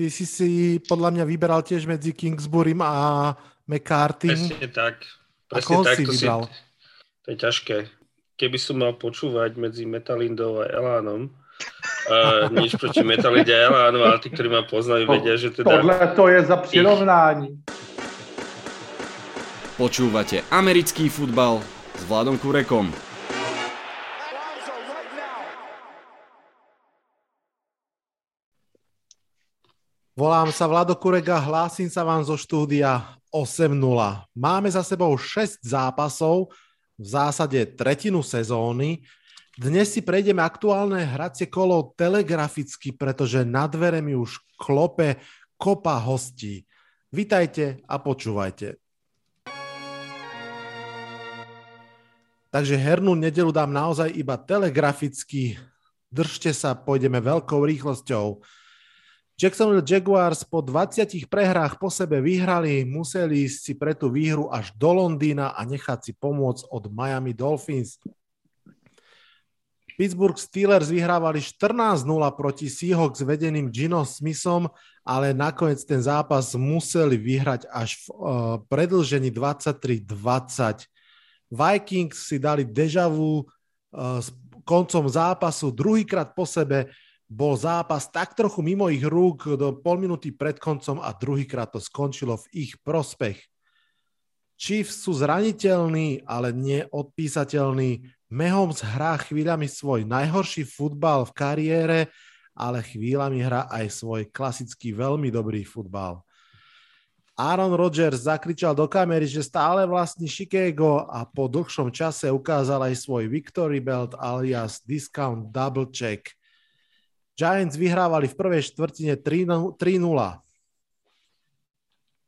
ty si si podľa mňa vyberal tiež medzi Kingsburym a McCarthy. Presne tak. Presne tak, si to, vybral? Si, to je ťažké. Keby som mal počúvať medzi Metalindou a Elánom, uh, nič proti Metalinde a Elánu, ale tí, ktorí ma poznajú, vedia, že teda... Tohle to je za přirovnání. Počúvate americký futbal s Vladom Kurekom. Volám sa Vlado Kurega, hlásim sa vám zo štúdia 8.0. Máme za sebou 6 zápasov, v zásade tretinu sezóny. Dnes si prejdeme aktuálne hracie kolo telegraficky, pretože na dvere mi už klope kopa hostí. Vitajte a počúvajte. Takže hernú nedelu dám naozaj iba telegraficky. Držte sa, pôjdeme veľkou rýchlosťou. Jacksonville Jaguars po 20 prehrách po sebe vyhrali, museli ísť si pre tú výhru až do Londýna a nechať si pomôcť od Miami Dolphins. Pittsburgh Steelers vyhrávali 14-0 proti Seahawks vedeným Gino Smithom, ale nakoniec ten zápas museli vyhrať až v uh, predlžení 23-20. Vikings si dali dežavu uh, s koncom zápasu druhýkrát po sebe bol zápas tak trochu mimo ich rúk do pol minúty pred koncom a druhýkrát to skončilo v ich prospech. Chiefs sú zraniteľní, ale neodpísateľní. Mahomes hrá chvíľami svoj najhorší futbal v kariére, ale chvíľami hrá aj svoj klasický veľmi dobrý futbal. Aaron Rodgers zakričal do kamery, že stále vlastní Chicago a po dlhšom čase ukázal aj svoj Victory Belt alias Discount Double Check – Giants vyhrávali v prvej štvrtine 3-0.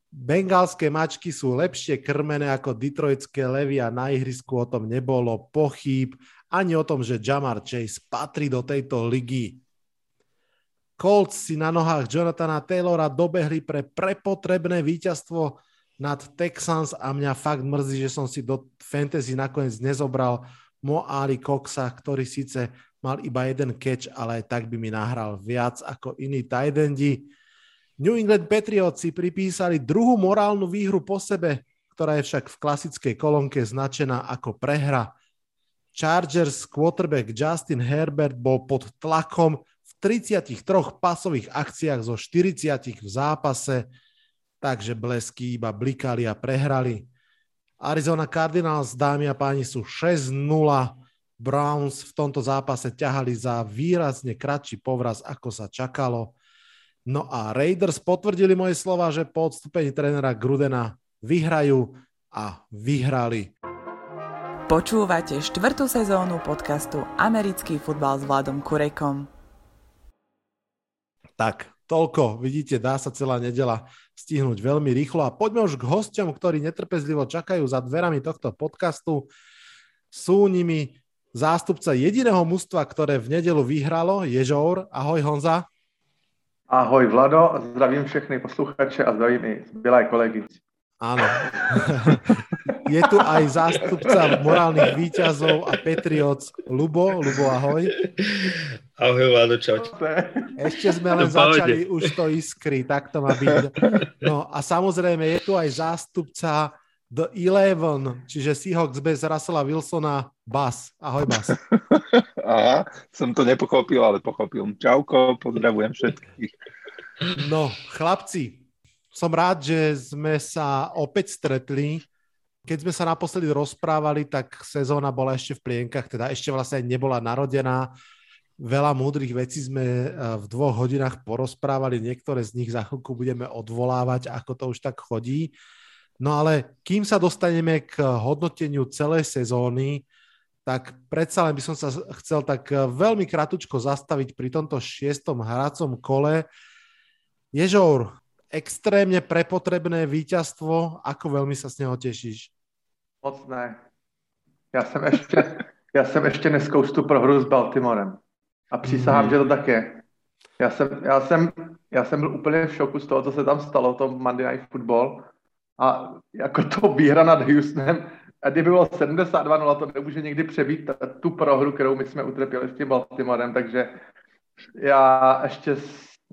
Bengálske mačky sú lepšie krmené ako detroitské levy a na ihrisku o tom nebolo pochýb ani o tom, že Jamar Chase patrí do tejto ligy. Colts si na nohách Jonathana Taylora dobehli pre prepotrebné víťazstvo nad Texans a mňa fakt mrzí, že som si do fantasy nakoniec nezobral Mo Ali Coxa, ktorý síce mal iba jeden catch, ale tak by mi nahral viac ako iní tight endi. New England Patriots si pripísali druhú morálnu výhru po sebe, ktorá je však v klasickej kolónke značená ako prehra. Chargers quarterback Justin Herbert bol pod tlakom v 33 pasových akciách zo 40 v zápase, takže blesky iba blikali a prehrali. Arizona Cardinals, dámy a páni, sú 6-0 Browns v tomto zápase ťahali za výrazne kratší povraz, ako sa čakalo. No a Raiders potvrdili moje slova, že po odstúpení trénera Grudena vyhrajú a vyhrali. Počúvate štvrtú sezónu podcastu Americký futbal s Vladom Kurekom. Tak, toľko. Vidíte, dá sa celá nedela stihnúť veľmi rýchlo. A poďme už k hosťom, ktorí netrpezlivo čakajú za dverami tohto podcastu. Sú nimi zástupca jediného mužstva, ktoré v nedelu vyhralo, Ježour. Ahoj Honza. Ahoj Vlado, zdravím všechny posluchače a zdravím i zbylé kolegy. Áno. Je tu aj zástupca morálnych výťazov a Patriots Lubo. Lubo, ahoj. Ahoj, Vlado, čau. Ešte sme len začali, už to iskry, tak to má byť. No a samozrejme je tu aj zástupca The Eleven, čiže Seahawks bez Russella Wilsona, Bas. Ahoj, Bas. Aha, som to nepochopil, ale pochopil. Čauko, pozdravujem všetkých. No, chlapci, som rád, že sme sa opäť stretli. Keď sme sa naposledy rozprávali, tak sezóna bola ešte v plienkach, teda ešte vlastne nebola narodená. Veľa múdrych vecí sme eh, v dvoch hodinách porozprávali, niektoré z nich za chvíľku budeme odvolávať, ako to už tak chodí. No ale kým sa dostaneme k hodnoteniu celej sezóny, tak predsa len by som sa chcel tak veľmi kratučko zastaviť pri tomto šiestom hracom kole. Ježour, extrémne prepotrebné víťazstvo, ako veľmi sa z neho tešíš? Moc ne. Já jsem ještě, já jsem ještě neskoustu pro hru s Baltimorem. A přísahám, mm. že to tak je. Já jsem, já, jsem, já jsem byl úplně v šoku z toho, co se tam stalo, to Monday Night Football a jako to výhra nad Houstonem, a kdyby bylo 72-0, to nemůže někdy přebít tu prohru, kterou my jsme utrpěli s tím Baltimorem, takže já ještě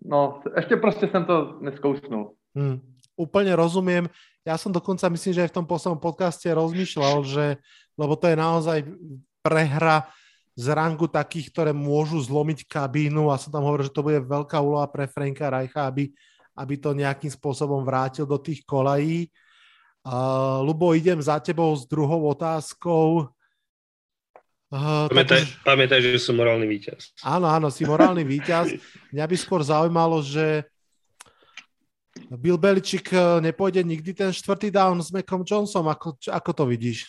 No, ešte proste som to neskoušnul. Hmm, úplne rozumiem. Ja som dokonca, myslím, že aj v tom poslednom podcaste rozmýšľal, že, lebo to je naozaj prehra z rangu takých, ktoré môžu zlomiť kabínu a som tam hovoril, že to bude veľká úloha pre Franka Reicha, aby, aby to nejakým spôsobom vrátil do tých kolají. Uh, Lubo, idem za tebou s druhou otázkou. Uh, pamätaj, už... pamätaj, že som morálny víťaz. Áno, áno, si morálny víťaz. Mňa by skôr zaujímalo, že Bill Beličik eh, nepôjde nikdy ten štvrtý down s Macom Johnsonom. Ako, ako to vidíš?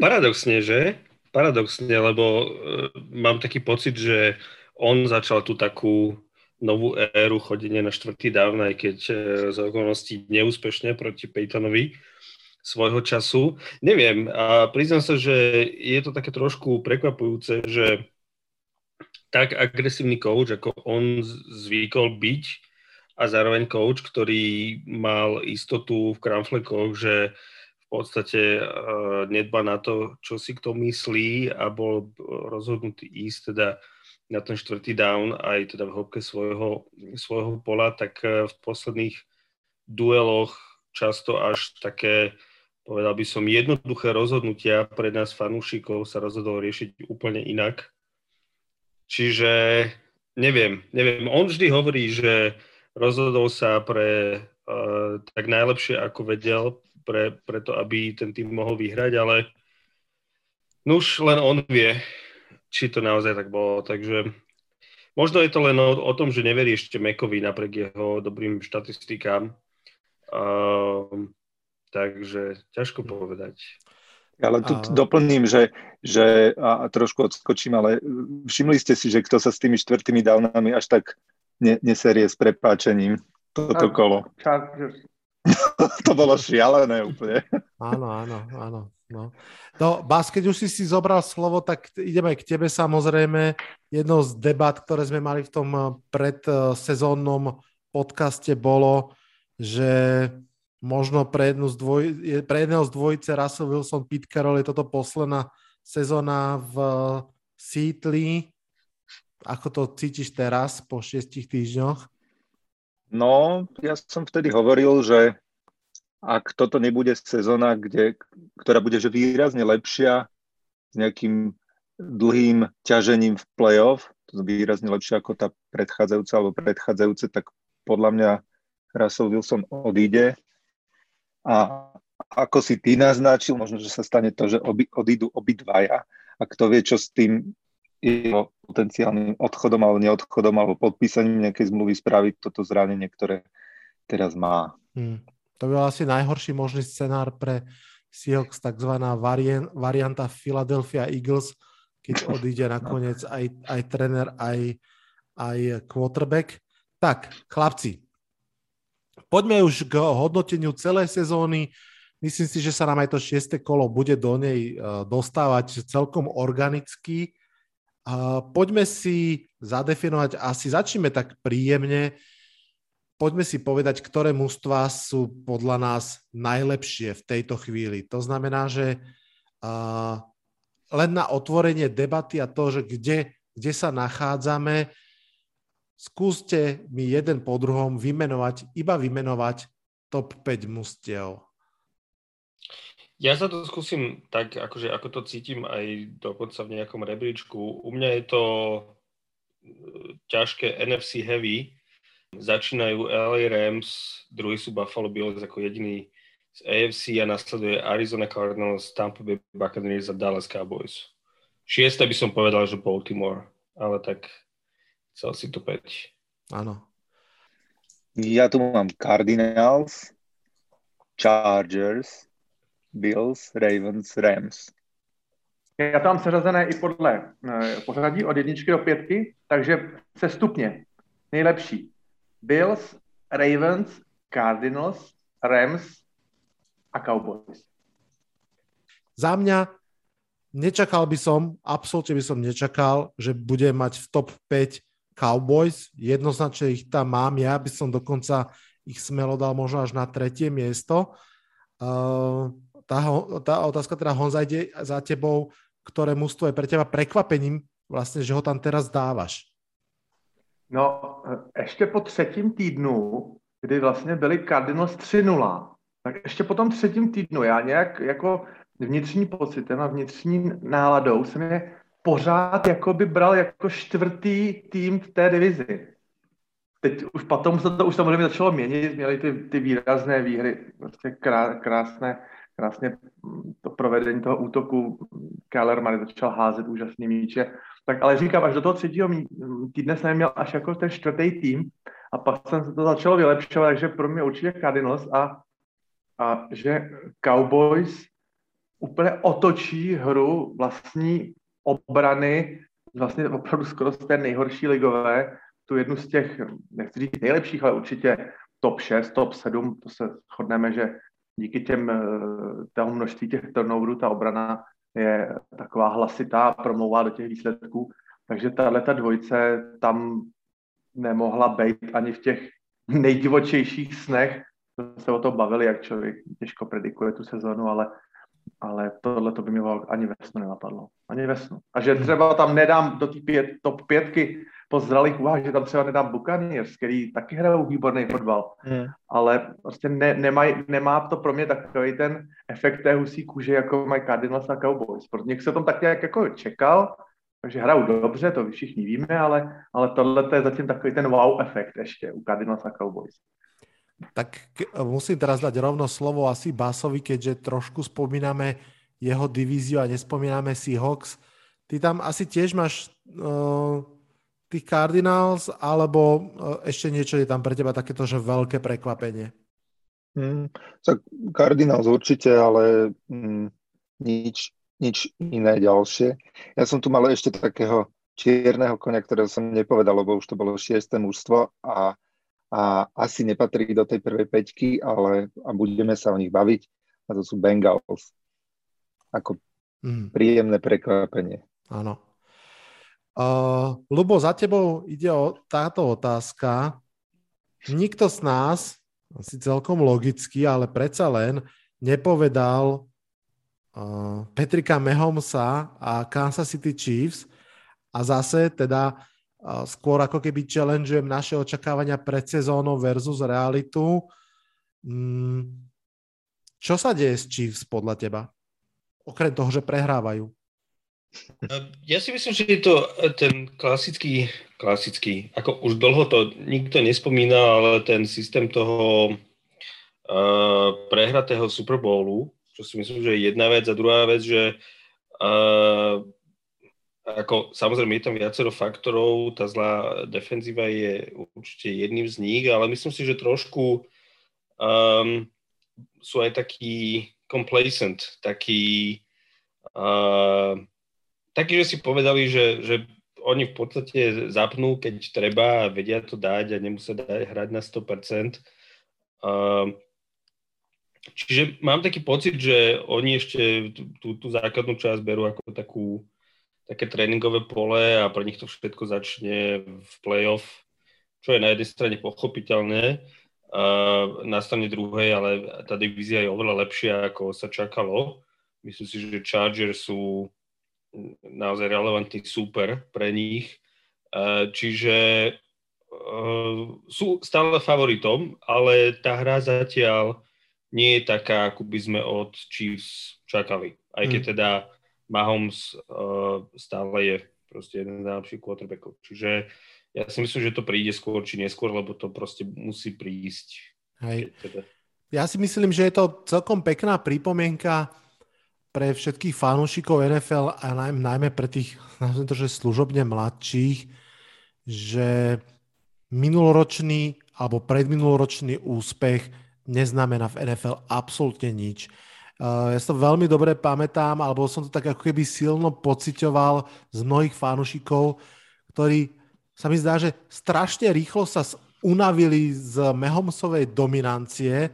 Paradoxne, že? Paradoxne, lebo uh, mám taký pocit, že on začal tú takú novú éru chodenia na štvrtý down, aj keď uh, z okolností neúspešne proti Peytonovi svojho času. Neviem, a priznám sa, že je to také trošku prekvapujúce, že tak agresívny coach, ako on zvykol byť a zároveň coach, ktorý mal istotu v kramflekoch, že v podstate uh, nedba na to, čo si kto myslí a bol rozhodnutý ísť teda na ten štvrtý down aj teda v hĺbke svojho, svojho pola, tak uh, v posledných dueloch často až také povedal by som, jednoduché rozhodnutia pre nás fanúšikov sa rozhodol riešiť úplne inak. Čiže neviem, neviem. On vždy hovorí, že rozhodol sa pre uh, tak najlepšie, ako vedel, pre, pre to, aby ten tým mohol vyhrať, ale nuž len on vie, či to naozaj tak bolo. Takže možno je to len o, o tom, že neverí ešte Mekovi napriek jeho dobrým štatistikám. Uh, Takže ťažko povedať. Ja len tu a... doplním, že, že a, a trošku odskočím, ale všimli ste si, že kto sa s tými štvrtými downami až tak ne, neserie s prepáčením toto kolo. to bolo šialené úplne. Áno, áno, áno. No. No, Bas, keď už si si zobral slovo, tak ideme k tebe samozrejme. Jednou z debat, ktoré sme mali v tom predsezónnom podcaste bolo, že možno pre, jednu z dvoj, pre jedného z dvojice Russell Wilson, Pete Carroll je toto posledná sezóna v Seattle. Ako to cítiš teraz po šiestich týždňoch? No, ja som vtedy hovoril, že ak toto nebude sezóna, kde, ktorá bude že výrazne lepšia s nejakým dlhým ťažením v playoff, to výrazne lepšie ako tá predchádzajúca alebo predchádzajúce, tak podľa mňa Russell Wilson odíde a ako si ty naznačil, možno, že sa stane to, že obi, odídu obidvaja a kto vie, čo s tým jeho potenciálnym odchodom alebo neodchodom alebo podpísaním nejakej zmluvy spraviť toto zranenie, ktoré teraz má. Hmm. To by bol asi najhorší možný scenár pre Seahawks, variant, varianta Philadelphia Eagles, keď odíde nakoniec aj, aj tréner, aj, aj quarterback. Tak, chlapci, Poďme už k hodnoteniu celej sezóny. Myslím si, že sa nám aj to šieste kolo bude do nej e, dostávať celkom organicky. Poďme si zadefinovať, asi začneme tak príjemne, poďme si povedať, ktoré mužstva sú podľa nás najlepšie v tejto chvíli. To znamená, že len na otvorenie debaty a to, že kde, kde sa nachádzame, skúste mi jeden po druhom vymenovať, iba vymenovať top 5 mustiev. Ja sa to skúsim tak, akože ako to cítim aj dokonca v nejakom rebríčku. U mňa je to e, ťažké NFC heavy. Začínajú LA Rams, druhý sú Buffalo Bills ako jediný z AFC a nasleduje Arizona Cardinals, Tampa Bay Buccaneers a Dallas Cowboys. Šiesta by som povedal, že Baltimore, ale tak Chcel si to 5. Áno. Ja tu mám Cardinals, Chargers, Bills, Ravens, Rams. Já mám seřazené i podle eh, pořadí od jedničky do pětky, takže se stupně. Nejlepší. Bills, Ravens, Cardinals, Rams a Cowboys. Za mňa nečakal by som, absolútne by som nečakal, že bude mať v top 5 Cowboys, jednoznačne ich tam mám, ja by som dokonca ich smelo dal možno až na tretie miesto. Uh, tá, tá otázka teda Honza ide za tebou, ktoré mústvo je pre teba prekvapením, vlastne, že ho tam teraz dávaš. No, ještě po třetím týdnu, kdy vlastně byli Cardinals 3-0, tak ještě po tom třetím týdnu já nějak jako vnitřní pocitem a vnitřní náladou jsem je pořád jako by bral jako čtvrtý tým v té divizi. Teď už potom se to už samozřejmě začalo měnit, měli ty, ty výrazné výhry, prostě krá, krásné, krásně to provedení toho útoku, Keller Murray začal házet úžasný míče, tak ale říkám, až do toho třetího týdne jsem měl až jako ten čtvrtý tým a pak jsem se to začalo vylepšovat, takže pro mě určitě Cardinals a, a že Cowboys úplně otočí hru vlastní obrany, vlastně opravdu skoro z té nejhorší ligové, tu jednu z těch, nechci říct nejlepších, ale určitě top 6, top 7, to se shodneme, že díky těm, eh, toho množství těch turnoverů ta obrana je taková hlasitá, promlouvá do těch výsledků. Takže tahle ta dvojce tam nemohla být ani v těch nejdivočejších snech. Se o to bavili, jak člověk těžko predikuje tu sezonu, ale, ale tohle to by mě ani ve snu nenapadlo. Ani ve snu. A že třeba tam nedám do té pět, top pětky po zralých úvah, že tam třeba nedám Buccaneers, který taky hrajou výborný fotbal, hmm. ale prostě ne, nemaj, nemá to pro mě takový ten efekt té husí kůže, jako mají Cardinals a Cowboys. Protože někdo se tom tak nějak jako čekal, takže hrajou dobře, to všichni víme, ale, ale tohle je zatím takový ten wow efekt ještě u Cardinals a Cowboys. Tak musím teraz dať rovno slovo asi Basovi, keďže trošku spomíname jeho divíziu a nespomíname Seahawks. Ty tam asi tiež máš uh, tých Cardinals, alebo uh, ešte niečo je tam pre teba takéto, že veľké prekvapenie? Hmm, tak Cardinals určite, ale mm, nič nič iné ďalšie. Ja som tu mal ešte takého čierneho konia, ktorého som nepovedal, lebo už to bolo šiesté mužstvo a, a asi nepatrí do tej prvej peťky, ale a budeme sa o nich baviť a to sú Bengals. Ako mm. príjemné prekvapenie. Áno. Uh, Lubo, za tebou ide o táto otázka. Nikto z nás, asi celkom logicky, ale predsa len nepovedal uh, Petrika Mahomesa a Kansas City Chiefs a zase teda uh, skôr ako keby challengeujem naše očakávania pred sezónou versus realitu. Mm, čo sa deje s Chiefs podľa teba? Okrem toho, že prehrávajú. Ja si myslím, že je to ten klasický, klasický, ako už dlho to nikto nespomína, ale ten systém toho uh, prehratého Super Bowlu, čo si myslím, že je jedna vec. A druhá vec, že uh, ako, samozrejme je tam viacero faktorov, tá zlá defenzíva je určite jedným z nich, ale myslím si, že trošku um, sú aj takí complacent, takí, uh, takí, že si povedali, že, že oni v podstate zapnú, keď treba a vedia to dať a nemusia dať, hrať na 100%. Uh, Čiže mám taký pocit, že oni ešte tú, tú základnú časť berú ako takú, také tréningové pole a pre nich to všetko začne v playoff, čo je na jednej strane pochopiteľné, a na strane druhej, ale tá divízia je oveľa lepšia, ako sa čakalo. Myslím si, že Chargers sú naozaj relevantný super pre nich. Čiže e, sú stále favoritom, ale tá hra zatiaľ nie je taká, ako by sme od Chiefs čakali. Aj keď mm. teda Mahomes uh, stále je proste jeden z najlepších quarterbackov. Čiže ja si myslím, že to príde skôr či neskôr, lebo to proste musí prísť. Hej. Teda... Ja si myslím, že je to celkom pekná pripomienka pre všetkých fanúšikov NFL a najmä, pre tých, nazviem to, že služobne mladších, že minuloročný alebo predminuloročný úspech neznamená v NFL absolútne nič. Uh, ja si to veľmi dobre pamätám, alebo som to tak ako keby silno pocitoval z mnohých fanúšikov, ktorí sa mi zdá, že strašne rýchlo sa unavili z Mahomesovej dominancie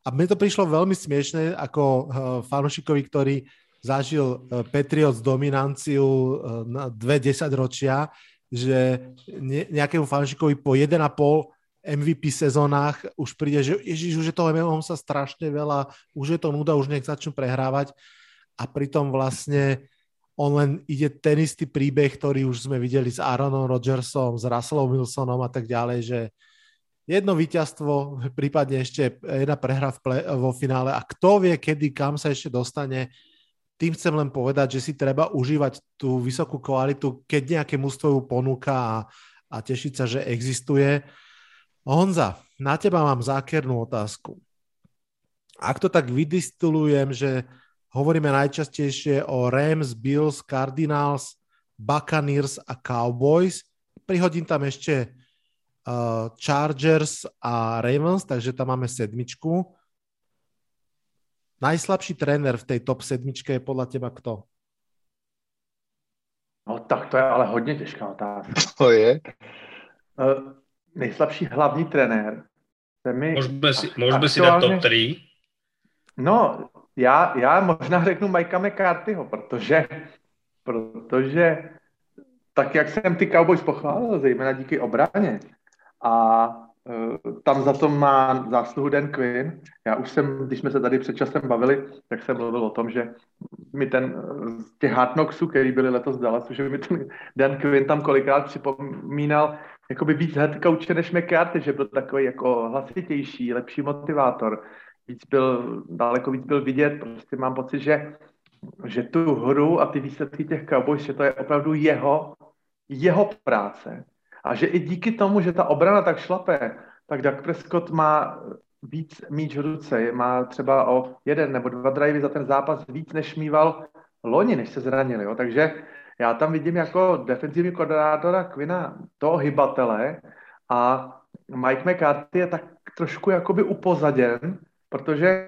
a mne to prišlo veľmi smiešne ako uh, fanúšikovi, ktorý zažil uh, Patriots dominanciu na dve desaťročia, že nejakému fanúšikovi po 1,5 MVP sezónach už príde, že ježiš, už je toho MMO sa strašne veľa, už je to nuda, už nech začnú prehrávať. A pritom vlastne on len ide ten istý príbeh, ktorý už sme videli s Aaronom Rodgersom, s Russellom Wilsonom a tak ďalej, že jedno víťazstvo, prípadne ešte jedna prehra v play, vo finále a kto vie, kedy, kam sa ešte dostane. Tým chcem len povedať, že si treba užívať tú vysokú kvalitu, keď nejaké mústvo ju ponúka a, a tešiť sa, že existuje. Honza, na teba mám zákernú otázku. Ak to tak vydistulujem, že Hovoríme najčastejšie o Rams, Bills, Cardinals, Buccaneers a Cowboys. Prihodím tam ešte Chargers a Ravens, takže tam máme sedmičku. Najslabší tréner v tej top sedmičke je podľa teba kto? No tak to je ale hodně těžká otázka. To je? Uh, nejslabší hlavní trenér. Mi můžeme si, můžeme si dát top 3? No, já, já možná řeknu Majka McCarthyho, protože, protože tak, jak jsem ty Cowboys pochválil, zejména díky obraně, a uh, tam za to má zásluhu Dan Quinn. Já už jsem, když jsme se tady před časem bavili, tak jsem mluvil o tom, že mi ten z těch Hard Knocksů, který byli letos v Dallasu, že mi ten Dan Quinn tam kolikrát připomínal jakoby víc head coache než McCarthy, že byl takový jako hlasitější, lepší motivátor víc byl, daleko víc byl vidět. Prostě mám pocit, že, že tu hru a ty výsledky těch Cowboys, že to je opravdu jeho, jeho práce. A že i díky tomu, že ta obrana tak šlape, tak Doug Prescott má víc míč v ruce, má třeba o jeden nebo dva drivey za ten zápas víc, než mýval loni, než se zranili. Jo. Takže já tam vidím jako defenzivní koordinátora Quina toho hybatele a Mike McCarthy je tak trošku jakoby upozaděn, protože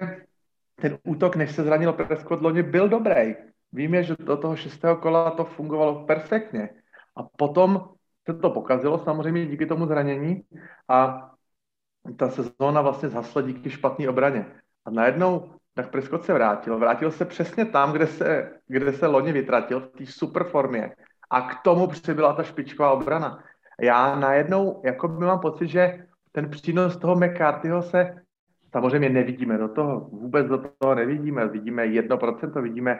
ten útok, než se zranil Prescott loni, byl dobrý. Víme, že do toho šestého kola to fungovalo perfektně. A potom se to pokazilo samozřejmě díky tomu zranění a ta sezóna vlastně zhasla díky špatné obraně. A najednou tak Prescott se vrátil. Vrátil se přesně tam, kde se, kde se loni vytratil, v té super formě. A k tomu přibyla ta špičková obrana. Já najednou jako by mám pocit, že ten přínos toho McCarthyho se Samozřejmě nevidíme do toho, vůbec do toho nevidíme. Vidíme 1%, vidíme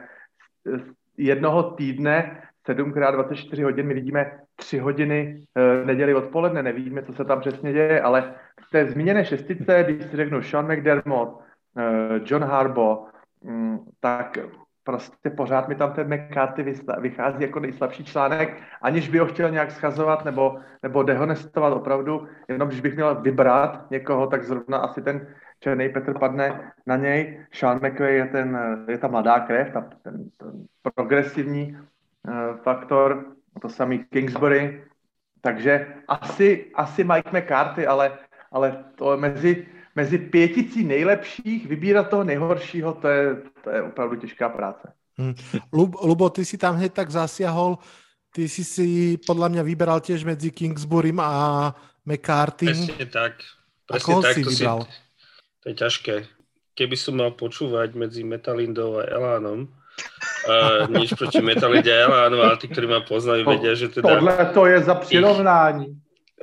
jednoho týdne 7x24 hodin, my vidíme 3 hodiny e, neděli odpoledne, nevidíme, co se tam přesně děje, ale v té zmíněné šestice, když si řeknu Sean McDermott, e, John Harbaugh, mm, tak prostě pořád mi tam ten McCarthy vychází jako nejslabší článek, aniž by ho chtěl nějak schazovat nebo, nebo dehonestovat opravdu, jenom když bych měl vybrat někoho, tak zrovna asi ten Černý Petr padne na něj. Sean McVay je, ten, je ta mladá krev, ta, ten, ten progresivní faktor, to samý Kingsbury. Takže asi, asi Mike McCarthy, ale, ale to mezi, mezi pěticí nejlepších vybírat toho nejhoršího, to je, to je opravdu těžká práce. Hmm. Lubo, ty si tam hned tak zasiahol, ty si si podľa mňa vyberal tiež medzi Kingsburym a McCarthy. Presne tak. Presne tak, si to vybral? Si, to je ťažké. Keby som mal počúvať medzi Metalindou a Elánom, uh, nič proti Metalinde a Elánu, ale tí, ktorí ma poznajú, vedia, že teda... Tohle to je za přirovnání.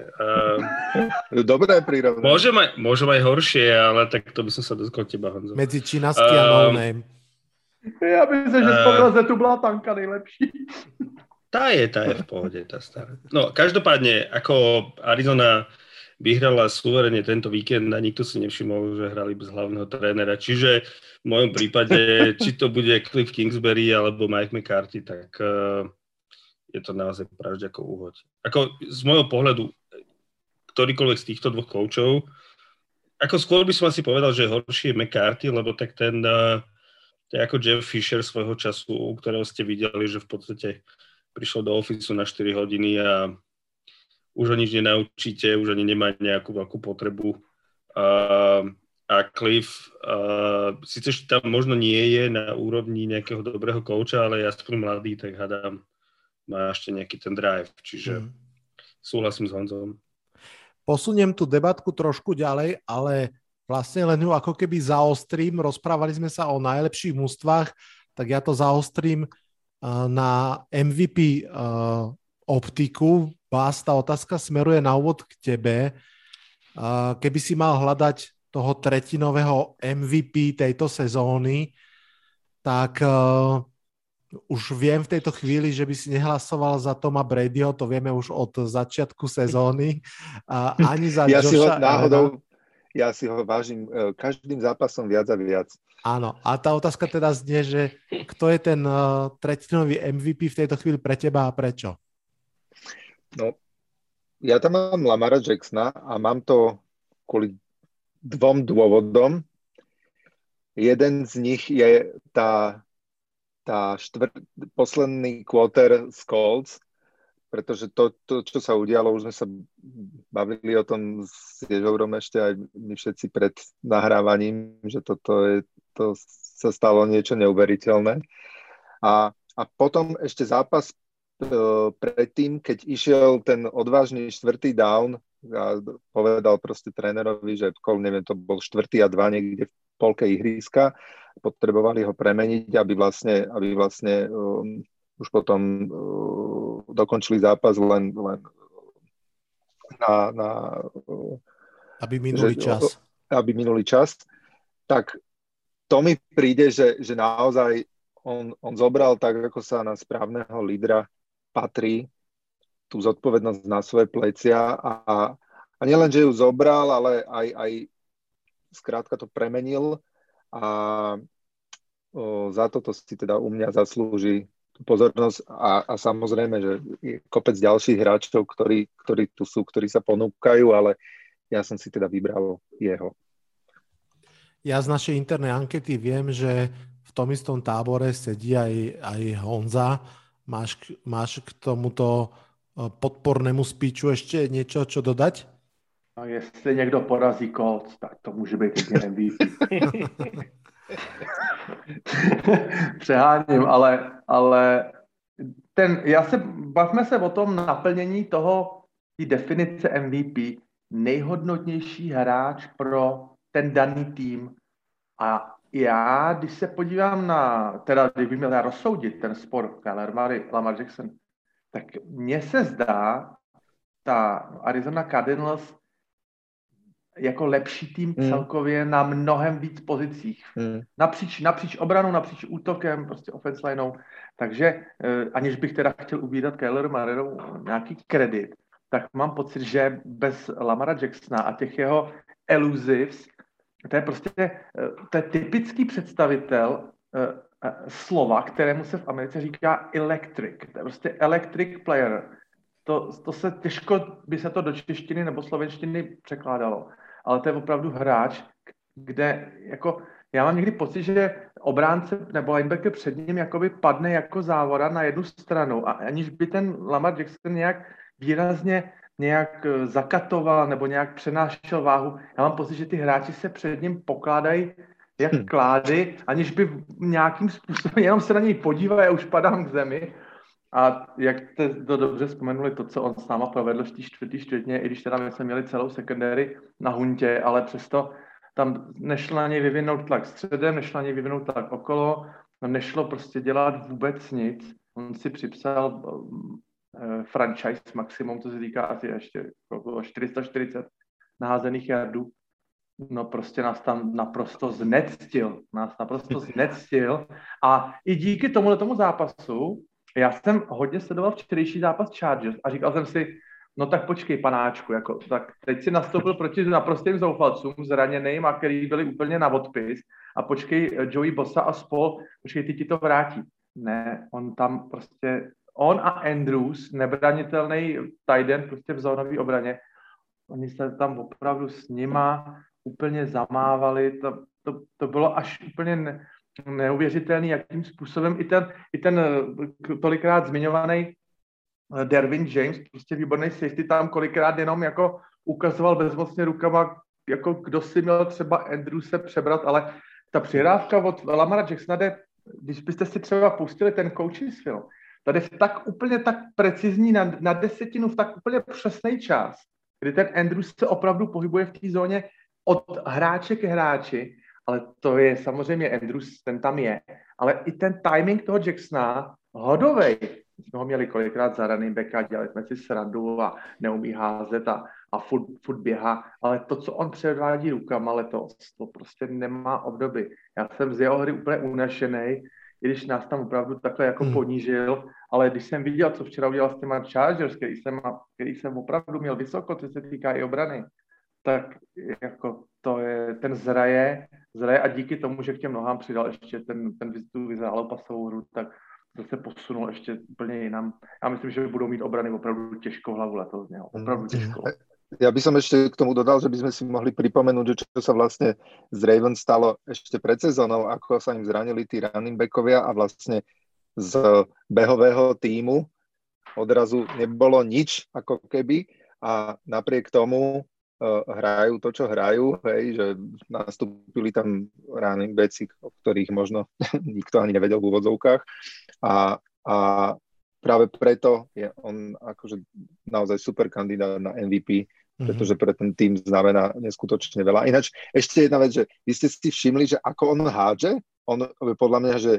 Uh, Dobré prirovnanie. Môžem aj, môžem aj horšie, ale tak to by som sa dotkol teba, Honzo. Medzi Činasky uh, a No Name. Ja by som, že uh, tu bola tanka nejlepší. Tá je, tá je v pohode, tá stará. No, každopádne, ako Arizona vyhrala suverene tento víkend a nikto si nevšimol, že hrali bez hlavného trénera. Čiže v mojom prípade, či to bude Cliff Kingsbury alebo Mike McCarthy, tak uh, je to naozaj pravde ako úhoď. Ako z môjho pohľadu, ktorýkoľvek z týchto dvoch koučov, ako skôr by som asi povedal, že horší je McCarthy, lebo tak ten, uh, to je ako Jeff Fisher svojho času, u ktorého ste videli, že v podstate prišiel do ofisu na 4 hodiny a už ho nič nenaučíte, už ani nemá nejakú veľkú potrebu. Uh, a Cliff uh, síce tam možno nie je na úrovni nejakého dobrého kouča, ale ja som mladý, tak hádam, má ešte nejaký ten drive, čiže mm. súhlasím s Honzom. Posuniem tú debatku trošku ďalej, ale vlastne len ju ako keby zaostrím. Rozprávali sme sa o najlepších mústvách, tak ja to zaostrím na MVP optiku Vás, tá otázka smeruje na úvod k tebe. Keby si mal hľadať toho tretinového MVP tejto sezóny, tak už viem v tejto chvíli, že by si nehlasoval za Toma Bradyho, to vieme už od začiatku sezóny. A ani za ja Josha si ho náhodou, ja si ho vážim e, každým zápasom viac a viac. Áno, a tá otázka teda znie, že kto je ten uh, tretinový MVP v tejto chvíli pre teba a prečo? No, ja tam mám Lamara Jacksona a mám to kvôli dvom dôvodom. Jeden z nich je tá tá štvr, posledný quarter z Colts, pretože to, to, čo sa udialo, už sme sa bavili o tom s Ježourom ešte aj my všetci pred nahrávaním, že toto je, to sa stalo niečo neuveriteľné. A, a potom ešte zápas predtým, keď išiel ten odvážny štvrtý down a povedal proste trénerovi, že kol, neviem, to bol štvrtý a dva niekde v polke ihriska, potrebovali ho premeniť, aby vlastne, aby vlastne um, už potom uh, dokončili zápas len, len na, na uh, aby minulý že, čas. Aby minulý čas. Tak to mi príde, že, že naozaj on, on zobral tak, ako sa na správneho lídra patrí, tú zodpovednosť na svoje plecia a, a nielen, že ju zobral, ale aj, aj skrátka to premenil a o, za toto si teda u mňa zaslúži pozornosť a, a samozrejme, že je kopec ďalších hráčov, ktorí, ktorí tu sú, ktorí sa ponúkajú, ale ja som si teda vybral jeho. Ja z našej internej ankety viem, že v tom istom tábore sedí aj, aj Honza. Máš, máš k tomuto e, podpornému spíču ešte niečo, čo dodať? A jestli někdo porazí Colts, tak to může být jedině MVP. Přeháním, ale, ale ten, já se, bavme se o tom naplnění toho, té definice MVP, nejhodnotnější hráč pro ten daný tým. A já, když se podívám na, teda kdyby měl rozsoudit ten spor Kyler Murray, Lamar Jackson, tak mně se zdá, ta Arizona Cardinals jako lepší tým hmm. celkově na mnohem víc pozicích. Hmm. Napříč, napříč obranou, napříč útokem, prostě offense lineou. Takže eh, aniž bych teda chtěl ubírat Kyler Marrou nějaký kredit, tak mám pocit, že bez Lamara Jacksona a těch jeho elusives, to je prostě eh, to je typický představitel eh, slova, kterému se v Americe říká electric. To je prostě electric player. To, to se těžko by se to do češtiny nebo slovenštiny překládalo ale to je opravdu hráč, kde jako já mám někdy pocit, že obránce nebo linebacker před ním jakoby padne jako závora na jednu stranu a aniž by ten Lamar Jackson nějak výrazně nějak eh, zakatoval nebo nějak přenášel váhu. Já mám pocit, že ty hráči se před ním pokládají jak hmm. klády, aniž by nějakým způsobem jenom se na něj podívají a už padám k zemi. A jak jste to dobře vzpomenuli, to, co on s náma provedl v té čtvrtý čtvrtně, i když teda my jsme měli celou secondary na huntě, ale přesto tam nešlo na něj vyvinout tlak středem, nešlo na něj vyvinout tlak okolo, nešlo prostě dělat vůbec nic. On si připsal franchise maximum, co se týká asi ještě 440 naházených jardů. No prostě nás tam naprosto znectil, nás naprosto znectil a i díky tomuhle tomu zápasu já jsem hodně sledoval včerejší zápas Chargers a říkal jsem si, no tak počkej, panáčku, jako, tak teď si nastoupil proti naprostým zoufalcům, zraněným a který byli úplně na odpis a počkej, Joey Bossa a spol, počkej, ty ti to vrátí. Ne, on tam prostě, on a Andrews, nebranitelný tight prostě v zónové obraně, oni se tam opravdu s nima úplně zamávali, to, to, to bylo až úplně ne, neuvěřitelný, jakým způsobem i ten, i ten eh, tolikrát zmiňovaný eh, Dervin James, prostě výborný safety, tam kolikrát jenom jako ukazoval bezmocně rukama, jako kdo si měl třeba Andrew přebrat, ale ta přihrávka od Lamara Jacksona když byste si třeba pustili ten coach's film, tady v tak úplně tak precizní na, na desetinu, v tak úplně přesný čas, kdy ten Andrews se opravdu pohybuje v té zóně od hráče ke hráči ale to je samozřejmě Andrews, ten tam je, ale i ten timing toho Jacksona, hodovej, jsme ho měli kolikrát za running backa, dělali jsme si srandu a neumí házet a, a furt, furt běhá, ale to, co on předvádí rukama letos, to prostě nemá obdoby. Já jsem z jeho hry úplně unešený, i když nás tam opravdu takhle jako hmm. ponížil, ale když jsem viděl, co včera udělal s těma Chargers, který jsem, který jsem opravdu měl vysoko, co se týká i obrany, tak jako to je, ten zraje, zraje a díky tomu, že k těm nohám přidal ještě ten, ten tu pasovou hru, tak zase posunul ještě úplně jinam. Já myslím, že budou mít obrany opravdu těžkou hlavu letos. Ne? Opravdu hmm. těžkou. Ja by som ešte k tomu dodal, že by sme si mohli pripomenúť, že čo sa vlastne z Ravens stalo ešte pred sezónou, ako sa im zranili tí running backovia a vlastne z behového týmu odrazu nebolo nič ako keby a napriek tomu uh, hrajú to, čo hrajú, hej, že nastúpili tam running backi, o ktorých možno nikto ani nevedel v úvodzovkách a, a práve preto je on akože naozaj super kandidát na MVP. Pretože pre ten tým znamená neskutočne veľa. Ináč ešte jedna vec, že vy ste si všimli, že ako on hádže, on podľa mňa, že,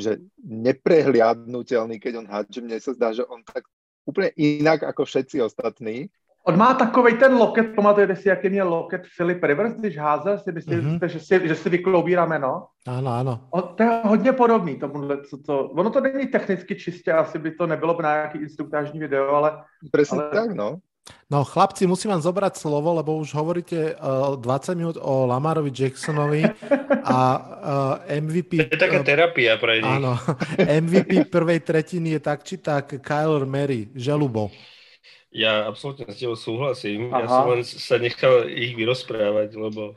že neprehliadnutelný, keď on hádže, mne sa zdá, že on tak úplne inak ako všetci ostatní. On má takový ten loket, pamatujete si, jaký měl loket Filip Rivers, když házel, si myslíte, mm-hmm. že, si, že si vykloubí rameno? Ano, ano. On, to je hodně podobný tomuhle, co to, ono to není technicky čistě, asi by to nebylo na nějaký instruktážní video, ale... Presne ale, tak, no. No chlapci, musím vám zobrať slovo, lebo už hovoríte uh, eh, 20 minút o Lamarovi Jacksonovi a uh, eh, MVP... To je taká terapia pre nich. Áno, MVP prvej tretiny je tak či tak Kyler Mary, Želubo. Ja absolútne s tebou súhlasím. Aha. Ja som len sa nechal ich vyrozprávať, lebo...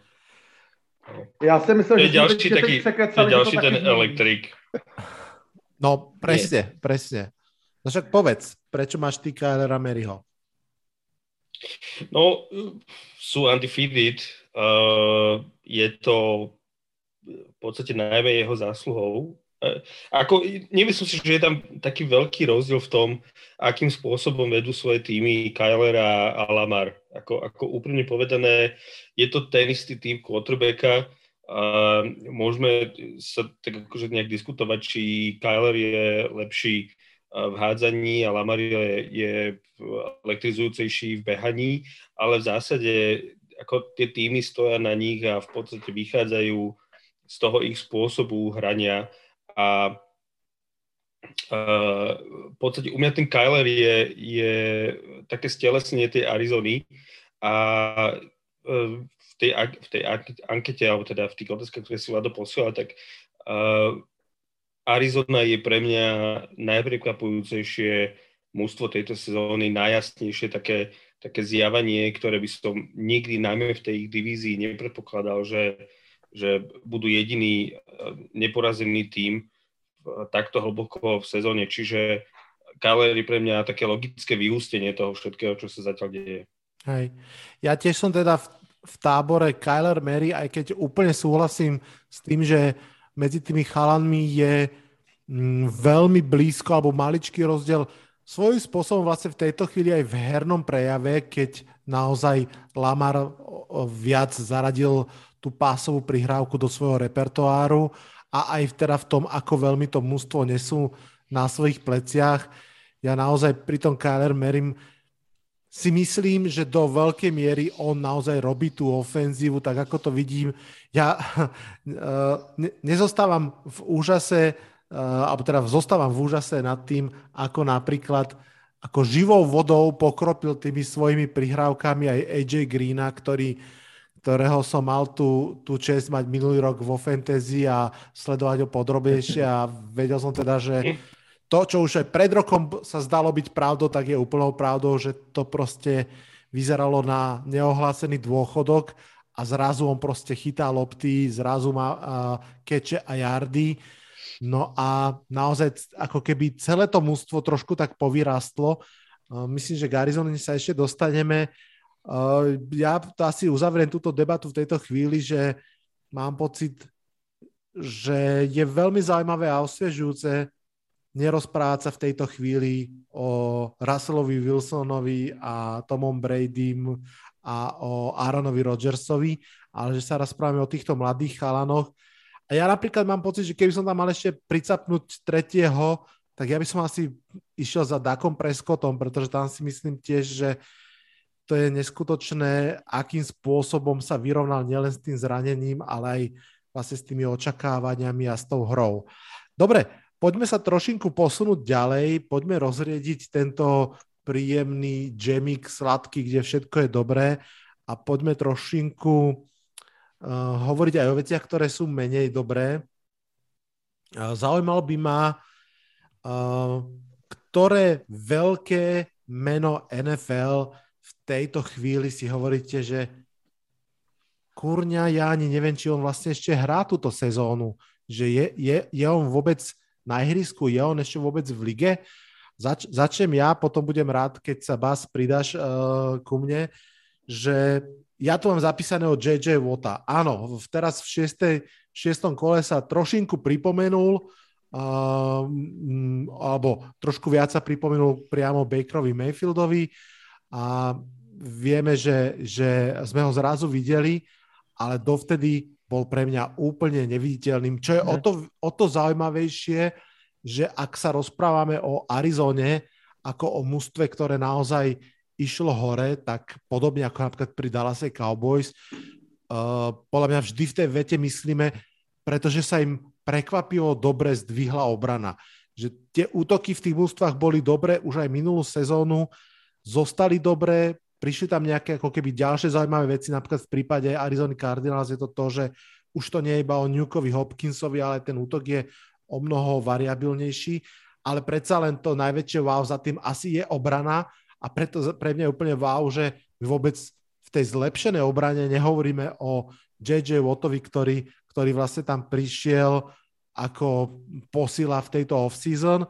Ja si myslím, že... ďalší, že taký, to je ďalší ten elektrik. No, presne, Nie. presne. No však povedz, prečo máš ty Kylera Maryho? No, sú undefeated. Uh, je to v podstate najmä jeho zásluhou. Uh, ako, nemyslím si, že je tam taký veľký rozdiel v tom, akým spôsobom vedú svoje týmy Kyler a, Lamar. Ako, ako úprimne povedané, je to ten istý tým quarterbacka. Uh, môžeme sa tak akože nejak diskutovať, či Kyler je lepší v hádzaní a Lamar je, je elektrizujúcejší v behaní, ale v zásade ako tie týmy stoja na nich a v podstate vychádzajú z toho ich spôsobu hrania a Uh, v podstate u mňa ten Kyler je, je také stelesnenie tej Arizony a uh, v tej, v tej ankete, alebo teda v tých otázkach, ktoré si Vlado posiela, tak uh, Arizona je pre mňa najprekvapujúcejšie mústvo tejto sezóny, najjasnejšie také, také zjavanie, ktoré by som nikdy, najmä v tej ich divízii, nepredpokladal, že, že budú jediný e, neporazený tím takto hlboko v sezóne. Čiže Kyler je pre mňa také logické vyústenie toho všetkého, čo sa zatiaľ deje. Hej. Ja tiež som teda v, v tábore Kyler Mary, aj keď úplne súhlasím s tým, že medzi tými chalanmi je mm, veľmi blízko alebo maličký rozdiel svojím spôsobom vlastne v tejto chvíli aj v hernom prejave, keď naozaj Lamar viac zaradil tú pásovú prihrávku do svojho repertoáru a aj teda v tom, ako veľmi to mústvo nesú na svojich pleciach. Ja naozaj pri tom Kyler Merim si myslím, že do veľkej miery on naozaj robí tú ofenzívu, tak ako to vidím. Ja uh, nezostávam v úžase, uh, alebo teda zostávam v úžase nad tým, ako napríklad ako živou vodou pokropil tými svojimi prihrávkami aj AJ Greena, ktorý, ktorého som mal tú, tú čest mať minulý rok vo fantasy a sledovať ho podrobnejšie a vedel som teda, že to, čo už aj pred rokom sa zdalo byť pravdou, tak je úplnou pravdou, že to proste vyzeralo na neohlásený dôchodok a zrazu on proste chytá lopty, zrazu má keče a jardy. No a naozaj ako keby celé to mústvo trošku tak povyrastlo. Uh, myslím, že k Arizone sa ešte dostaneme. Uh, ja to asi uzavriem túto debatu v tejto chvíli, že mám pocit, že je veľmi zaujímavé a osviežujúce nerozprávať sa v tejto chvíli o Russellovi Wilsonovi a Tomom Bradym a o Aaronovi Rodgersovi, ale že sa rozprávame o týchto mladých chalanoch. A ja napríklad mám pocit, že keby som tam mal ešte pricapnúť tretieho, tak ja by som asi išiel za Dakom Prescottom, pretože tam si myslím tiež, že to je neskutočné, akým spôsobom sa vyrovnal nielen s tým zranením, ale aj vlastne s tými očakávaniami a s tou hrou. Dobre, poďme sa trošinku posunúť ďalej, poďme rozriediť tento príjemný džemik sladký, kde všetko je dobré a poďme trošinku uh, hovoriť aj o veciach, ktoré sú menej dobré. Uh, zaujímalo by ma, uh, ktoré veľké meno NFL v tejto chvíli si hovoríte, že kurňa, ja ani neviem, či on vlastne ešte hrá túto sezónu, že je, je, je on vôbec na ihrisku, je on ešte vôbec v lige. Zač, začnem ja, potom budem rád, keď sa Bas pridaš uh, ku mne, že ja tu mám zapísané od JJ Wota. Áno, teraz v, šiestej, v šiestom kole sa trošinku pripomenul, uh, alebo trošku viac sa pripomenul priamo Bakerovi Mayfieldovi a vieme, že, že sme ho zrazu videli, ale dovtedy bol pre mňa úplne neviditeľným. Čo je o to, o to zaujímavejšie, že ak sa rozprávame o Arizone ako o mústve, ktoré naozaj išlo hore, tak podobne ako napríklad pri Dallas Cowboys, uh, podľa mňa vždy v tej vete myslíme, pretože sa im prekvapivo dobre zdvihla obrana. Že tie útoky v tých mústvách boli dobré už aj minulú sezónu, zostali dobré, prišli tam nejaké ako keby ďalšie zaujímavé veci, napríklad v prípade Arizona Cardinals je to to, že už to nie je iba o Newkovi Hopkinsovi, ale ten útok je o mnoho variabilnejší, ale predsa len to najväčšie wow za tým asi je obrana a preto pre mňa je úplne wow, že vôbec v tej zlepšenej obrane nehovoríme o JJ Wattovi, ktorý, ktorý vlastne tam prišiel ako posila v tejto off-season,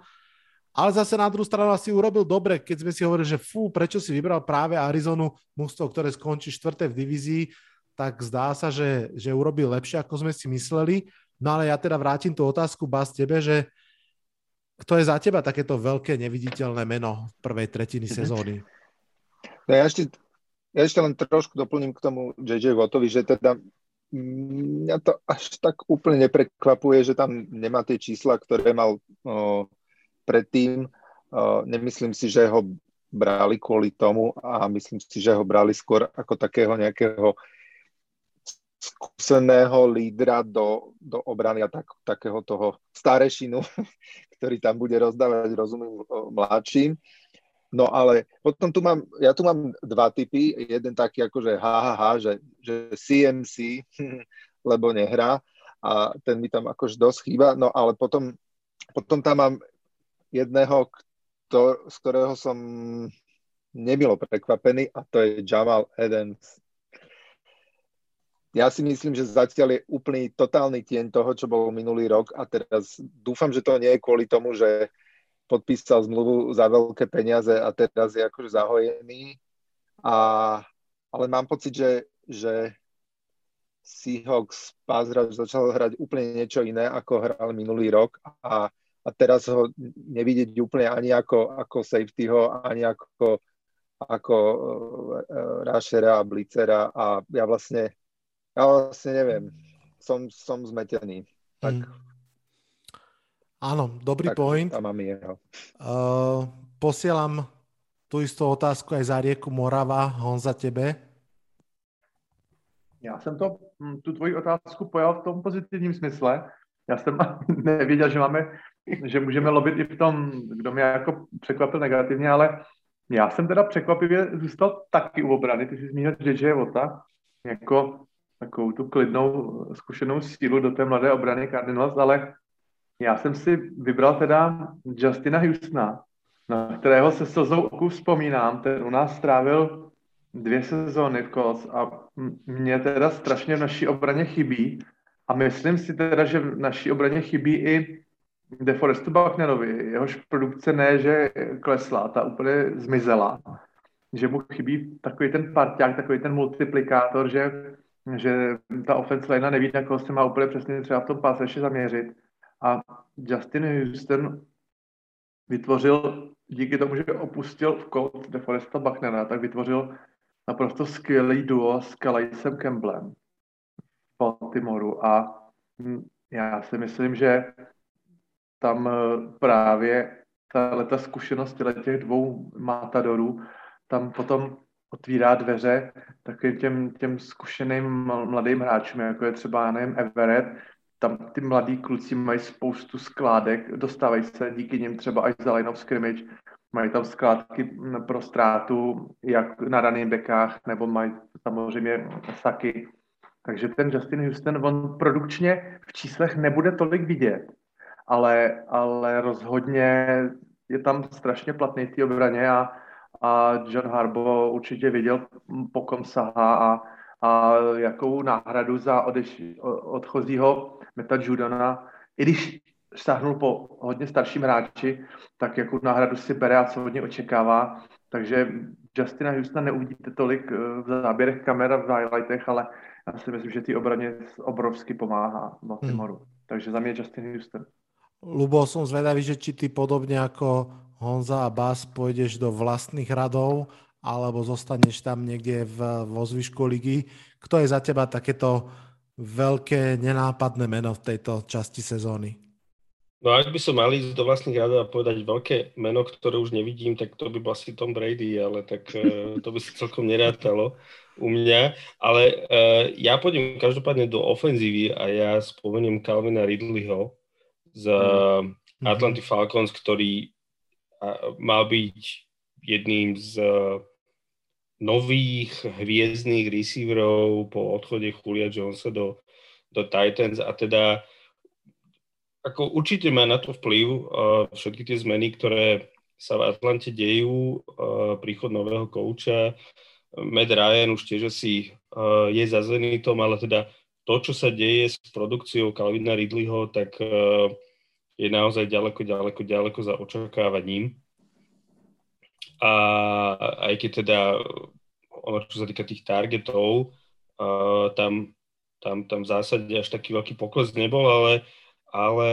ale zase na druhú stranu asi urobil dobre, keď sme si hovorili, že fú, prečo si vybral práve Arizonu, mústvo, ktoré skončí štvrté v divízii, tak zdá sa, že, že urobil lepšie, ako sme si mysleli. No ale ja teda vrátim tú otázku, Bas, tebe, že kto je za teba takéto veľké neviditeľné meno v prvej tretiny mhm. sezóny? No ja ešte, ja ešte len trošku doplním k tomu JJ Wattovi, že teda mňa to až tak úplne neprekvapuje, že tam nemá tie čísla, ktoré mal o, predtým. Nemyslím si, že ho brali kvôli tomu a myslím si, že ho brali skôr ako takého nejakého skúseného lídra do, do obrany a tak, takého toho starešinu, ktorý tam bude rozdávať rozumím mladším. No ale potom tu mám, ja tu mám dva typy. Jeden taký ako, že ha, ha, ha že, že CMC, lebo nehrá a ten mi tam akož dosť chýba. No ale potom, potom tam mám jedného, kto, z ktorého som nemilo prekvapený a to je Jamal Adams. Ja si myslím, že zatiaľ je úplný totálny tieň toho, čo bol minulý rok a teraz dúfam, že to nie je kvôli tomu, že podpísal zmluvu za veľké peniaze a teraz je akože zahojený. A, ale mám pocit, že, že Seahawks pass začal hrať úplne niečo iné, ako hral minulý rok a a teraz ho nevidieť úplne ani ako, ako safetyho, ani ako, ako uh, rushera a blitzera a ja vlastne, ja vlastne neviem, som, som zmetený. Tak, mm. Áno, dobrý tak, point. Tam mám jeho. Uh, posielam tú istú otázku aj za rieku Morava, Honza, tebe. Já jsem to, hm, tu tvoji otázku pojal v tom pozitivním smysle. Já jsem nevěděl, že máme že můžeme lobit i v tom, kdo mě jako překvapil negativně, ale já jsem teda překvapivě zůstal taky u obrany, ty jsi zmínil JJ Vota, jako takovou tu klidnou, zkušenou sílu do té mladé obrany Cardinals, ale já jsem si vybral teda Justina Houstona, na kterého se slzou oku vzpomínám, ten u nás strávil dvě sezóny v Colts a mě teda strašně v naší obraně chybí. A myslím si teda, že v naší obraně chybí i DeForestu Bucknerovi, jehož produkce ne, že klesla, ta úplně zmizela. Že mu chybí takový ten parťák, takový ten multiplikátor, že, že ta offense line neví, na koho se má úplně přesně třeba v tom páse zaměřit. A Justin Houston vytvořil, díky tomu, že opustil v Colt DeForesta Bucknera, tak vytvořil naprosto skvělý duo s Calais Campbellem v Baltimoru a já si myslím, že tam eh, právě ta, ta zkušenost těch dvou matadorů tam potom otvírá dveře takovým těm, těm zkušeným mladým hráčům, jako je třeba, nevím, Everett, tam ty mladí kluci mají spoustu skládek, dostávají se díky nim třeba až za line of scrimmage, mají tam skládky pro ztrátu jak na raných bekách, nebo mají samozřejmě saky. Takže ten Justin Houston, on produkčně v číslech nebude tolik vidět, ale, ale rozhodně je tam strašně platný v té obraně a, a John Harbaugh určitě viděl, po kom sahá a, a jakou náhradu za odeš, odchozího Meta Judona, i když stáhnul po hodně starším hráči, tak jakou náhradu si bere a co hodně očekává. Takže Justina Houstona neuvidíte tolik eh, v záběrech kamera, v highlightech, ale já si myslím, že ty obraně obrovsky pomáhá Baltimoru. Hmm. Takže za mě Justin Houston. Lubo, som zvedavý, že či ty podobne ako Honza a Bas pôjdeš do vlastných radov, alebo zostaneš tam niekde v, vo zvyšku ligy. Kto je za teba takéto veľké, nenápadné meno v tejto časti sezóny? No ak by som mal ísť do vlastných radov a povedať veľké meno, ktoré už nevidím, tak to by bol asi Tom Brady, ale tak uh, to by sa celkom nerátalo u mňa. Ale uh, ja pôjdem každopádne do ofenzívy a ja spomeniem Calvina Ridleyho z uh, Atlanty Falcons, ktorý uh, mal byť jedným z uh, nových hviezdných receiverov po odchode Julia Jonesa do, do Titans. A teda ako určite má na to vplyv uh, všetky tie zmeny, ktoré sa v Atlante dejú, uh, príchod nového kouča, Matt Ryan už tiež asi uh, je za Zenitom, ale teda to, čo sa deje s produkciou Calvina Ridleyho, tak uh, je naozaj ďaleko, ďaleko, ďaleko za očakávaním. A aj keď teda čo sa týka tých targetov, uh, tam, tam, tam v zásade až taký veľký pokles nebol, ale ale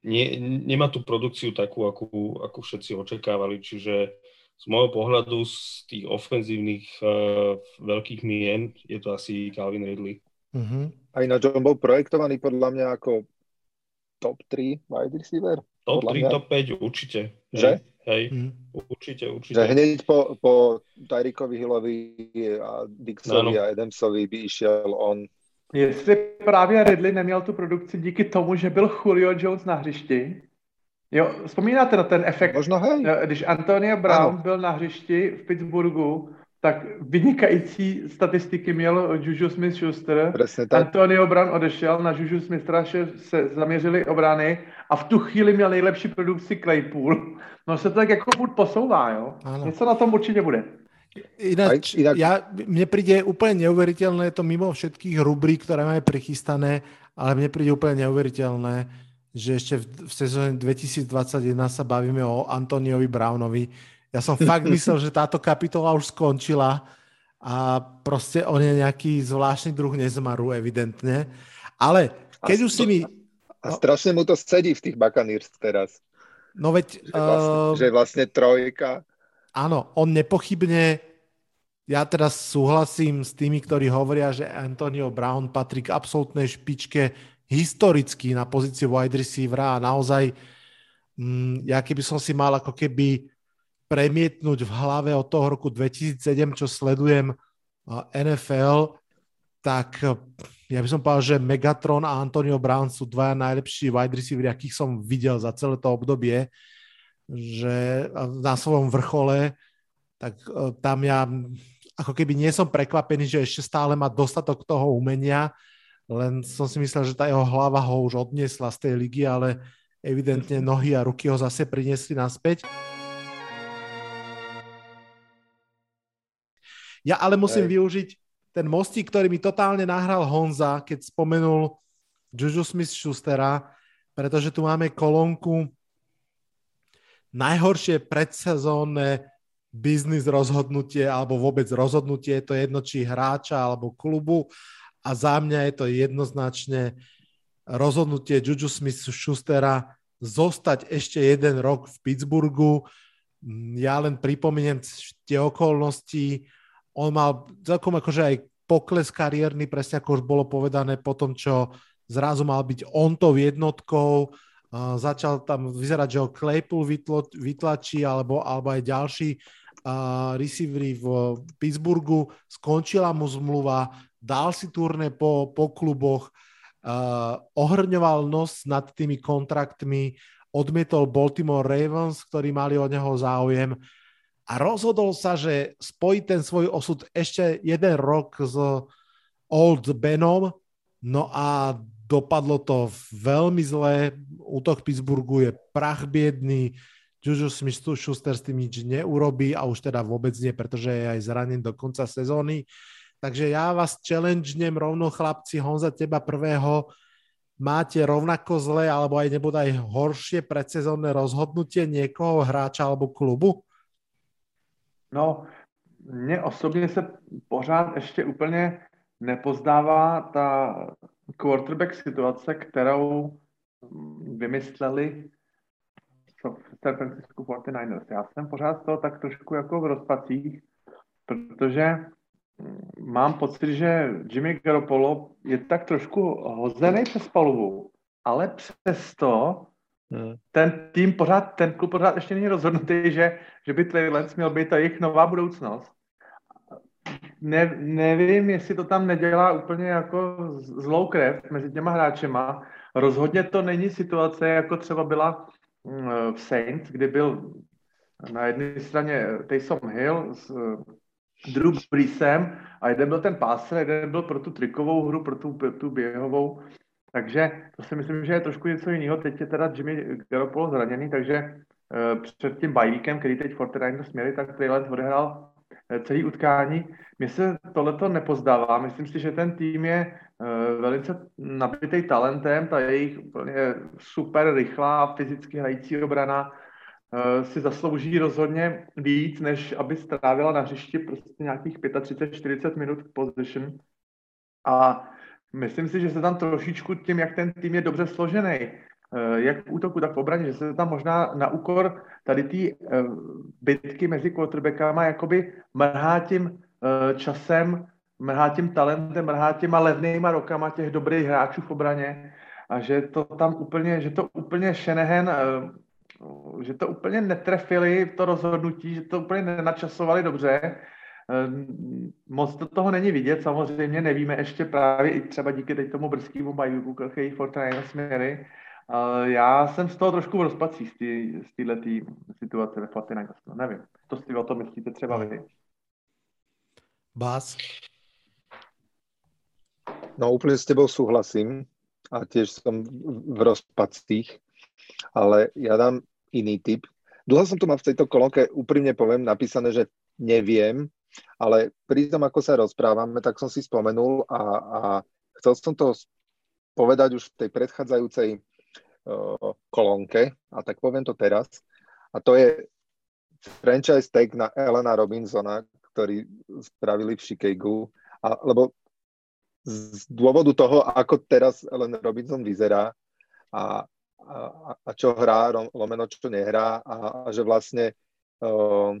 nie, nemá tú produkciu takú, akú, akú všetci očakávali, čiže z môjho pohľadu z tých ofenzívnych uh, veľkých mien je to asi Calvin Ridley. Uh-huh. A ináč on bol projektovaný podľa mňa ako top 3 wide receiver? Top 3, top 5 určite. Že? Hej, uh-huh. určite, určite. Že hneď po, po Tyrikovi Hillovi a Dixovi no, no. a Adamsovi by išiel on Jestli právě Ridley neměl tu produkci díky tomu, že byl Julio Jones na hřišti, Jo, vzpomínáte na ten efekt? Možno hej. Když Antonio Brown ano. byl na hřišti v Pittsburghu, tak vynikající statistiky měl Juju Smith-Schuster. Antonio Brown odešel, na Juju smith se zaměřili obrany a v tu chvíli měl nejlepší produkci Claypool. No se to tak jako buď posouvá, jo? Ano. Něco na tom určitě bude. Ináč, inak... ja, mne príde úplne neuveriteľné to mimo všetkých rubrík, ktoré máme prichystané, ale mne príde úplne neuveriteľné, že ešte v, v sezóne 2021 sa bavíme o Antoniovi Brownovi. Ja som fakt myslel, že táto kapitola už skončila a proste on je nejaký zvláštny druh nezmaru, evidentne. Ale keď a už si mi... A strašne mu to sedí v tých Buccaneers teraz. No veď... Že vlastne, uh... že vlastne trojka áno, on nepochybne, ja teraz súhlasím s tými, ktorí hovoria, že Antonio Brown patrí k absolútnej špičke historicky na pozíciu wide receivera a naozaj, mm, ja keby som si mal ako keby premietnúť v hlave od toho roku 2007, čo sledujem NFL, tak ja by som povedal, že Megatron a Antonio Brown sú dvaja najlepší wide receiver, akých som videl za celé to obdobie že na svojom vrchole, tak e, tam ja ako keby nie som prekvapený, že ešte stále má dostatok toho umenia, len som si myslel, že tá jeho hlava ho už odniesla z tej ligy, ale evidentne nohy a ruky ho zase priniesli naspäť. Ja ale musím Hej. využiť ten mostík, ktorý mi totálne nahral Honza, keď spomenul Juju Smith-Schustera, pretože tu máme kolónku najhoršie predsezónne biznis rozhodnutie alebo vôbec rozhodnutie, je to jedno či hráča alebo klubu a za mňa je to jednoznačne rozhodnutie Juju Smith-Schustera zostať ešte jeden rok v Pittsburghu. Ja len pripomeniem tie okolnosti. On mal celkom akože aj pokles kariérny, presne ako už bolo povedané po tom, čo zrazu mal byť on tou jednotkou Uh, začal tam vyzerať, že ho Claypool vytlo, vytlačí, alebo, alebo aj ďalší uh, receivery v Pittsburghu. Skončila mu zmluva, dal si turné po, po kluboch uh, ohrňoval nos nad tými kontraktmi, odmietol Baltimore Ravens, ktorí mali od neho záujem a rozhodol sa, že spojí ten svoj osud ešte jeden rok s Old Benom, no a dopadlo to veľmi zle. Útok Pittsburghu je prach biedný, Juju Smith-Schuster s tým nič neurobí a už teda vôbec nie, pretože je aj zranený do konca sezóny. Takže ja vás challengenem rovno chlapci, Honza, teba prvého. Máte rovnako zle alebo aj aj horšie predsezónne rozhodnutie niekoho, hráča alebo klubu? No, mně osobně se pořád ještě úplně nepozdává ta quarterback situace, kterou vymysleli v San Francisco 49ers. Já jsem pořád z toho tak trošku jako v rozpacích, protože mám pocit, že Jimmy Garoppolo je tak trošku hozený přes palubu, ale přesto. Ten tým pořád, ten klub pořád ještě není rozhodnutý, že, že by Trey Lance měl být ta jejich nová budoucnost. Ne, nevím, jestli to tam nedělá úplně jako zlou krev mezi těma hráčema. Rozhodně to není situace, jako třeba byla mm, v Saints, kdy byl na jedné straně Taysom Hill s Drew Breesem a jeden byl ten páser, jeden byl pro tu trikovou hru, pro tu, pro tu běhovou. Takže to si myslím, že je trošku něco jiného. Teď je teda Jimmy Garoppolo zraněný, takže uh, před tím bajvíkem, který teď 49ers měli, tak Trey odehrál uh, celý utkání. Mně se tohleto nepozdává. Myslím si, že ten tým je uh, velice nabitý talentem, ta jejich úplně super rychlá fyzicky hrající obrana Eh, si zaslouží rozhodně víc, než aby strávila na hřišti prostě nějakých 35-40 minut position. A myslím si, že se tam trošičku tím, jak ten tým je dobře složený, eh, jak v útoku, tak v obraně, že se tam možná na úkor tady ty eh, bitky mezi quarterbackama jakoby mrhá tím časem, mrhá tím talentem, mrhá těma levnýma rokama těch dobrých hráčů v obraně a že to tam úplně, že to úplně Shanahan že to úplně netrefili, to rozhodnutí, že to úplně nenačasovali dobře. Ehm, moc to toho není vidět, samozřejmě nevíme ještě právě i třeba díky teď tomu brzkému bajůku, jaký Fortnite směry. Já jsem z toho trošku v rozpací z této situace ve Fortnite. No, nevím, to si o tom myslíte třeba vy. Bás? No úplne s tebou súhlasím a tiež som v rozpacích, ale ja dám iný typ. Dlho som tu mal v tejto kolónke, úprimne poviem, napísané, že neviem, ale pri tom, ako sa rozprávame, tak som si spomenul a, a chcel som to povedať už v tej predchádzajúcej uh, kolónke, a tak poviem to teraz. A to je franchise tag na Elena Robinsona, ktorý spravili v Chicagu. A, lebo z dôvodu toho, ako teraz Ellen Robinson vyzerá a a, a čo hrá, lomeno čo nehrá a, a že vlastne uh,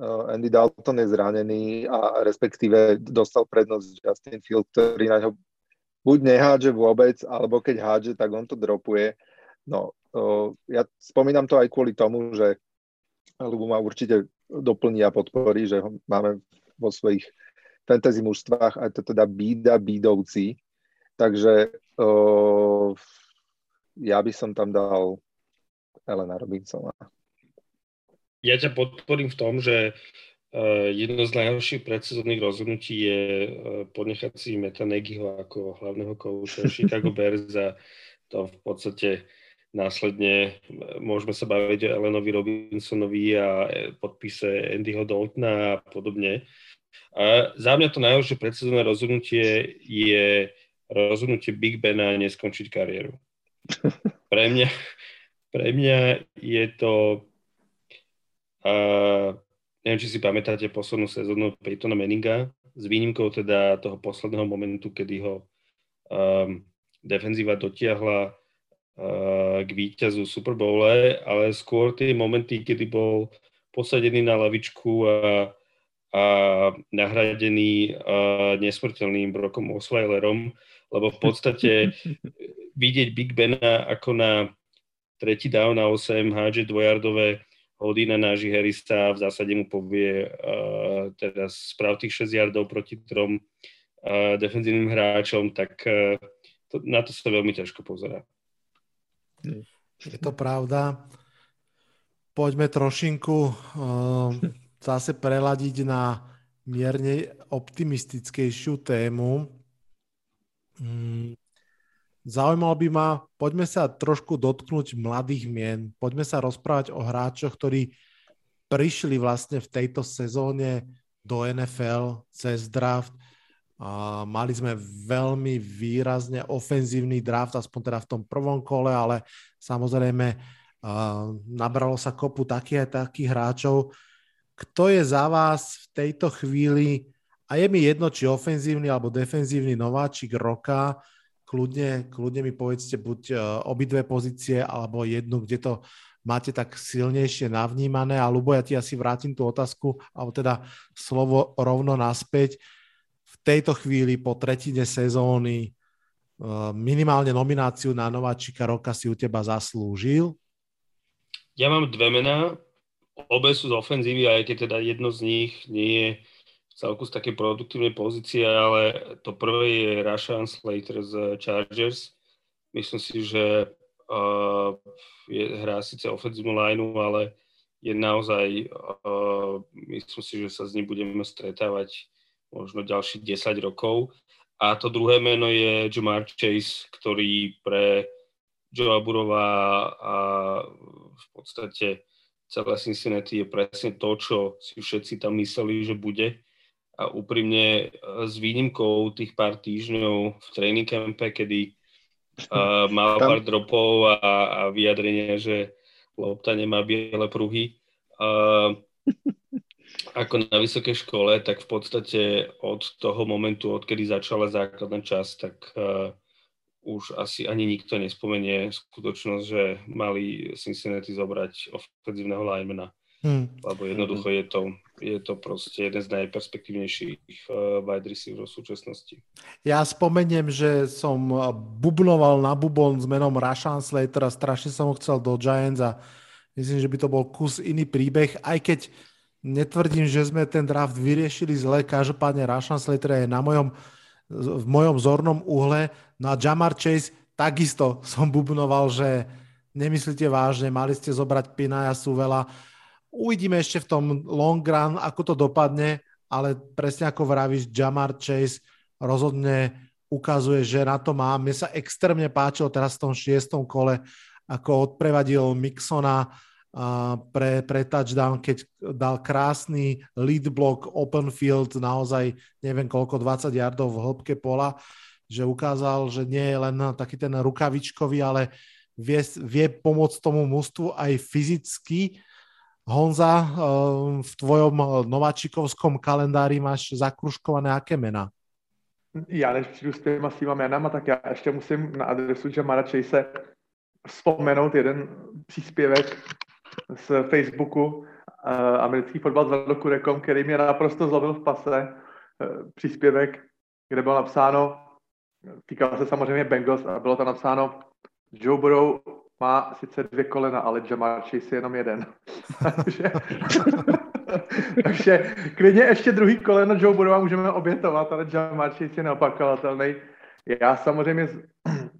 Andy Dalton je zranený a respektíve dostal prednosť Justin Field, ktorý na ňo buď nehádže vôbec, alebo keď hádže, tak on to dropuje. No, uh, ja spomínam to aj kvôli tomu, že Lubu ma určite doplní a podporí, že ho máme vo svojich fantasy mužstvách a to teda bída bídovci. Takže uh, ja by som tam dal Elena Robinsona. Ja ťa podporím v tom, že uh, jedno z najhorších predsezónnych rozhodnutí je uh, ponechať si Meta Nagyho ako hlavného kouča Chicago Bears a to v podstate následne môžeme sa baviť o Elenovi Robinsonovi a podpise Andyho Daltona a podobne. A za mňa to najhoršie predsezónne rozhodnutie je rozhodnutie Big Bena neskončiť kariéru. Pre mňa, pre mňa je to... Uh, neviem, či si pamätáte poslednú sezónu Peytona Manninga, s výnimkou teda toho posledného momentu, kedy ho um, defenzíva dotiahla uh, k víťazu Super Bowle, ale skôr tie momenty, kedy bol posadený na lavičku a, a nahradený uh, nesmrteľným Brokom Osweilerom, lebo v podstate vidieť Big Bena ako na tretí down na 8 hádže dvojardové hody na náži Harrisa v zásade mu povie uh, teraz sprav tých 6 yardov proti trom uh, defenzívnym hráčom, tak uh, to, na to sa veľmi ťažko pozerá. Je to pravda. Poďme trošinku uh, zase preladiť na mierne optimistickejšiu tému. Mm, zaujímalo by ma, poďme sa trošku dotknúť mladých mien. Poďme sa rozprávať o hráčoch, ktorí prišli vlastne v tejto sezóne do NFL cez draft. A mali sme veľmi výrazne ofenzívny draft, aspoň teda v tom prvom kole, ale samozrejme nabralo sa kopu takých a takých hráčov. Kto je za vás v tejto chvíli, a je mi jedno, či ofenzívny alebo defenzívny nováčik roka, kľudne, kľudne mi povedzte buď e, obidve pozície, alebo jednu, kde to máte tak silnejšie navnímané. A Lubo, ja ti asi vrátim tú otázku, alebo teda slovo rovno naspäť. V tejto chvíli po tretine sezóny eh, minimálne nomináciu na nováčika roka si u teba zaslúžil? Ja mám dve mená, obe sú z ofenzívy, aj keď teda jedno z nich nie je celku z také produktívnej pozície, ale to prvé je Rashan Slater z Chargers. Myslím si, že uh, je, hrá síce ofenzívnu lineu, ale je naozaj, uh, myslím si, že sa s ním budeme stretávať možno ďalších 10 rokov. A to druhé meno je Jamar Chase, ktorý pre Joe Burova a v podstate celé Cincinnati je presne to, čo si všetci tam mysleli, že bude. A úprimne s výnimkou tých pár týždňov v training campe, kedy Uh, mal pár dropov a, a vyjadrenie, že lopta nemá biele pruhy. Uh, ako na vysokej škole, tak v podstate od toho momentu, odkedy začala základná časť, tak uh, už asi ani nikto nespomenie skutočnosť, že mali Cincinnati zobrať ofenzívneho linemana. Hmm. Lebo jednoducho je to, je to proste jeden z najperspektívnejších uh, wide receiverov v súčasnosti. Ja spomeniem, že som eh, bubnoval na bubon s menom Rashan Slater a strašne som ho chcel do Giants a myslím, že by to bol kus iný príbeh, aj keď netvrdím, že sme ten draft vyriešili zle, každopádne Rashan Slater je na mojom, v mojom zornom uhle, no a Jamar Chase takisto som bubnoval, že nemyslíte vážne, mali ste zobrať Pinaja Suvela, Uvidíme ešte v tom long run, ako to dopadne, ale presne ako vravíš, Jamar Chase rozhodne ukazuje, že na to má. Mne sa extrémne páčilo teraz v tom šiestom kole, ako odprevadil Mixona pre, pre touchdown, keď dal krásny lead block open field, naozaj neviem koľko, 20 yardov v hĺbke pola, že ukázal, že nie je len taký ten rukavičkový, ale vie, vie pomôcť tomu mústvu aj fyzicky Honza, ehm, v tvojom eh, nováčikovskom kalendári máš zakruškované aké mena? Já než přijdu s těma svýma jménama, tak já ještě musím na adresu Jamara Chase vzpomenout jeden příspěvek z Facebooku uh, americký fotbal s Valdokurekom, který mě naprosto zlobil v pase. Uh, příspěvek, kde bylo napsáno, týkalo se samozřejmě Bengals a bylo tam napsáno Joe Burrow má sice dvě kolena, ale Jamar Chase je jenom jeden. takže, takže klidně ještě druhý koleno Joe Burrowa můžeme obětovat, ale Jamar Chase je neopakovatelný. Já samozřejmě s,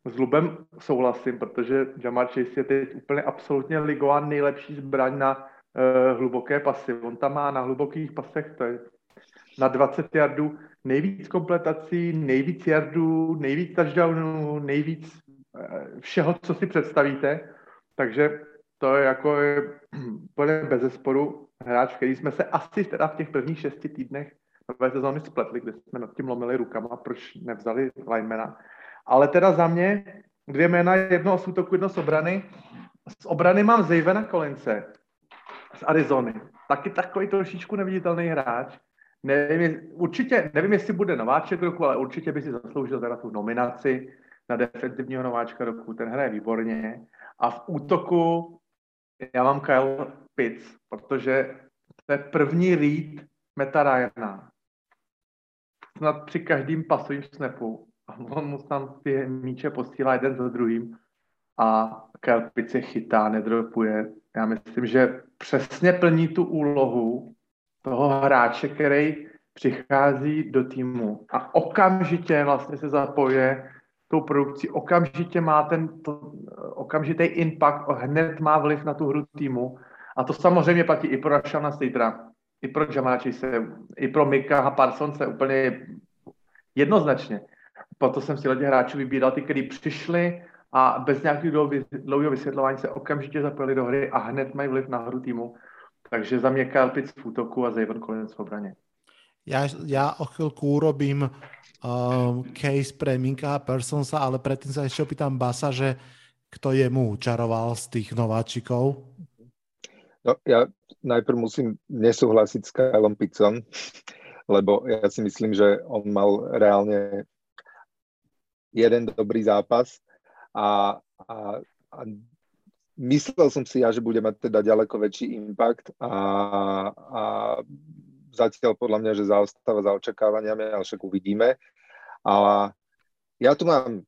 s Lubem souhlasím, protože Jamar Chase je teď úplně absolutně ligová nejlepší zbraň na uh, hluboké pasy. On tam má na hlubokých pasech, to je na 20 jardů nejvíc kompletací, nejvíc jardů, nejvíc touchdownů, nejvíc všeho, co si představíte. Takže to je jako úplně bez zesporu hráč, který jsme se asi teda v těch prvních šesti týdnech nové sezóny spletli, kde jsme nad tím lomili rukama, proč nevzali linemana. Ale teda za mě dvě jména, jedno z útoku, jedno z obrany. Z obrany mám Zejvena Kolince z Arizony. Taky takový trošičku neviditelný hráč. Nevím, určitě, nevím, jestli bude nováček roku, ale určitě by si zasloužil teda tu nominaci na defenzivního nováčka roku, ten hraje výborně. A v útoku já mám Kyle Pitts, protože to je první read Meta Ryana. Snad při každém pasovém snapu. A on mu tam ty míče posílá jeden za druhým a Kyle Pitts je chytá, nedropuje. Já myslím, že přesně plní tu úlohu toho hráče, který přichází do týmu a okamžitě vlastně se zapoje tou produkcí, okamžitě má ten to, okamžitý impact, hned má vliv na tu hru týmu. A to samozřejmě platí i pro Rashana Statera, i pro Jamáči se, i pro Mika a Parsonse úplně jednoznačně. Proto jsem si lidi hráčů vybíral ty, kteří přišli a bez nějakého dlouhého vysvětlování se okamžitě zapojili do hry a hned mají vliv na hru týmu. Takže za mě Kyle Pitts v útoku a Zayvon Collins v obraně. Ja, ja o chvíľku urobím um, case pre Minka Personsa, ale predtým sa ešte opýtam Basa, že kto je mu čaroval z tých nováčikov? No, ja najprv musím nesúhlasiť s Kylom Pizzom, lebo ja si myslím, že on mal reálne jeden dobrý zápas a, a, a myslel som si ja, že bude mať teda ďaleko väčší impact a, a zatiaľ podľa mňa, že zaostáva za očakávaniami, ale však uvidíme. A ja tu mám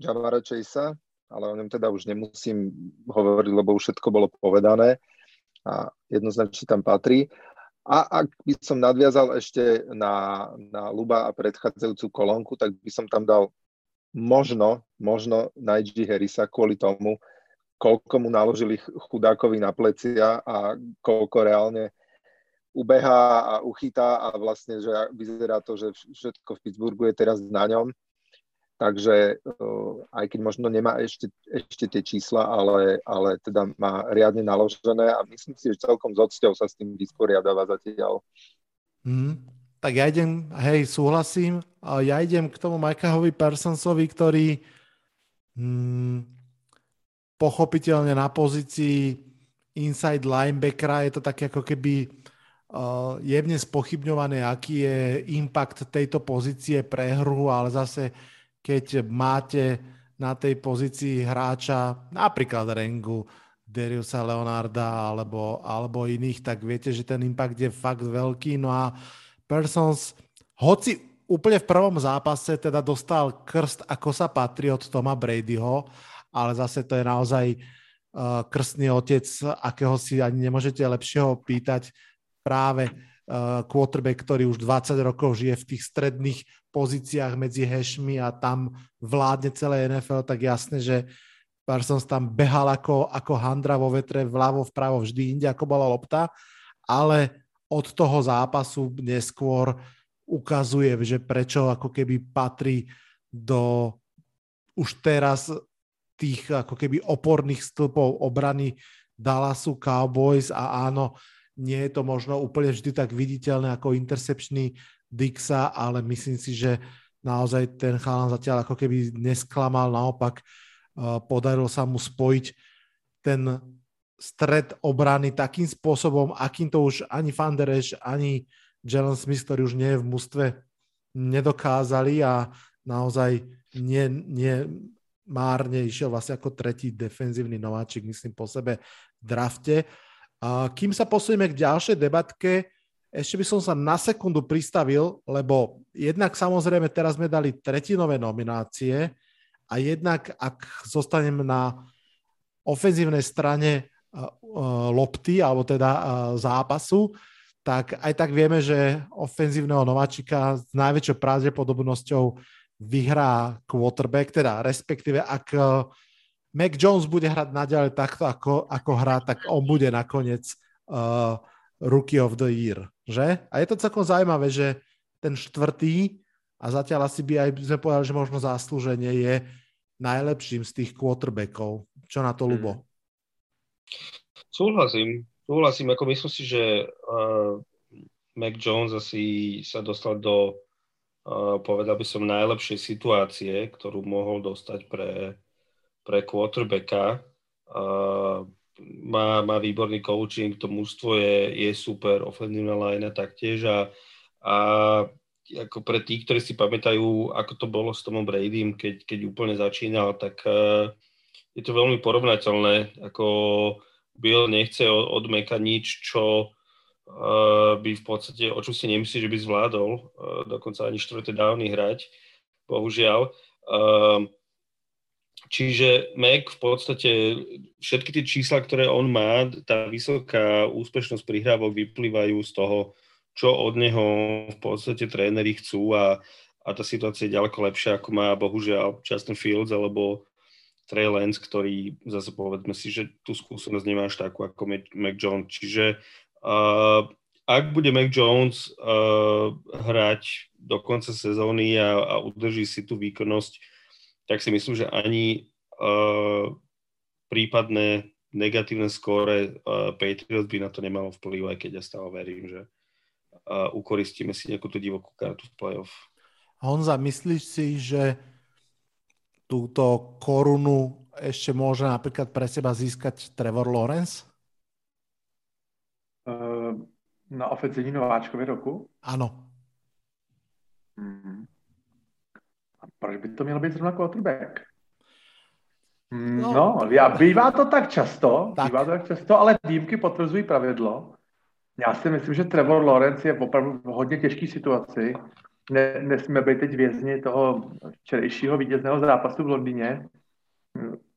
Jamara Chasea, ale o ňom teda už nemusím hovoriť, lebo už všetko bolo povedané a jednoznačne tam patrí. A ak by som nadviazal ešte na, na Luba a predchádzajúcu kolónku, tak by som tam dal možno, možno Najee Harrisa kvôli tomu, koľko mu naložili chudákovi na plecia a koľko reálne ubehá a uchytá a vlastne, že vyzerá to, že všetko v Pittsburghu je teraz na ňom. Takže aj keď možno nemá ešte, ešte tie čísla, ale, ale teda má riadne naložené a myslím si, že celkom s odsťou sa s tým vysporiadáva zatiaľ. Mm, tak ja idem, hej, súhlasím. Ja idem k tomu Mikehovi Personsovi, ktorý mm, pochopiteľne na pozícii inside linebackera je to také ako keby jemne spochybňované, aký je impact tejto pozície pre hru, ale zase keď máte na tej pozícii hráča, napríklad Rengu, Dariusa Leonarda alebo, alebo iných, tak viete, že ten impact je fakt veľký. No a Persons, hoci úplne v prvom zápase teda dostal krst, ako sa patrí od Toma Bradyho, ale zase to je naozaj uh, krstný otec, akého si ani nemôžete lepšieho pýtať práve uh, quarterback, ktorý už 20 rokov žije v tých stredných pozíciách medzi hešmi a tam vládne celé NFL, tak jasné, že Parsons tam behal ako, ako handra vo vetre vľavo, vpravo, vždy inde, ako bola lopta, ale od toho zápasu neskôr ukazuje, že prečo ako keby patrí do už teraz tých ako keby oporných stĺpov obrany Dallasu Cowboys. A áno, nie je to možno úplne vždy tak viditeľné ako intercepčný Dixa, ale myslím si, že naozaj ten chalan zatiaľ ako keby nesklamal, naopak uh, podarilo sa mu spojiť ten stred obrany takým spôsobom, akým to už ani Fandereš, ani Jalen Smith, ktorý už nie je v mústve, nedokázali a naozaj nie, nie márne išiel vlastne ako tretí defenzívny nováčik, myslím po sebe v drafte. Kým sa posunieme k ďalšej debatke, ešte by som sa na sekundu pristavil, lebo jednak samozrejme teraz sme dali tretinové nominácie a jednak ak zostanem na ofenzívnej strane lopty, alebo teda zápasu, tak aj tak vieme, že ofenzívneho nováčika s najväčšou pravdepodobnosťou vyhrá quarterback, teda respektíve ak Mac Jones bude hrať naďalej takto, ako, ako hrá, tak on bude nakoniec uh, Rookie of the Year, že? A je to celkom zaujímavé, že ten štvrtý, a zatiaľ asi by aj sme povedali, že možno zaslúženie je najlepším z tých quarterbackov. Čo na to, Lubo? Súhlasím. Súhlasím, ako myslím si, že uh, Mac Jones asi sa dostal do, uh, povedal by som, najlepšej situácie, ktorú mohol dostať pre, pre quarterbacka. Uh, má, má výborný coaching, to mužstvo je, je super, ofenzívna line taktiež a, a ako pre tých, ktorí si pamätajú, ako to bolo s Tomom Bradym, keď, keď úplne začínal, tak uh, je to veľmi porovnateľné, ako Bill nechce od, od Meka nič, čo uh, by v podstate, o čom si nemyslí, že by zvládol, uh, dokonca ani štvrté dávny hrať, bohužiaľ. Uh, Čiže Mac v podstate všetky tie čísla, ktoré on má, tá vysoká úspešnosť prihrávok vyplývajú z toho, čo od neho v podstate tréneri chcú a, a tá situácia je ďaleko lepšia, ako má bohužiaľ Justin Fields alebo Trey Lance, ktorý zase povedzme si, že tú skúsenosť nemá až takú ako Mac Jones. Čiže uh, ak bude Mac Jones uh, hrať do konca sezóny a, a udrží si tú výkonnosť, tak si myslím, že ani uh, prípadné negatívne skóre uh, Patriots by na to nemalo vplyv, aj keď ja stále verím, že uh, ukoristíme si nejakú tú divokú kartu v playoff. Honza, myslíš si, že túto korunu ešte môže napríklad pre seba získať Trevor Lawrence? Uh, na ofenzivní nováčkovi roku? Ano. Hmm. Proč by to měl být zrovna quarterback? No, no já, bývá to tak často, tak. bývá to tak často, ale výjimky potvrzují pravidlo. Já si myslím, že Trevor Lawrence je opravdu v hodně těžké situaci. Ne, nesmíme být teď vězni toho včerejšího vítězného zápasu v Londýně,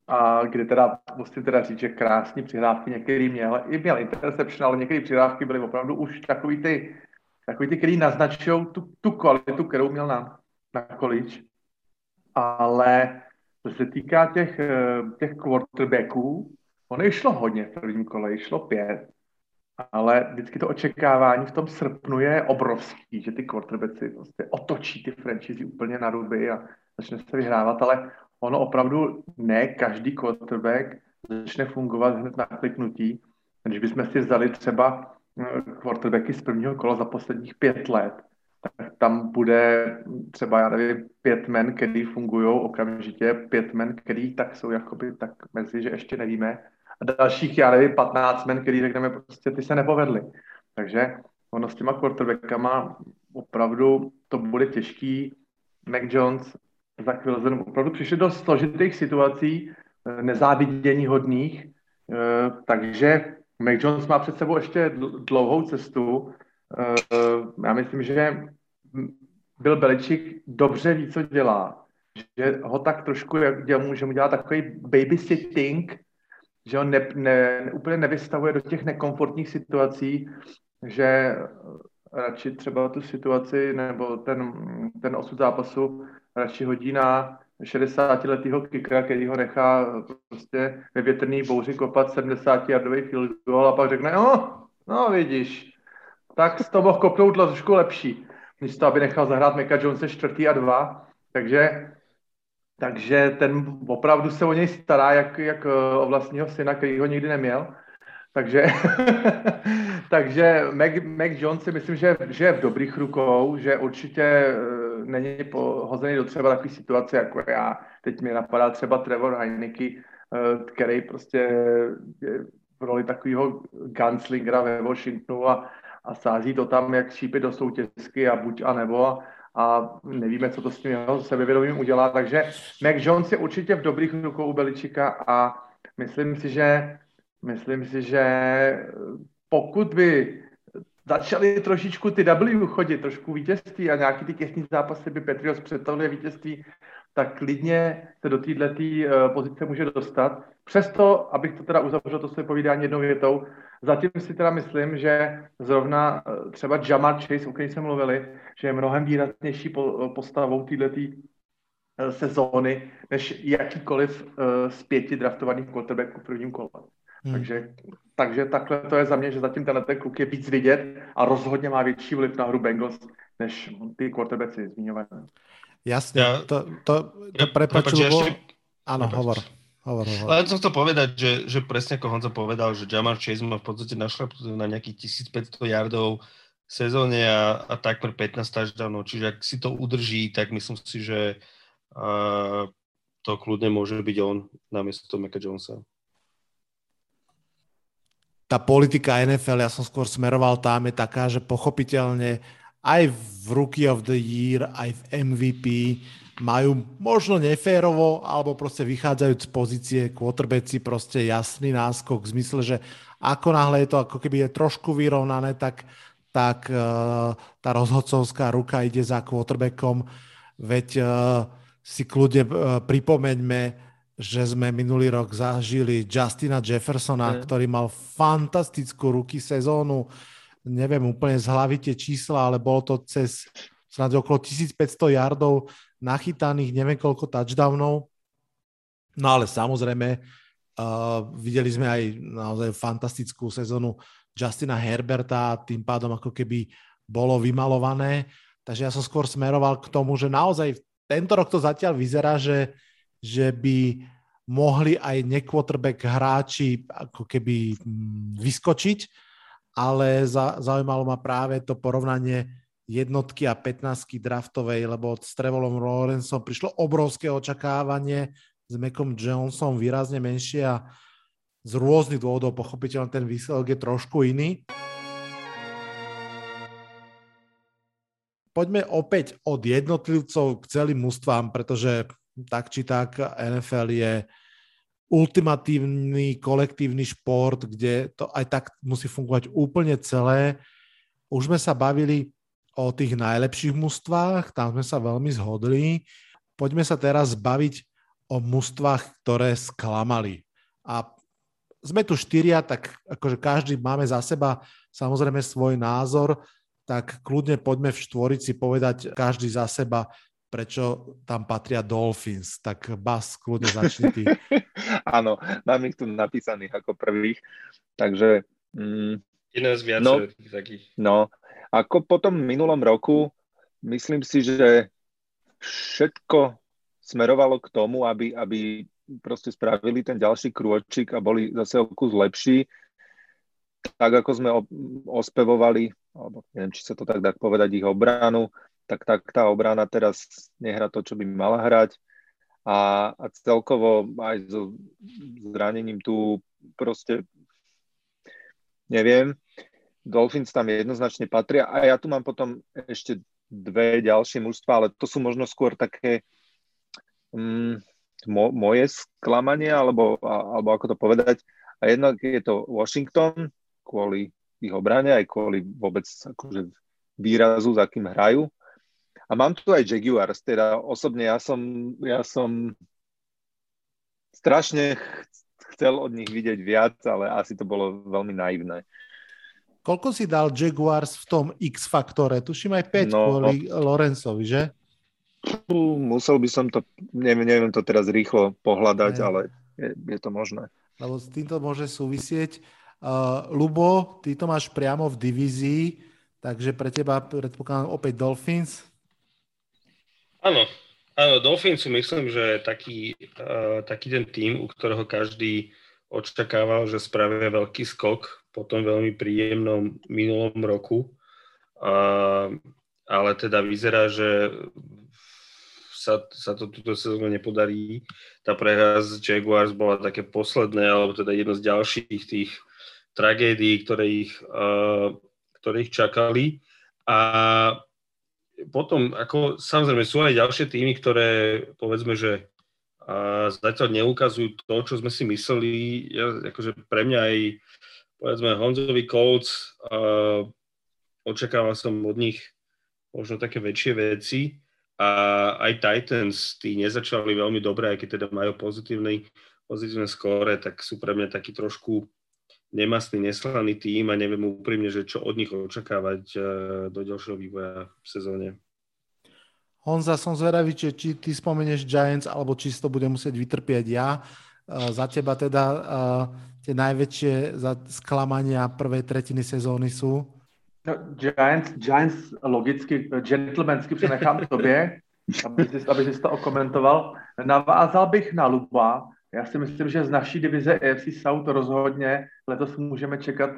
a kde teda musím teda říct, že krásní přihrávky některý měl, i měl interception, ale některé přihrávky byly opravdu už takový ty, takový ty, který naznačují tu, tu kvalitu, kterou měl na, na college. Ale co se týká těch, eh, těch quarterbacků, ono šlo hodně v prvním kole, šlo pět, ale vždycky to očekávání v tom srpnu je obrovský, že ty quarterbacki prostě otočí ty franchise úplně na ruby a začne se vyhrávat, ale ono opravdu ne každý quarterback začne fungovat hned na kliknutí. Když bychom si vzali třeba eh, quarterbacky z prvního kola za posledních pět let, tak tam bude třeba, já nevím, pět men, který fungují okamžitě, pět men, který tak jsou jakoby tak mezi, že ještě nevíme. A dalších, já nevím, 15 men, který řekneme, prostě ty se nepovedly. Takže ono s těma quarterbackama opravdu to bude těžký. Mac Jones za chvíli opravdu přišli do složitých situací, nezávidění hodných, eh, takže Mac Jones má před sebou ještě dlouhou cestu. Eh, já myslím, že byl Beličik dobře ví, co dělá. Že ho tak trošku, jak dělá, že mu dělá takový babysitting, že on ne, ne, úplně nevystavuje do těch nekomfortních situací, že radši třeba tu situaci nebo ten, ten osud zápasu radši hodí na 60-letého kikra, který ho nechá prostě ve větrný bouři kopat 70 yardový field goal a pak řekne, no, no vidíš, tak z mohl kopnout trošku lepší, místo aby nechal zahrát Meka Jonese čtvrtý a dva, takže takže ten opravdu se o něj stará, jak, jak o vlastního syna, který ho nikdy neměl. Takže, takže Mac, Mac Jones si myslím, že, že je v dobrých rukou, že určitě uh, není pohozený do třeba takové situace, jako já. Teď mi napadá třeba Trevor Heineke, uh, který prostě je v roli takového gunslingera ve Washingtonu a, a sází to tam, jak šípy do soutězky a buď a nebo a nevíme, co to s tím jeho sebevědomím udělá. Takže Mac Jones je určitě v dobrých rukou u Beličika a myslím si, že Myslím si, že pokud by začaly trošičku ty W chodit, trošku vítězství a nějaký ty těsní zápasy by Petrios představili vítězství, tak klidně se do této uh, pozice může dostat. Přesto, abych to teda uzavřel to své povídání jednou větou, zatím si teda myslím, že zrovna uh, třeba Jamar Chase, o kterém jsme mluvili, že je mnohem výraznější po, postavou této sezóny, než jakýkoliv z pěti draftovaných quarterbacků v prvním kole. Hmm. Takže, takže takhle to je za mě, že zatím tenhle ten kluk je víc vidět a rozhodně má větší vliv na hru Bengals, než ty quarterbacki zmiňované. Jasne, ja, to, to, to prepačujú, ja, ešte... áno, hovor. Hovor, hovor. Len som chcel povedať, že, že presne ako Honza povedal, že Jamar Chase má v podstate našlapnutý na nejakých 1500 yardov v sezóne a, a takmer 15 touchdownov, čiže ak si to udrží, tak myslím si, že uh, to kľudne môže byť on namiesto Meka Jonesa tá politika NFL, ja som skôr smeroval tam, je taká, že pochopiteľne aj v Rookie of the Year, aj v MVP majú možno neférovo, alebo proste vychádzajú z pozície quarterbacki proste jasný náskok v zmysle, že ako náhle je to ako keby je trošku vyrovnané, tak, tak uh, tá rozhodcovská ruka ide za quarterbackom. Veď uh, si kľudne uh, pripomeňme že sme minulý rok zažili Justina Jeffersona, mm. ktorý mal fantastickú ruky sezónu. Neviem úplne z hlavy tie čísla, ale bolo to cez snad okolo 1500 yardov nachytaných, neviem koľko touchdownov. No ale samozrejme, uh, videli sme aj naozaj fantastickú sezónu Justina Herberta, tým pádom ako keby bolo vymalované. Takže ja som skôr smeroval k tomu, že naozaj tento rok to zatiaľ vyzerá, že, že by mohli aj nequarterback hráči ako keby mm, vyskočiť, ale za, zaujímalo ma práve to porovnanie jednotky a 15 draftovej, lebo s Trevolom Lawrenceom prišlo obrovské očakávanie, s Mekom Jonesom výrazne menšie a z rôznych dôvodov pochopiteľne ten výsledok je trošku iný. Poďme opäť od jednotlivcov k celým mústvám, pretože tak či tak NFL je ultimatívny kolektívny šport, kde to aj tak musí fungovať úplne celé. Už sme sa bavili o tých najlepších mužstvách, tam sme sa veľmi zhodli. Poďme sa teraz baviť o mužstvách, ktoré sklamali. A sme tu štyria, tak akože každý máme za seba samozrejme svoj názor, tak kľudne poďme v štvorici povedať každý za seba, prečo tam patria Dolphins. Tak Bas, kľudne začni ty. Áno, mám ich tu napísaných ako prvých, takže... Mm, Iné z no, takých. No, ako po tom minulom roku, myslím si, že všetko smerovalo k tomu, aby, aby proste spravili ten ďalší krôčik a boli zase o kus lepší. Tak ako sme ospevovali, alebo neviem, či sa to tak dá povedať, ich obranu, tak, tak tá obrana teraz nehra to, čo by mala hrať. A, a celkovo aj so zranením tu proste neviem. Dolphins tam jednoznačne patria a ja tu mám potom ešte dve ďalšie mužstva, ale to sú možno skôr také um, mo, moje sklamanie, alebo, alebo ako to povedať. A jednak je to Washington kvôli ich obrane, aj kvôli vôbec akože výrazu, za kým hrajú. A mám tu aj Jaguars, teda osobne ja som, ja som strašne chcel od nich vidieť viac, ale asi to bolo veľmi naivné. Koľko si dal Jaguars v tom X-faktore? Tuším aj 5 no, kvôli Lorenzovi, že? Musel by som to, neviem, neviem to teraz rýchlo pohľadať, ne. ale je, je to možné. Lebo s týmto môže súvisieť. Uh, Lubo, ty to máš priamo v divízii, takže pre teba predpokladám opäť Dolphins. Áno, áno, Dolphins myslím, že taký, uh, taký ten tým, u ktorého každý očakával, že spravia veľký skok po tom veľmi príjemnom minulom roku. A, ale teda vyzerá, že sa, sa to túto sezónu nepodarí. Tá prehra z Jaguars bola také posledné, alebo teda jedno z ďalších tých tragédií, ktoré ich, uh, ktoré ich čakali. A potom, ako samozrejme, sú aj ďalšie týmy, ktoré povedzme, že uh, zatiaľ neukazujú to, čo sme si mysleli. Ja, akože pre mňa aj povedzme Honzovi Colts, očakával som od nich možno také väčšie veci a aj Titans, tí nezačali veľmi dobre, aj keď teda majú pozitívny, pozitívne skóre, tak sú pre mňa taký trošku nemastný, neslaný tým a neviem úprimne, že čo od nich očakávať uh, do ďalšieho vývoja v sezóne. Honza, som zvedavý, či, či ty spomenieš Giants, alebo či si to bude musieť vytrpieť ja. Uh, za teba teda uh, tie najväčšie sklamania prvej tretiny sezóny sú? No, Giants, Giants logicky, gentlemansky přenechám tobě, aby jsi, aby jsi to okomentoval. Navázal bych na Luba. Já si myslím, že z naší divize AFC South rozhodně letos můžeme čekat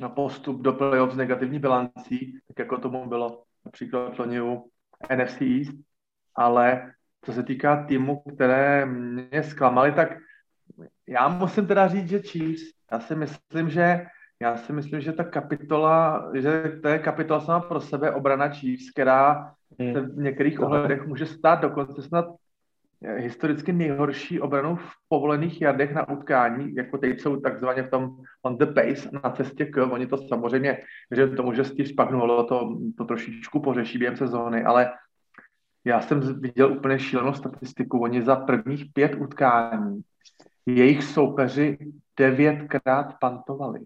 na postup do playoff s negativní bilancí, tak jako tomu bylo například loni u NFC East. Ale co se týká týmu, které mě zklamaly, tak já musím teda říct, že Chiefs, já si myslím, že já si myslím, že ta kapitola, že to je kapitola sama pro sebe obrana Chiefs, která se v některých ohledech může stát dokonce snad historicky nejhorší obranu v povolených jardech na utkání, jako teď jsou takzvaně v tom on the pace na cestě k, oni to samozřejmě, že tomu, že Steve Spagnuolo to, to trošičku pořeší během sezóny, ale já jsem viděl úplně šílenou statistiku, oni za prvních pět utkání jejich soupeři devětkrát pantovali.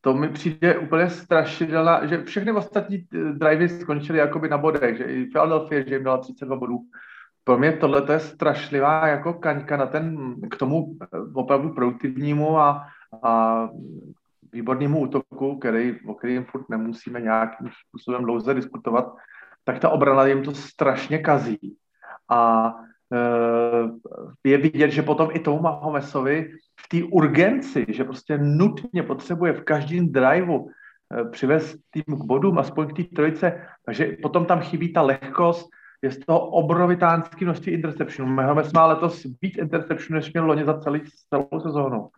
to mi přijde úplně strašidelná, že všechny ostatní drivey skončily jakoby na bodech, že i Philadelphia, že jim dala 32 bodů. Pro mě tohle je strašlivá jako kaňka na ten, k tomu opravdu produktivnímu a, a výbornému útoku, který, o kterým furt nemusíme nějakým způsobem dlouze diskutovat, tak ta obrana jim to strašně kazí. A e, je vidět, že potom i tomu Mahomesovi v té urgenci, že prostě nutně potřebuje v každém driveu e, přivést tým k bodům, aspoň k té trojice, takže potom tam chybí ta lehkost, je z toho obrovitánský množství interceptionů. Mahomes má letos víc interceptionů, než měl loni za celý, celou sezónu.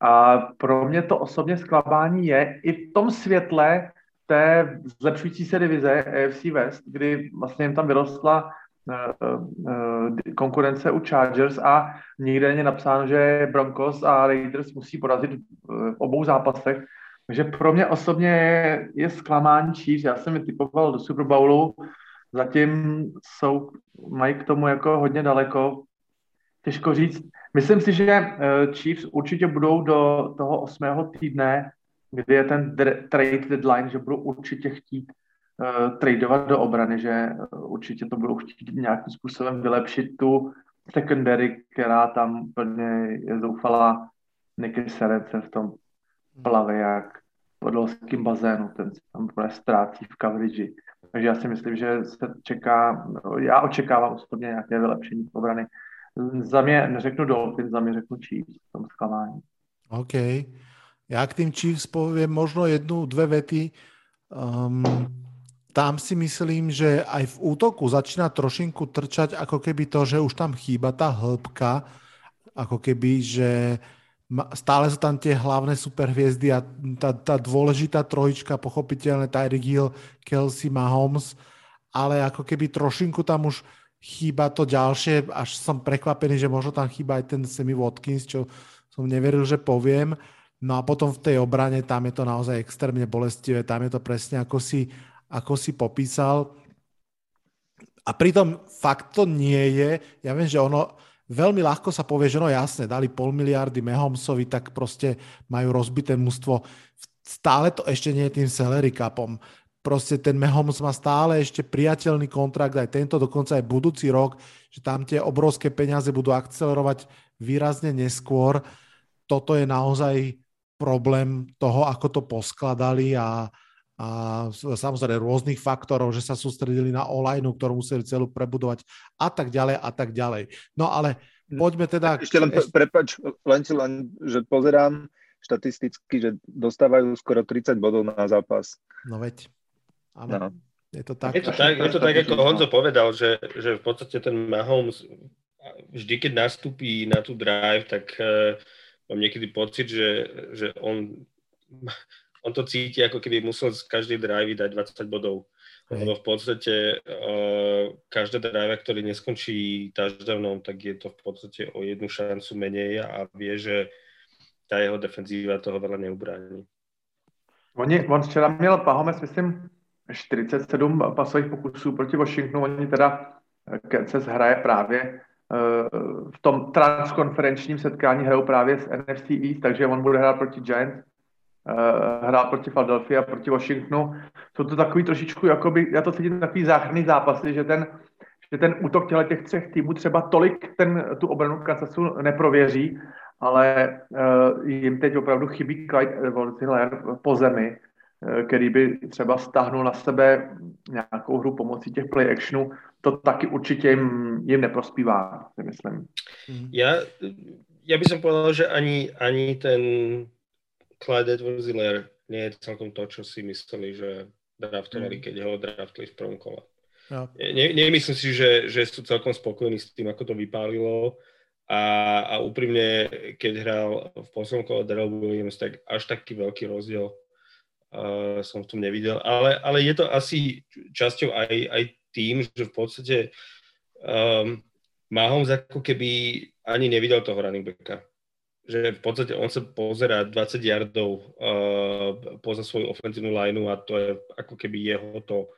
A pro mě to osobně zklamání je i v tom světle té zlepšující se divize AFC West, kdy vlastně jim tam vyrostla uh, uh, konkurence u Chargers a nikde není napsáno, že Broncos a Raiders musí porazit v obou zápasech. Takže pro mě osobně je, je zklamání Chiefs. Já jsem je typoval do Super Bowlu, zatím jsou, mají k tomu jako hodně daleko. Těžko říct. Myslím si, že Chiefs určitě budou do toho osmého týdne kdy je ten trade deadline, že budou určitě chtít uh, tradovat do obrany, že uh, určitě to budou chtít nějakým způsobem vylepšit tu secondary, která tam úplně je zoufalá. Niky Serence v tom plave jak v podolském bazénu, ten se tam úplně ztrácí v coverage. Takže já si myslím, že se čeká, já očekávám osobně nějaké vylepšení obrany. Za mě neřeknu Dolphins, za mě řeknu Chiefs v tom zklamání. OK. Ja k tým Chiefs poviem možno jednu, dve vety. Um, tam si myslím, že aj v útoku začína trošinku trčať ako keby to, že už tam chýba tá hĺbka, ako keby, že stále sú tam tie hlavné superhviezdy a tá, tá dôležitá trojička, pochopiteľne Tyreek Hill, Kelsey, Mahomes, ale ako keby trošinku tam už chýba to ďalšie, až som prekvapený, že možno tam chýba aj ten Sammy Watkins, čo som neveril, že poviem. No a potom v tej obrane, tam je to naozaj extrémne bolestivé, tam je to presne ako si, ako si popísal. A pritom fakt to nie je, ja viem, že ono veľmi ľahko sa povie, že no jasne, dali pol miliardy Mahomsovi, tak proste majú rozbité mústvo. Stále to ešte nie je tým salary capom. Proste ten Mahomes má stále ešte priateľný kontrakt, aj tento, dokonca aj budúci rok, že tam tie obrovské peniaze budú akcelerovať výrazne neskôr. Toto je naozaj problém toho, ako to poskladali a, a samozrejme rôznych faktorov, že sa sústredili na online, ktorú museli celú prebudovať a tak ďalej a tak ďalej. No ale poďme teda... Ešte len, ešte... prepač, len, len, že pozerám štatisticky, že dostávajú skoro 30 bodov na zápas. No veď, áno. No. Je to tak. Je to tak, je to tak ako Honzo povedal, že, že v podstate ten Mahomes vždy, keď nastúpi na tú drive, tak uh, mám niekedy pocit, že, že on, on to cíti, ako keby musel z každej drive dať 20 bodov. Hej. Lebo v podstate uh, každá drive, ktorý neskončí touchdownom, tak je to v podstate o jednu šancu menej a vie, že tá jeho defenzíva toho veľa neubráni. Oni, on včera měl Pahomes, myslím, 47 pasových pokusů proti Washingtonu. Oni teda Kansas hraje právě v tom transkonferenčním setkání hrajou právě s NFC East, takže on bude hrát proti Giants, eh, hrál proti Philadelphia, proti Washingtonu. Jsou to takový trošičku, jakoby, já to cítím takový záchranný zápasy, že ten, že ten útok těle těch třech týmů třeba tolik ten, tu obranu Kansasu neprověří, ale uh, jim teď opravdu chybí Clyde Hiller po zemi, uh, který by třeba stáhnul na sebe nějakou hru pomocí těch play actionů to taky určitě jim, jim neprospívá, si myslím. Ja, ja by som povedal, že ani, ani ten Clyde edwards nie je celkom to, čo si mysleli, že draftovali, mm. keď ho draftli v prvom kole. No. Ne, nemyslím si, že, že sú celkom spokojní s tým, ako to vypálilo a, a úprimne, keď hral v poslednom kole Daryl Williams, tak až taký veľký rozdiel uh, som v tom nevidel. Ale, ale je to asi časťou aj, aj tým, že v podstate um, Mahomes ako keby ani nevidel toho running backa. Že v podstate on sa pozera 20 yardov uh, poza svoju ofenzívnu lineu a to je ako keby jeho to,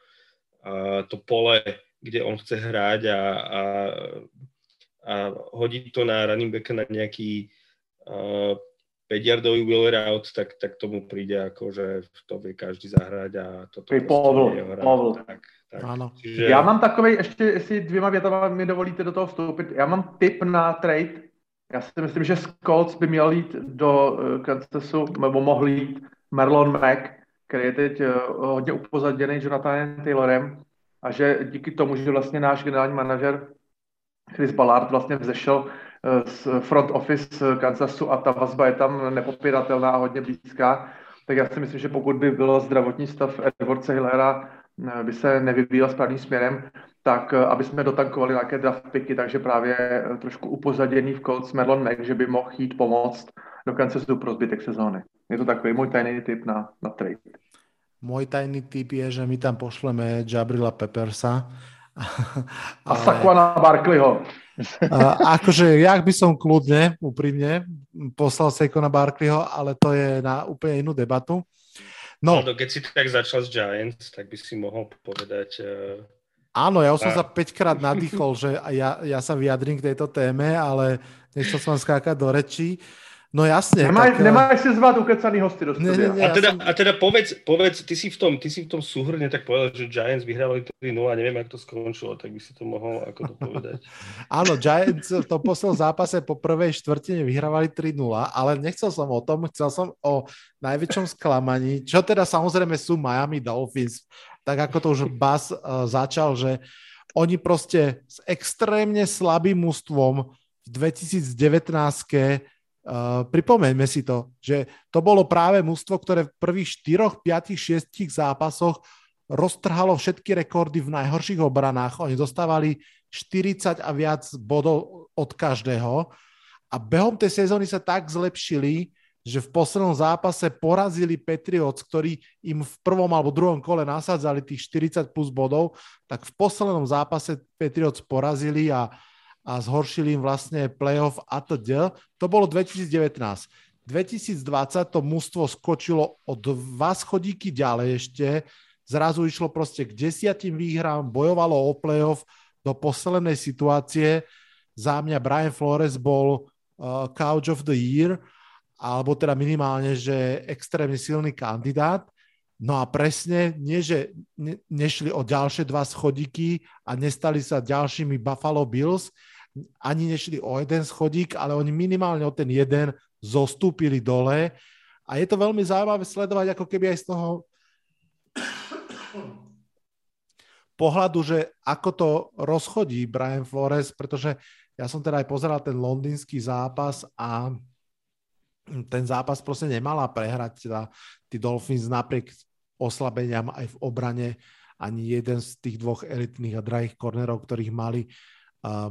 uh, to pole, kde on chce hrať a, a, a hodí to na running backa na nejaký uh, 5-yardový wheel route, tak, tak tomu príde ako, že to vie každý zahrať a toto je povl, povl. Tak, tak. Ano. Čiže... Já mám takový, ještě jestli dvěma větama mi dovolíte do toho vstoupit, já mám tip na trade. Já si myslím, že Scouts by měl jít do uh, Kansasu, nebo mohl jít Marlon Mack, který je teď uh, hodně upozaděný Jonathanem Taylorem a že díky tomu, že vlastně náš generální manažer Chris Ballard vlastně vzešel eh, z front office Kansasu a ta vazba je tam nepopiratelná a hodně blízká, tak já si myslím, že pokud by byl zdravotní stav Edwardse Hillera eh, by se nevyvíjel správným směrem, tak eh, aby jsme dotankovali nějaké draft picky, takže právě trošku upozaděný v Colts Merlon Mack, že by mohl jít pomoct do Kansasu pro zbytek sezóny. Je to takový můj tajný tip na, na trade. Môj tajný tip je, že my tam pošleme Jabrila Peppersa. A. Saquona Barkleyho. Akože, jak by som kľudne, úprimne, poslal Saquona Barkleyho, ale to je na úplne inú debatu. No. no keď si tak začal s Giants, tak by si mohol povedať... Uh... Áno, ja už som sa 5 krát nadýchol, že ja, ja sa vyjadrím k tejto téme, ale nechcel som skákať do rečí. No jasne. Nemaj, tak, nemáš si zvať ukecaný hosty do ne, ne, ne, a, teda, a teda povedz, povedz ty, si v tom, ty si v tom súhrne tak povedal, že Giants vyhrávali 3-0 a neviem, ako to skončilo, tak by si to mohol ako to povedať. Áno, Giants v tom poslednom zápase po prvej štvrtine vyhrávali 3-0, ale nechcel som o tom, chcel som o najväčšom sklamaní, čo teda samozrejme sú Miami Dolphins, tak ako to už Bas uh, začal, že oni proste s extrémne slabým mústvom v 2019 Uh, pripomeňme si to, že to bolo práve mústvo, ktoré v prvých 4, 5, 6 zápasoch roztrhalo všetky rekordy v najhorších obranách. Oni dostávali 40 a viac bodov od každého a behom tej sezóny sa tak zlepšili, že v poslednom zápase porazili Patriots, ktorí im v prvom alebo druhom kole nasadzali tých 40 plus bodov, tak v poslednom zápase Patriots porazili a a zhoršili im vlastne playoff a td. To bolo 2019. 2020 to mužstvo skočilo o dva schodíky ďalej ešte, zrazu išlo proste k desiatim výhrám, bojovalo o playoff do poslednej situácie. Za mňa Brian Flores bol uh, Couch of the Year, alebo teda minimálne, že extrémne silný kandidát. No a presne, nie že ne, nešli o ďalšie dva schodíky a nestali sa ďalšími Buffalo Bills, ani nešli o jeden schodík, ale oni minimálne o ten jeden zostúpili dole. A je to veľmi zaujímavé sledovať ako keby aj z toho pohľadu, že ako to rozchodí Brian Flores, pretože ja som teda aj pozeral ten londýnsky zápas a ten zápas proste nemala prehrať teda tí Dolphins napriek oslabeniam aj v obrane ani jeden z tých dvoch elitných a drahých kornerov, ktorých mali,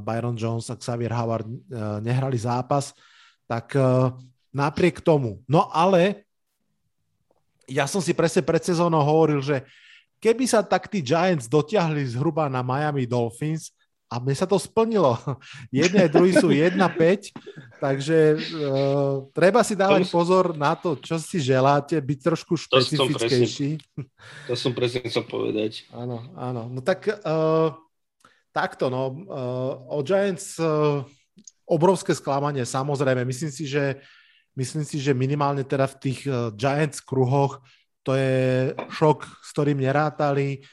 Byron Jones a Xavier Howard e, nehrali zápas, tak e, napriek tomu. No ale ja som si presne pred sezónou hovoril, že keby sa tak tí Giants dotiahli zhruba na Miami Dolphins, a mne sa to splnilo. Jedné, druhý sú 1-5, takže uh, treba si dávať pozor na to, čo si želáte, byť trošku špecifickejší. To som presne, to som presne chcel povedať. Áno, áno. No tak uh, Takto, no. Uh, o Giants uh, obrovské sklamanie, samozrejme. Myslím si, že, myslím si, že minimálne teda v tých uh, Giants kruhoch to je šok, s ktorým nerátali.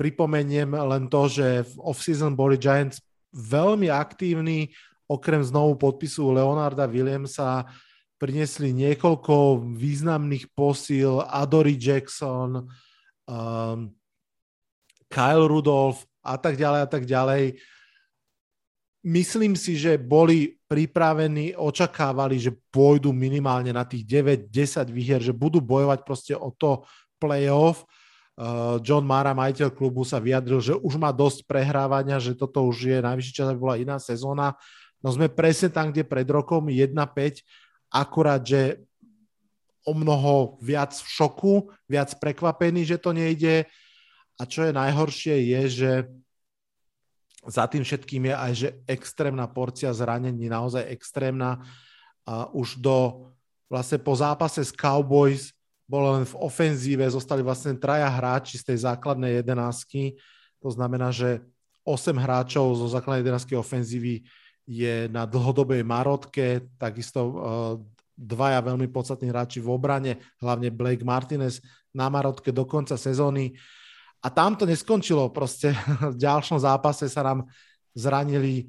Pripomeniem len to, že v off-season boli Giants veľmi aktívni, okrem znovu podpisu Leonarda Williamsa priniesli niekoľko významných posíl, Adory Jackson, um, Kyle Rudolph, a tak ďalej a tak ďalej. Myslím si, že boli pripravení, očakávali, že pôjdu minimálne na tých 9-10 výher, že budú bojovať proste o to playoff. Uh, John Mara, majiteľ klubu, sa vyjadril, že už má dosť prehrávania, že toto už je najvyšší čas, aby bola iná sezóna. No sme presne tam, kde pred rokom 1-5, akurát, že o mnoho viac v šoku, viac prekvapený, že to nejde a čo je najhoršie je, že za tým všetkým je aj, že extrémna porcia zranení, naozaj extrémna. A už do, vlastne po zápase s Cowboys bolo len v ofenzíve, zostali vlastne traja hráči z tej základnej jedenásky. To znamená, že 8 hráčov zo základnej jedenásky ofenzívy je na dlhodobej marotke, takisto uh, dvaja veľmi podstatní hráči v obrane, hlavne Blake Martinez na Marotke do konca sezóny. A tam to neskončilo. Proste v ďalšom zápase sa nám zranili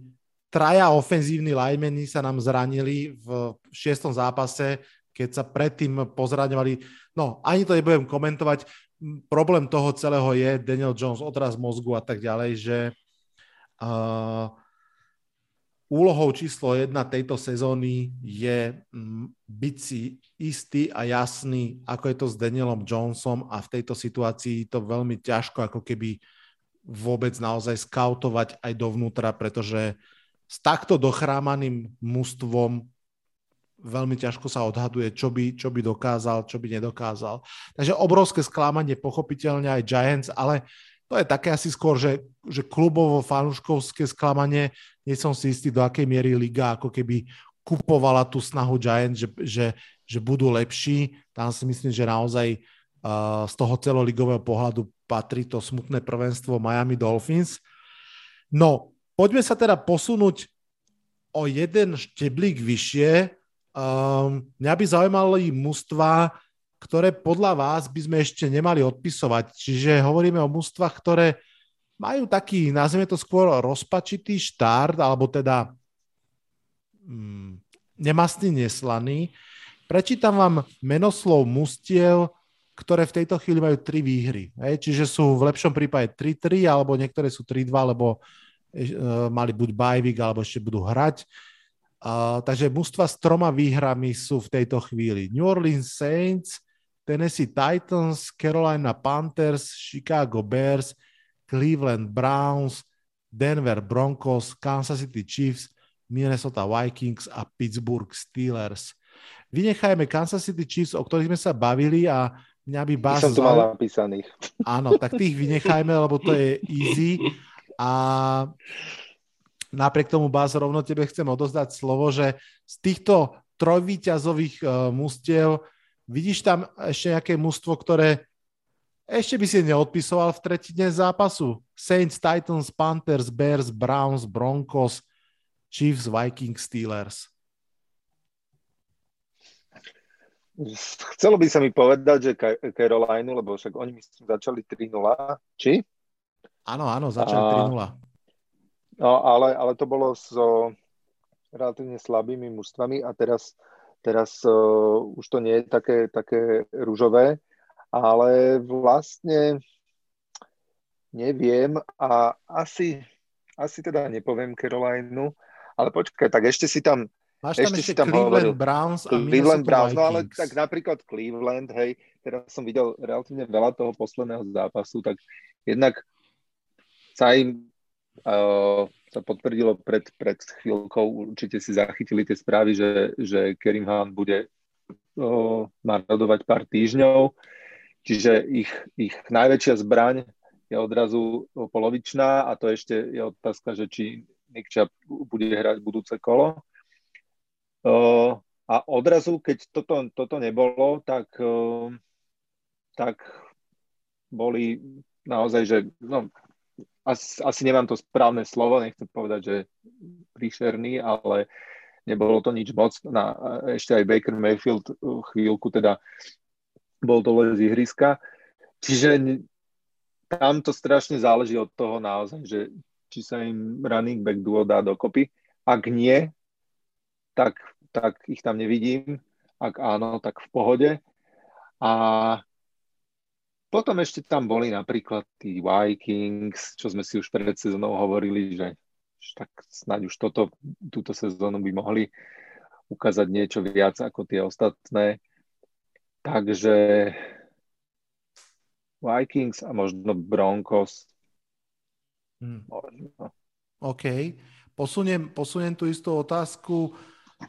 traja ofenzívni lajmeni sa nám zranili v šiestom zápase, keď sa predtým pozraňovali. No, ani to nebudem komentovať. Problém toho celého je Daniel Jones, odraz mozgu a tak ďalej, že uh, úlohou číslo jedna tejto sezóny je mm, byť si istý a jasný, ako je to s Danielom Jonesom a v tejto situácii to veľmi ťažko ako keby vôbec naozaj skautovať aj dovnútra, pretože s takto dochrámaným mústvom veľmi ťažko sa odhaduje, čo by, čo by dokázal, čo by nedokázal. Takže obrovské sklamanie, pochopiteľne aj Giants, ale to je také asi skôr, že, že klubovo fanúškovské sklamanie, nie som si istý, do akej miery liga ako keby kupovala tú snahu Giants, že, že, že budú lepší. Tam si myslím, že naozaj uh, z toho celoligového pohľadu patrí to smutné prvenstvo Miami Dolphins. No, poďme sa teda posunúť o jeden šteblík vyššie. Um, mňa by zaujímali mužstva, ktoré podľa vás by sme ešte nemali odpisovať. Čiže hovoríme o mústvach, ktoré majú taký, nazvime to skôr rozpačitý štart, alebo teda mm, nemastný, neslaný. Prečítam vám menoslov mustiev, ktoré v tejto chvíli majú tri výhry. Hej? Čiže sú v lepšom prípade 3-3, alebo niektoré sú 3-2, lebo e, mali buď bajvik, alebo ešte budú hrať. Uh, takže mužstva s troma výhrami sú v tejto chvíli. New Orleans Saints, Tennessee Titans, Carolina Panthers, Chicago Bears, Cleveland Browns, Denver Broncos, Kansas City Chiefs, Minnesota Vikings a Pittsburgh Steelers. Vynechajme Kansas City Chiefs, o ktorých sme sa bavili a mňa by Bas... Som tu mal napísaných. Áno, tak tých vynechajme, lebo to je easy. A napriek tomu, Bas, rovno tebe chcem odozdať slovo, že z týchto trojvýťazových uh, mustiev Vidíš tam ešte nejaké mužstvo, ktoré ešte by si neodpisoval v tretine zápasu? Saints, Titans, Panthers, Bears, Browns, Broncos, Chiefs, Vikings, Steelers. Chcelo by sa mi povedať, že Carolina, lebo však oni myslím začali 3-0, či? Áno, áno, začali 3-0. No, ale, ale to bolo so relatívne slabými mužstvami a teraz Teraz uh, už to nie je také, také rúžové, ale vlastne neviem a asi, asi teda nepoviem Carolinu, ale počkaj, tak ešte si tam Máš tam ešte, ešte tam Cleveland hovoril, Browns a Cleveland Browns, no ale tak napríklad Cleveland, hej, teraz som videl relatívne veľa toho posledného zápasu, tak jednak sa im uh, sa potvrdilo pred, pred chvíľkou, určite si zachytili tie správy, že, že Kerim Han bude uh, narodovať pár týždňov, čiže ich, ich najväčšia zbraň je odrazu polovičná a to ešte je otázka, že či Nick Chubb bude hrať budúce kolo. A odrazu, keď toto, toto nebolo, tak, tak boli naozaj, že no, asi, asi nemám to správne slovo, nechcem povedať, že príšerný, ale nebolo to nič moc. Na, ešte aj Baker Mayfield chvíľku teda bol dole z ihriska. Čiže tam to strašne záleží od toho naozaj, že či sa im running back duo dá dokopy. Ak nie, tak, tak ich tam nevidím. Ak áno, tak v pohode. A potom ešte tam boli napríklad tí Vikings, čo sme si už pred sezónou hovorili, že tak snáď už toto, túto sezónu by mohli ukázať niečo viac ako tie ostatné. Takže Vikings a možno Broncos. Hmm. OK. Posuniem, posuniem tú istú otázku.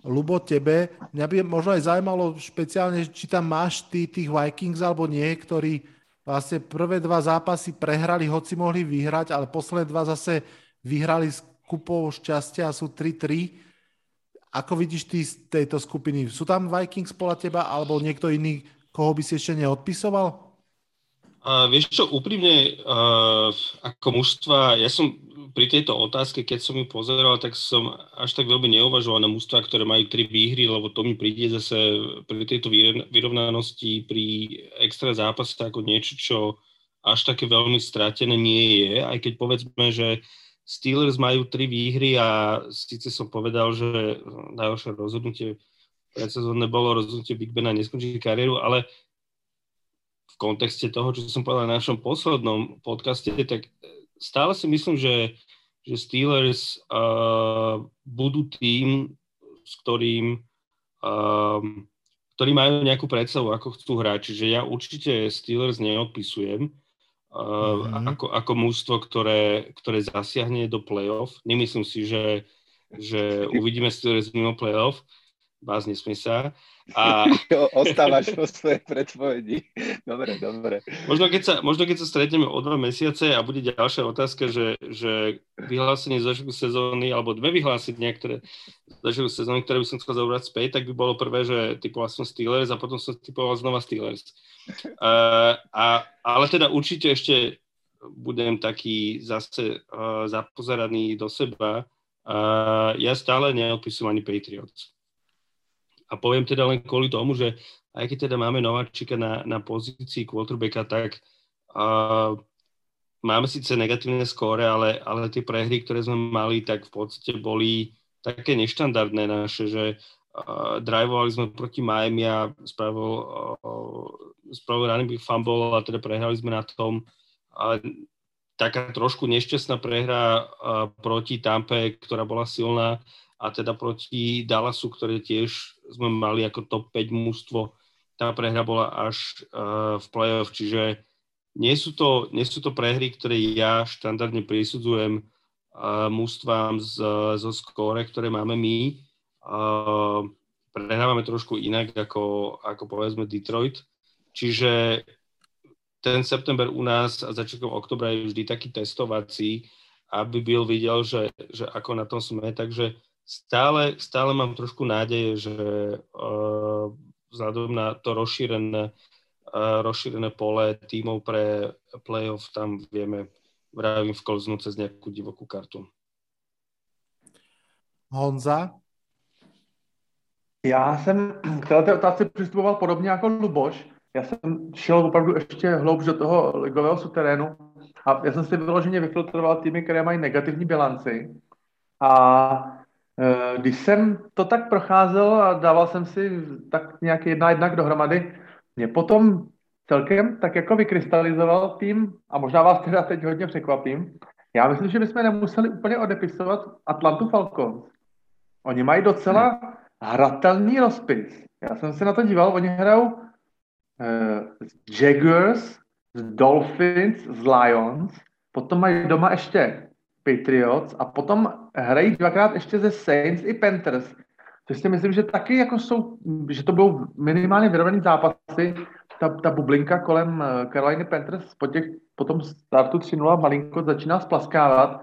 Lubo, tebe. Mňa by možno aj zaujímalo špeciálne, či tam máš ty tých Vikings alebo nie, ktorí vlastne prvé dva zápasy prehrali, hoci mohli vyhrať, ale posledné dva zase vyhrali s kupou šťastia a sú 3-3. Ako vidíš ty z tejto skupiny? Sú tam Vikings podľa teba alebo niekto iný, koho by si ešte neodpisoval? Uh, vieš čo, úprimne, uh, ako mužstva, ja som pri tejto otázke, keď som ju pozeral, tak som až tak veľmi neuvažoval na mužstva, ktoré majú tri výhry, lebo to mi príde zase pri tejto vyrovnanosti, pri extra zápase ako niečo, čo až také veľmi stratené nie je, aj keď povedzme, že Steelers majú tri výhry a síce som povedal, že najhoršie rozhodnutie predsezónne bolo rozhodnutie Big Bena neskončiť kariéru, ale v kontexte toho, čo som povedal na našom poslednom podcaste, tak stále si myslím, že, že Steelers uh, budú tým, s ktorým uh, ktorí majú nejakú predstavu, ako chcú hrať. Čiže ja určite Steelers neodpisujem mm-hmm. ako, ako mústvo, ktoré, ktoré zasiahne do playoff. Nemyslím si, že, že uvidíme Steelers mimo playoff, vás nesmie sa. A... Ostávaš vo svojej predpovedi. Dobre, dobre. Možno keď, sa, možno keď sa stretneme o dva mesiace a bude ďalšia otázka, že, že vyhlásenie začiatku sezóny, alebo dve vyhlásenia, ktoré začiatku sezóny, ktoré by som chcel zaujať späť, tak by bolo prvé, že typoval som Steelers a potom som typoval znova Steelers. Uh, a, ale teda určite ešte budem taký zase uh, zapozeraný do seba. Uh, ja stále neodpisujem ani Patriots. A poviem teda len kvôli tomu, že aj keď teda máme Nováčika na, na pozícii quarterbacka, tak uh, máme síce negatívne skóre, ale, ale tie prehry, ktoré sme mali, tak v podstate boli také neštandardné naše, že uh, drivovali sme proti Miami a spravil, uh, spravil running back fumble a teda prehrali sme na tom. Uh, taká trošku nešťastná prehra uh, proti Tampe, ktorá bola silná a teda proti Dallasu, ktoré tiež sme mali ako top 5 mužstvo, tá prehra bola až uh, v play-off, čiže nie sú, to, nie sú to prehry, ktoré ja štandardne prisudzujem uh, mužstvám z, zo skóre, ktoré máme my. Uh, prehrávame trošku inak ako, ako povedzme Detroit. Čiže ten september u nás a začiatkom oktobra je vždy taký testovací, aby byl videl, že, že ako na tom sme. Takže stále, stále mám trošku nádeje, že uh, vzhľadom na to rozšírené, uh, rozšírené pole tímov pre playoff tam vieme vravím vklznúť cez nejakú divokú kartu. Honza? Já jsem k této otázce přistupoval podobně jako Luboš. Já jsem šel opravdu ještě hloubš do toho ligového suterénu a já jsem si vyloženě vyfiltroval týmy, které mají negativní bilanci. A když jsem to tak procházel a dával jsem si tak nějak jedna jednak dohromady, mě potom celkem tak jako vykrystalizoval tým, a možná vás teda teď hodně překvapím, já myslím, že bychom nemuseli úplně odepisovat Atlantu Falcons. Oni mají docela hratelný rozpis. Já jsem se na to díval, oni hrajou uh, Jaguars, Dolphins, z Lions, potom mají doma ještě Patriots a potom hrají dvakrát ještě ze Saints i Panthers. Což si myslím, že taky jako jsou, že to budou minimálně vyrovnaný zápasy. Ta, ta bublinka kolem eh, Carolina Panthers po, těch, po tom startu 3-0 malinko začíná splaskávat.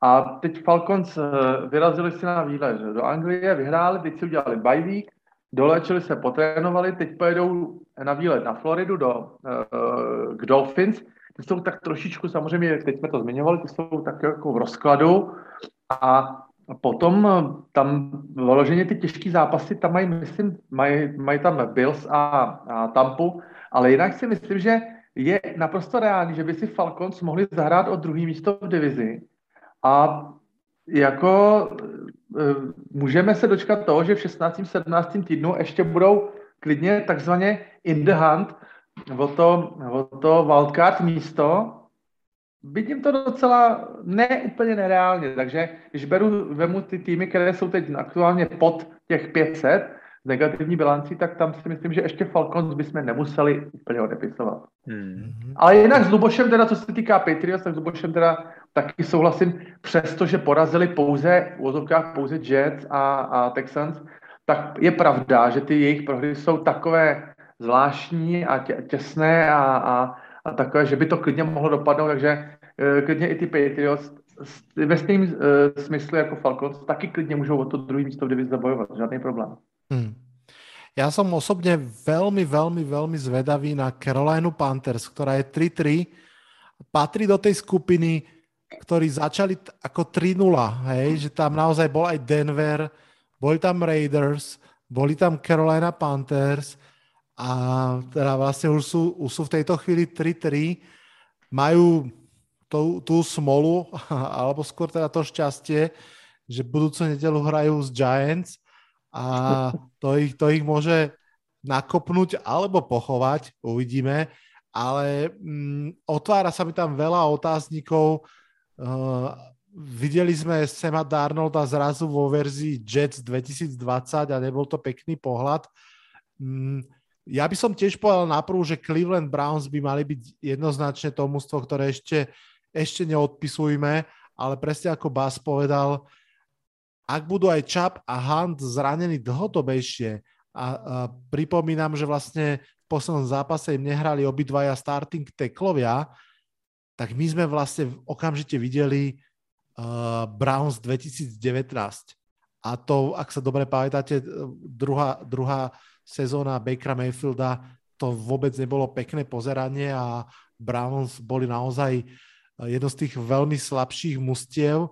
A teď Falcons eh, vyrazili si na výlet do Anglie, vyhráli, teď si udělali bye week, dolečili se, potrénovali, teď pojedou na výlet na Floridu do, uh, k Dolphins, ty jsou tak trošičku, samozřejmě, teď jsme to zmiňovali, ty jsou tak jako v rozkladu a potom eh, tam vyloženě ty těžké zápasy, tam mají, myslím, mají, mají tam Bills a, a Tampu, ale jinak si myslím, že je naprosto reálný, že by si Falcons mohli zahrát o druhý místo v divizi a jako eh, můžeme se dočkat toho, že v 16. 17. týdnu ještě budou klidně takzvaně in the hunt o to, o to wildcard místo, vidím to docela ne úplně nereálně, takže když beru, vemu ty týmy, které jsou teď aktuálně pod těch 500 negativní bilancí, tak tam si myslím, že ještě Falcons bychom nemuseli úplně odepisovat. Hmm. Ale jinak s Lubošem teda, co se týká Patriots, tak s Lubošem teda taky souhlasím, přestože porazili pouze, v úzovkách pouze Jets a, a Texans, tak je pravda, že ty jejich prohry jsou takové zvláštní a tě, těsné a, a, a takové, že by to klidně mohlo dopadnout, takže klidně i ty Patriots ve stejném uh, smyslu jako Falcons taky klidně můžou o to druhé místo v divizi zabojovat, žádný problém. Hmm. Ja som osobne veľmi, veľmi, veľmi zvedavý na Carolina Panthers, ktorá je 3-3. Patrí do tej skupiny, ktorí začali ako 3-0, hej, že tam naozaj bol aj Denver, boli tam Raiders, boli tam Carolina Panthers a teda vlastne už sú, už sú v tejto chvíli 3-3. Majú tú, tú smolu, alebo skôr teda to šťastie, že budúcu nedelu hrajú s Giants a to ich, to ich môže nakopnúť alebo pochovať, uvidíme, ale mm, otvára sa mi tam veľa otáznikov. Uh, videli sme Sema Darnolda zrazu vo verzii Jets 2020 a nebol to pekný pohľad. Mm, ja by som tiež povedal naprv, že Cleveland Browns by mali byť jednoznačne to mústvo, ktoré ešte, ešte neodpisujme, ale presne ako Bas povedal, ak budú aj Čap a Hunt zranení dlhodobejšie, a, a pripomínam, že vlastne v poslednom zápase im nehrali obidvaja starting teklovia, tak my sme vlastne okamžite videli uh, Browns 2019. A to, ak sa dobre pamätáte, druhá, druhá sezóna Bakera Mayfielda, to vôbec nebolo pekné pozeranie a Browns boli naozaj jedno z tých veľmi slabších mustiev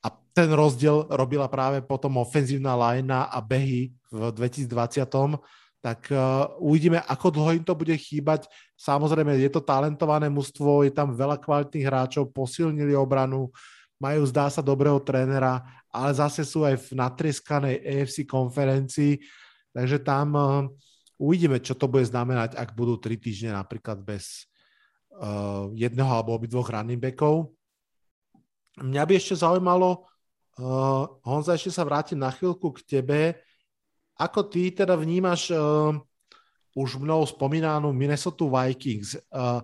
a ten rozdiel robila práve potom ofenzívna lajna a behy v 2020. Tak uh, uvidíme, ako dlho im to bude chýbať. Samozrejme, je to talentované mužstvo, je tam veľa kvalitných hráčov, posilnili obranu, majú zdá sa dobrého trénera, ale zase sú aj v natrieskanej AFC konferencii, takže tam uh, uvidíme, čo to bude znamenať, ak budú tri týždne napríklad bez uh, jedného alebo obidvoch running backov. Mňa by ešte zaujímalo, uh, Honza, ešte sa vrátim na chvíľku k tebe. Ako ty teda vnímaš uh, už mnou spomínanú Minnesota Vikings? Uh,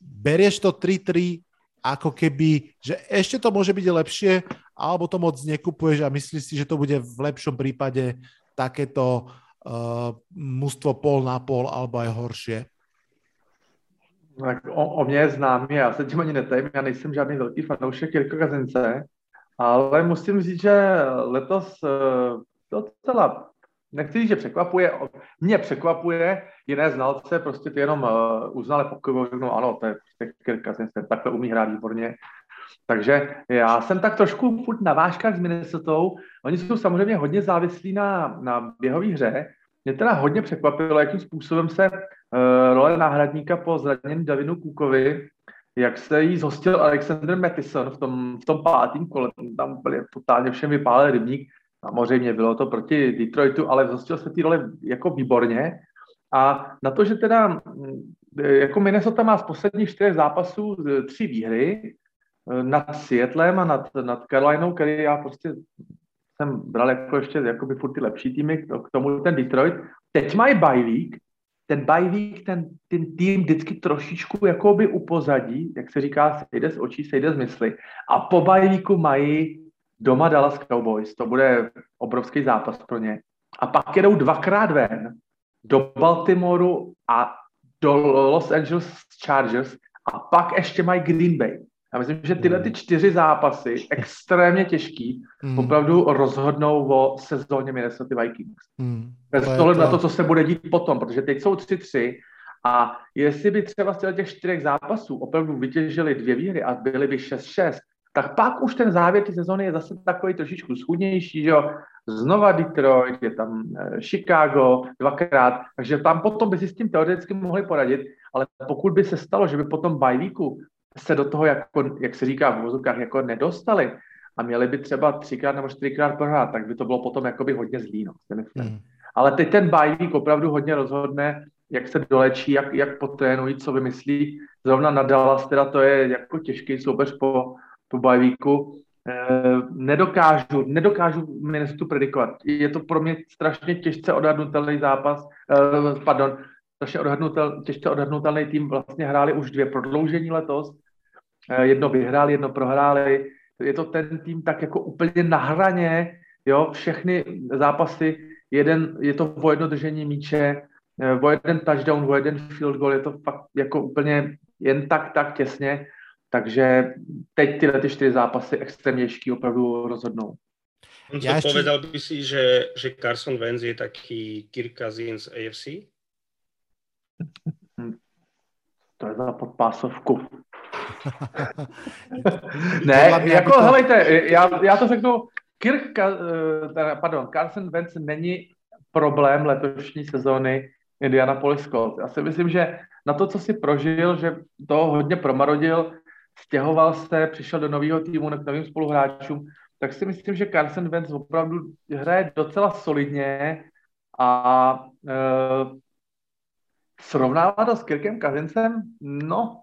berieš to 3-3 ako keby, že ešte to môže byť lepšie, alebo to moc nekupuješ a myslíš si, že to bude v lepšom prípade takéto uh, mužstvo pol na pol alebo aj horšie? Tak o, o mě je známý, já se tím ani netajím, já nejsem žádný velký fanoušek Jirko Kazince, ale musím říct, že letos uh, docela, nechci říct, že překvapuje, mě překvapuje, jiné znalce prostě ty jenom uh, uznali pokoju, no ano, to je Kirk Cousins, takhle umí hrát výborně. Takže já jsem tak trošku furt na váškách s Minnesotou. Oni jsou samozřejmě hodně závislí na, na běhové hře, mě teda hodně překvapilo, jakým způsobem se uh, role náhradníka po zranění Davinu Kukovi, jak se jí zhostil Alexander Mattison v tom, v tom pátém kole, tam byl totálně všem vypálil rybník, samozřejmě bylo to proti Detroitu, ale zhostil se té role jako výborně. A na to, že teda mm, jako Minnesota má z posledních čtyřech zápasů e, tři výhry e, nad Seattlem a nad, nad Carolinou, který já prostě jsem bral jako ještě jakoby furt ty lepší týmy, k tomu ten Detroit. Teď mají bye week, ten bye week, ten, ten tým vždycky trošičku jakoby upozadí, jak se říká, sejde z očí, sejde z mysli. A po bye weeku mají doma Dallas Cowboys, to bude obrovský zápas pro ně. A pak jedou dvakrát ven do Baltimoru a do Los Angeles Chargers a pak ještě mají Green Bay. Já myslím, že tyhle ty hmm. čtyři zápasy, extrémně těžký, mm. opravdu rozhodnou o sezóně Minnesota Vikings. Mm. Bez ohledu na to, co se bude dít potom, protože teď jsou 3-3 a jestli by třeba z těch čtyřech zápasů opravdu vytěžili dvě výhry a byly by 6-6, tak pak už ten závěr té sezóny je zase takový trošičku schudnější, že jo. Znova Detroit, je tam eh, Chicago dvakrát, takže tam potom by si s tím teoreticky mohli poradit, ale pokud by se stalo, že by potom bajvíku se do toho, jako, jak se říká v vozovkách, jako nedostali a měli by třeba třikrát nebo čtyřikrát prohrát, tak by to bylo potom jakoby hodně zlý, no, Mm. Ale teď ten bajvík opravdu hodně rozhodne, jak se dolečí, jak, jak potrénují, co vymyslí. Zrovna na Dallas, teda to je jako těžký soupeř po, po bajvíku. Eh, nedokážu, nedokážu Minnesota predikovat. Je to pro mě strašně těžce odhadnutelný zápas, eh, pardon, strašně odhadnutel, těžce odhadnutelný tým. Vlastně hráli už dvě prodloužení letos jedno vyhráli, jedno prohráli. Je to ten tým tak jako úplně na hraně, jo, všechny zápasy, jeden, je to o jedno držení míče, eh, o jeden touchdown, o jeden field goal, je to fakt jako úplně jen tak, tak těsně, takže teď tyhle ty čtyři zápasy extrémně opravdu rozhodnou. ja ešte... Povedal by si, že, že Carson Wentz je taký Kirk Cousins AFC? To je za podpásovku. ne, jako, to... helejte, já, já to řeknu, Kirk, eh, pardon, Carson Wentz není problém letošní sezóny Indianapolis Colts. Já si myslím, že na to, co si prožil, že to hodně promarodil, stěhoval se, přišel do nového týmu, k novým spoluhráčům, tak si myslím, že Carson Wentz opravdu hraje docela solidně a e, srovnávat to s Kirkem Kazincem, no,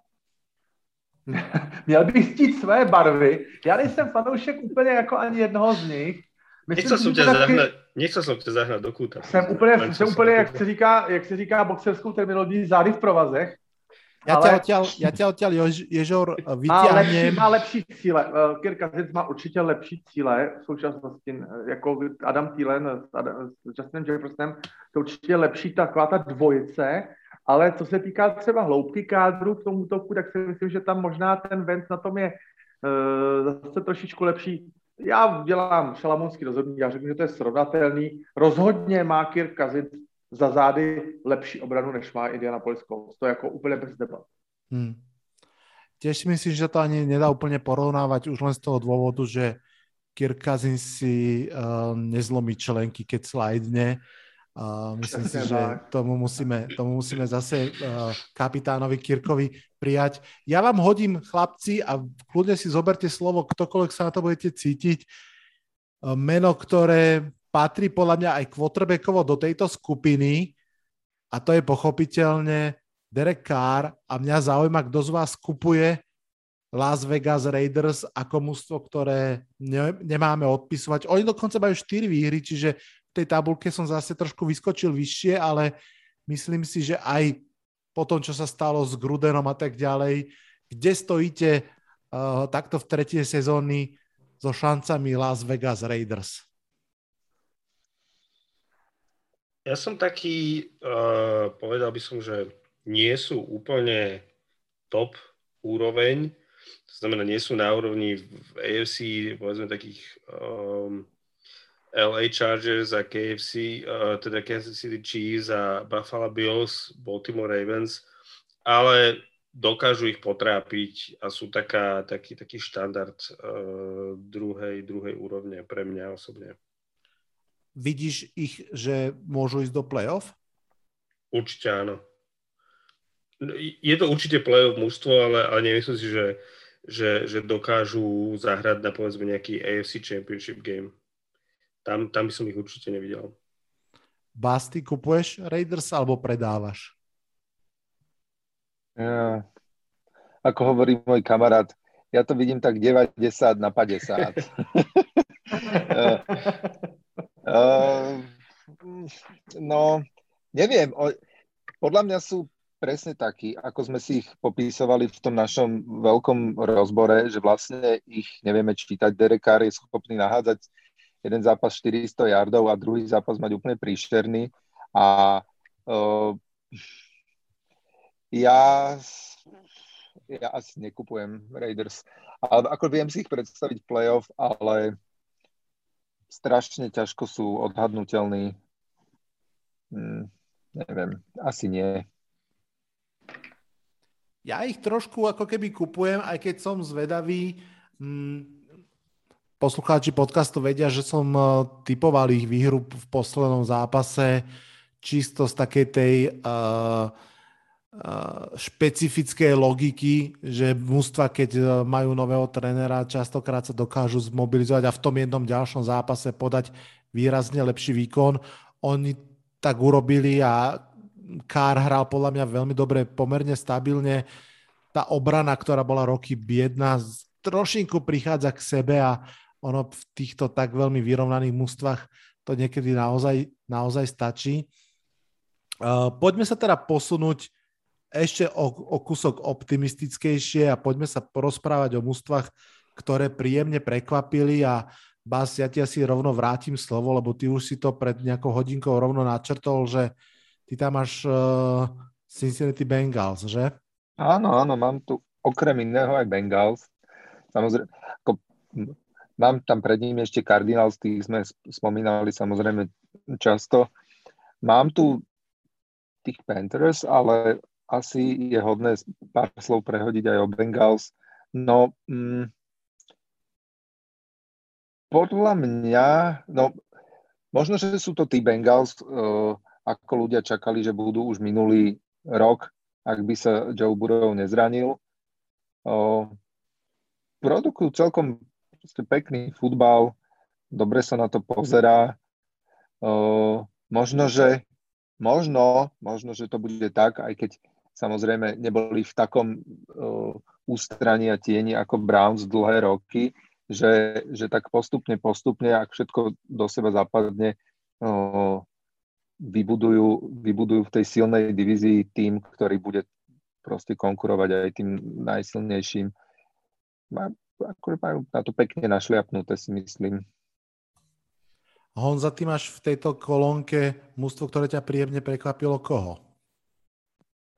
měl bych stít své barvy. Já nejsem fanoušek úplně jako ani jednoho z nich. Myslím, nechcel jsem tě taky... zahnat, nechcel do kůta. Jsem úplně, jsem úplně jak, se říká, jak se říká boxerskou terminologií, zády v provazech. Ja ale... ťa odtiaľ, ja ťa odtiaľ Ježor vyťahnem. Má lepší, má lepší cíle. Eh, Kirk Cousins má určitě lepší cíle v současnosti, jako Adam Thielen s, Adam, s Justinem Jeffersonem. To určitě lepší taková ta dvojice, ale co se týká třeba hloubky kádru k tomu toku, tak si myslím, že tam možná ten Vence na tom je uh, zase trošičku lepší. Já dělám šalamonský rozhodnutí, já řeknu, že to je srovnatelný. Rozhodně má Kirk Cousins za zády lepší obranu, než má Indianapolis Colts. To je jako úplně bez debat. Hmm. Tiež si myslím, že to ani nedá úplne porovnávať už len z toho dôvodu, že Kirk Cousins si uh, nezlomí členky, keď slidne Myslím si, že tomu musíme, tomu musíme zase uh, kapitánovi Kirkovi prijať. Ja vám hodím, chlapci, a kľudne si zoberte slovo, ktokoľvek sa na to budete cítiť. Uh, meno, ktoré patrí podľa mňa aj quarterbackovo do tejto skupiny a to je pochopiteľne Derek Carr a mňa zaujíma, kto z vás kupuje Las Vegas Raiders ako mužstvo, ktoré ne, nemáme odpisovať. Oni dokonca majú 4 výhry, čiže tej tabulke som zase trošku vyskočil vyššie, ale myslím si, že aj po tom, čo sa stalo s Grudenom a tak ďalej, kde stojíte uh, takto v tretie sezóny so šancami Las Vegas Raiders? Ja som taký, uh, povedal by som, že nie sú úplne top úroveň, to znamená, nie sú na úrovni v AFC, povedzme takých um, LA Chargers a KFC, uh, teda Kansas City Chiefs a Buffalo Bills, Baltimore Ravens, ale dokážu ich potrápiť a sú taká, taký, taký štandard uh, druhej, druhej úrovne pre mňa osobne. Vidíš ich, že môžu ísť do playoff? Určite áno. Je to určite playoff mužstvo, ale, ale nemyslím si, že, že, že dokážu zahrať na povedzme nejaký AFC Championship game. Tam, tam by som ich určite nevidel. Basty, kupuješ Raiders alebo predávaš? Ja, ako hovorí môj kamarát, ja to vidím tak 90 na 50. uh, no, neviem. Podľa mňa sú presne takí, ako sme si ich popísovali v tom našom veľkom rozbore, že vlastne ich nevieme čítať. Derek Carr je schopný nahádzať jeden zápas 400 yardov a druhý zápas mať úplne príšerný. A uh, ja, ja asi nekupujem Raiders. Ale ako viem si ich predstaviť playoff, ale strašne ťažko sú odhadnutelní. Hmm, neviem, asi nie. Ja ich trošku ako keby kupujem, aj keď som zvedavý. Hmm, poslucháči podcastu vedia, že som e, typoval ich výhru v poslednom zápase čisto z takej tej uh, uh, špecifickej logiky, že mústva, keď majú nového trénera, častokrát sa dokážu zmobilizovať a v tom jednom ďalšom zápase podať výrazne lepší výkon. Oni tak urobili a Kár hral podľa mňa veľmi dobre, pomerne stabilne. Tá obrana, ktorá bola roky biedna, trošinku prichádza k sebe a ono v týchto tak veľmi vyrovnaných mústvach to niekedy naozaj, naozaj stačí. Poďme sa teda posunúť ešte o, o kúsok optimistickejšie a poďme sa porozprávať o mústvach, ktoré príjemne prekvapili a Bas, ja ti asi rovno vrátim slovo, lebo ty už si to pred nejakou hodinkou rovno načrtol, že ty tam máš uh, Cincinnati Bengals, že? Áno, áno, mám tu okrem iného aj Bengals. Samozrejme, ako mám tam pred ním ešte Cardinals, tých sme spomínali samozrejme často. Mám tu tých Panthers, ale asi je hodné pár slov prehodiť aj o Bengals. No, mm, podľa mňa, no, možno, že sú to tí Bengals, uh, ako ľudia čakali, že budú už minulý rok, ak by sa Joe Burrow nezranil. Uh, produkujú celkom pekný futbal, dobre sa na to pozerá. Možno, že možno, možno, že to bude tak, aj keď samozrejme neboli v takom ústraní a tieni ako Browns dlhé roky, že, že tak postupne, postupne, ak všetko do seba zapadne, vybudujú, vybudujú v tej silnej divízii tým, ktorý bude proste konkurovať aj tým najsilnejším. Akože majú na to pekne našliapnuté, si myslím. Honza, ty máš v tejto kolónke mústvo, ktoré ťa príjemne prekvapilo koho?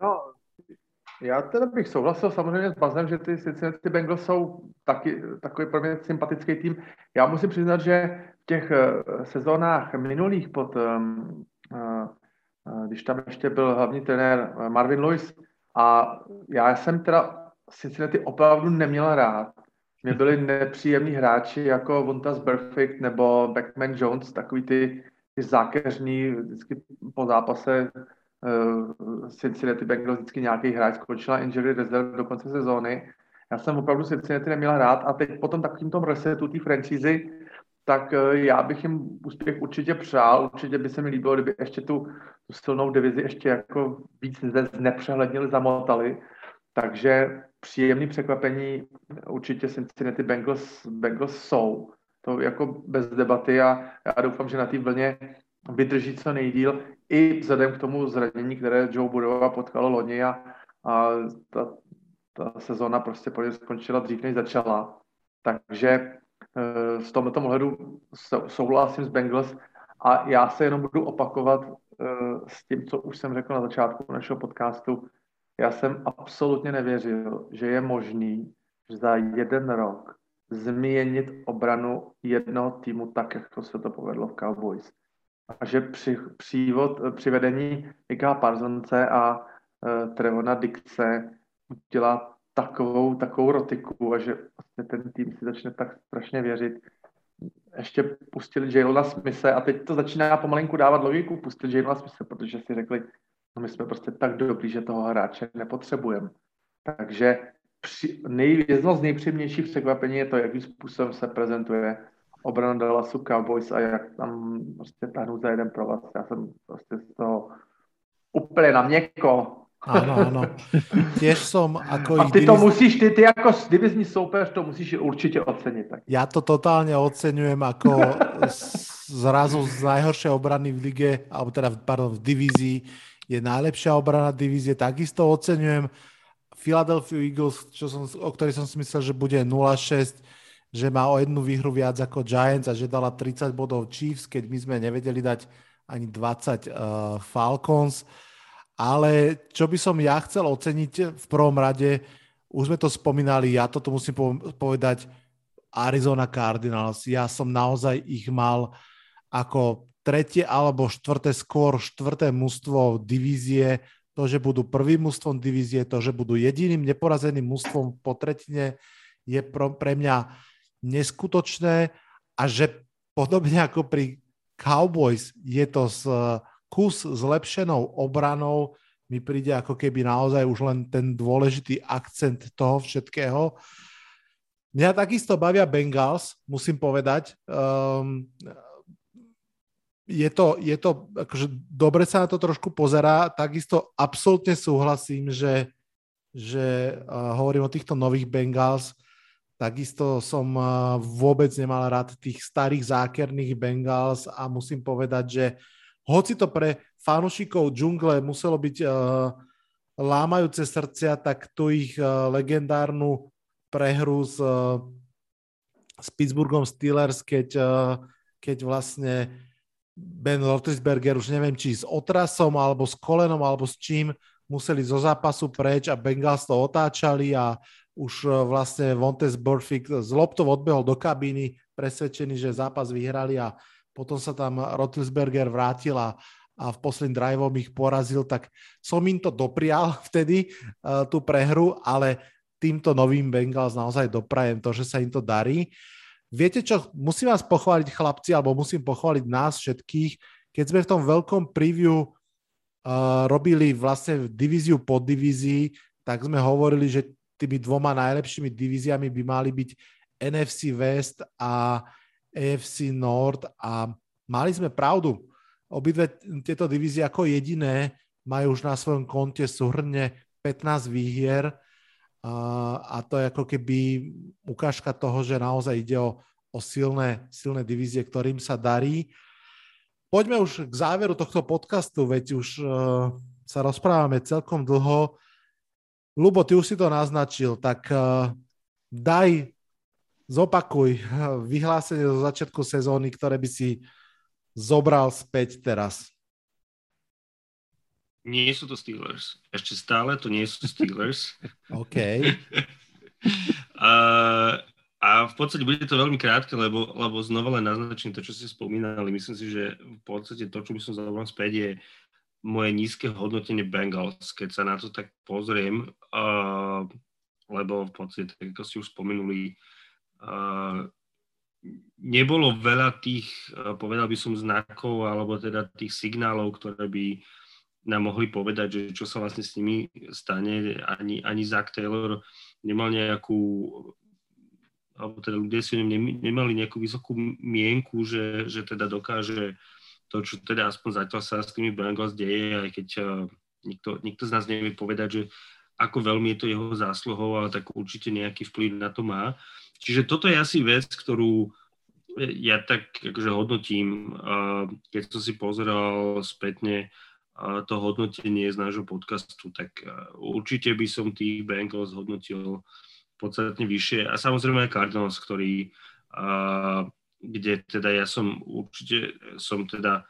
No, já teda bych souhlasil samozřejmě s Bazem, že ty Cincinnati Bengals jsou taky, takový pro mě sympatický tým. Já musím přiznat, že v těch eh, sezónách minulých pod, um, uh, když tam ještě byl hlavní trenér Marvin Lewis, a já jsem teda Cincinnati opravdu neměl rád. Mě byli nepříjemní hráči jako Vontas Perfect nebo Beckman Jones, takový ty, ty zákeřní, vždycky po zápase uh, Cincinnati Bengals vždycky nějaký hráč skončila injury reserve do konce sezóny. Já jsem opravdu Cincinnati neměl rád a teď potom takovým tom resetu té franšízy, tak uh, já bych jim úspěch určitě přál, určitě by se mi líbilo, kdyby ještě tu, tu silnou divizi ještě jako víc nepřehlednili, zamotali. Takže příjemný překvapení určitě Cincinnati Bengals, Bengals jsou. To jako bez debaty a já doufám, že na té vlně vydrží co nejdíl i vzhledem k tomu zranění, které Joe Burrowa potkalo loni a, a ta, ta sezóna prostě skončila dřív, než začala. Takže z tomto ohledu souhlasím s Bengals a já se jenom budu opakovat eh, s tím, co už jsem řekl na začátku našeho podcastu. Já jsem absolutně nevěřil, že je možný za jeden rok změnit obranu jednoho týmu tak, jak to se to povedlo v Cowboys a že při, přívod, přivedení Mika Parsonce a uh, Trevona Dixe udělá takovou, takovou rotiku a že vlastně ten tým si začne tak strašně věřit. Ještě pustili Jalona Smise a teď to začíná pomalinku dávat logiku, pustili Jalona Smise, protože si řekli, my jsme prostě tak dobrý, že toho hráče nepotřebujeme. Takže při, nej, jedno z nejpříjemnějších překvapení je to, jakým způsobem se prezentuje obrana Dallasu Cowboys a jak tam prostě tahnou za jeden provaz. Já jsem prostě z toho úplně na měko. Áno, áno. Tiež som ako A ty to musíš, ty, ty ako divizní soupeř to musíš určite oceniť. Tak. Ja to totálne oceňujem ako zrazu z najhoršej obrany v lige, alebo teda pardon, v divízii je najlepšia obrana divízie. Takisto oceňujem Philadelphia Eagles, čo som, o ktorej som si myslel, že bude 0-6 že má o jednu výhru viac ako Giants a že dala 30 bodov Chiefs, keď my sme nevedeli dať ani 20 uh, eh, Falcons. Ale čo by som ja chcel oceniť v prvom rade, už sme to spomínali, ja toto musím povedať, Arizona Cardinals. Ja som naozaj ich mal ako tretie alebo štvrté, skôr štvrté mužstvo divízie, to, že budú prvým mužstvom divízie, to, že budú jediným neporazeným mužstvom po tretine, je pre mňa neskutočné a že podobne ako pri Cowboys je to s kus zlepšenou obranou, mi príde ako keby naozaj už len ten dôležitý akcent toho všetkého. Mňa takisto bavia Bengals, musím povedať. Um, je to, je to akože dobre sa na to trošku pozerá, takisto absolútne súhlasím, že, že uh, hovorím o týchto nových Bengals, Takisto som eh, vôbec nemal rád tých starých zákerných Bengals a musím povedať, že hoci to pre fanúšikov džungle muselo byť uh, lámajúce srdcia, tak tu ich uh, legendárnu prehru s, uh, s Pittsburghom Steelers, keď, uh, keď vlastne Ben Roethlisberger už neviem, či s otrasom, alebo s kolenom, alebo s čím, museli zo zápasu preč a Bengals to otáčali a už e, vlastne Vontes Burfict z loptov odbehol do kabíny, presvedčení, že zápas vyhrali a potom sa tam Rotlisberger vrátil a, a v posledný driveom ich porazil, tak som im to doprial vtedy, uh, tú prehru, ale týmto novým Bengals naozaj doprajem to, že sa im to darí. Viete čo, musím vás pochváliť chlapci, alebo musím pochváliť nás všetkých, keď sme v tom veľkom preview uh, robili vlastne divíziu pod divízii, tak sme hovorili, že tými dvoma najlepšími divíziami by mali byť NFC West a AFC North a mali sme pravdu. Obidve tieto divízie ako jediné majú už na svojom konte súhrne 15 výhier a to je ako keby ukážka toho, že naozaj ide o, o silné, silné divízie, ktorým sa darí. Poďme už k záveru tohto podcastu, veď už uh, sa rozprávame celkom dlho. Lubo, ty už si to naznačil, tak uh, daj, zopakuj vyhlásenie zo začiatku sezóny, ktoré by si zobral späť teraz. Nie sú to Steelers. Ešte stále to nie sú Steelers. OK. a, a v podstate bude to veľmi krátke, lebo, lebo znova len naznačím to, čo ste spomínali. Myslím si, že v podstate to, čo by som zaujímal späť, je moje nízke hodnotenie Bengals, keď sa na to tak pozriem, uh, lebo v podstate, ako ste už spomenuli, uh, nebolo veľa tých, uh, povedal by som, znakov alebo teda tých signálov, ktoré by nám mohli povedať, že čo sa vlastne s nimi stane. Ani, ani Zach Taylor nemal nejakú, alebo teda ľudia si nemali nejakú vysokú mienku, že, že teda dokáže to, čo teda aspoň zatiaľ sa s tými Bengals deje, aj keď uh, nikto, nikto z nás nevie povedať, že ako veľmi je to jeho zásluhou, ale tak určite nejaký vplyv na to má. Čiže toto je asi vec, ktorú ja tak akože hodnotím, uh, keď som si pozeral spätne to hodnotenie z nášho podcastu, tak e, určite by som tých Bengals hodnotil podstatne vyššie. A samozrejme aj Cardinals, ktorý, kde teda ja som určite som teda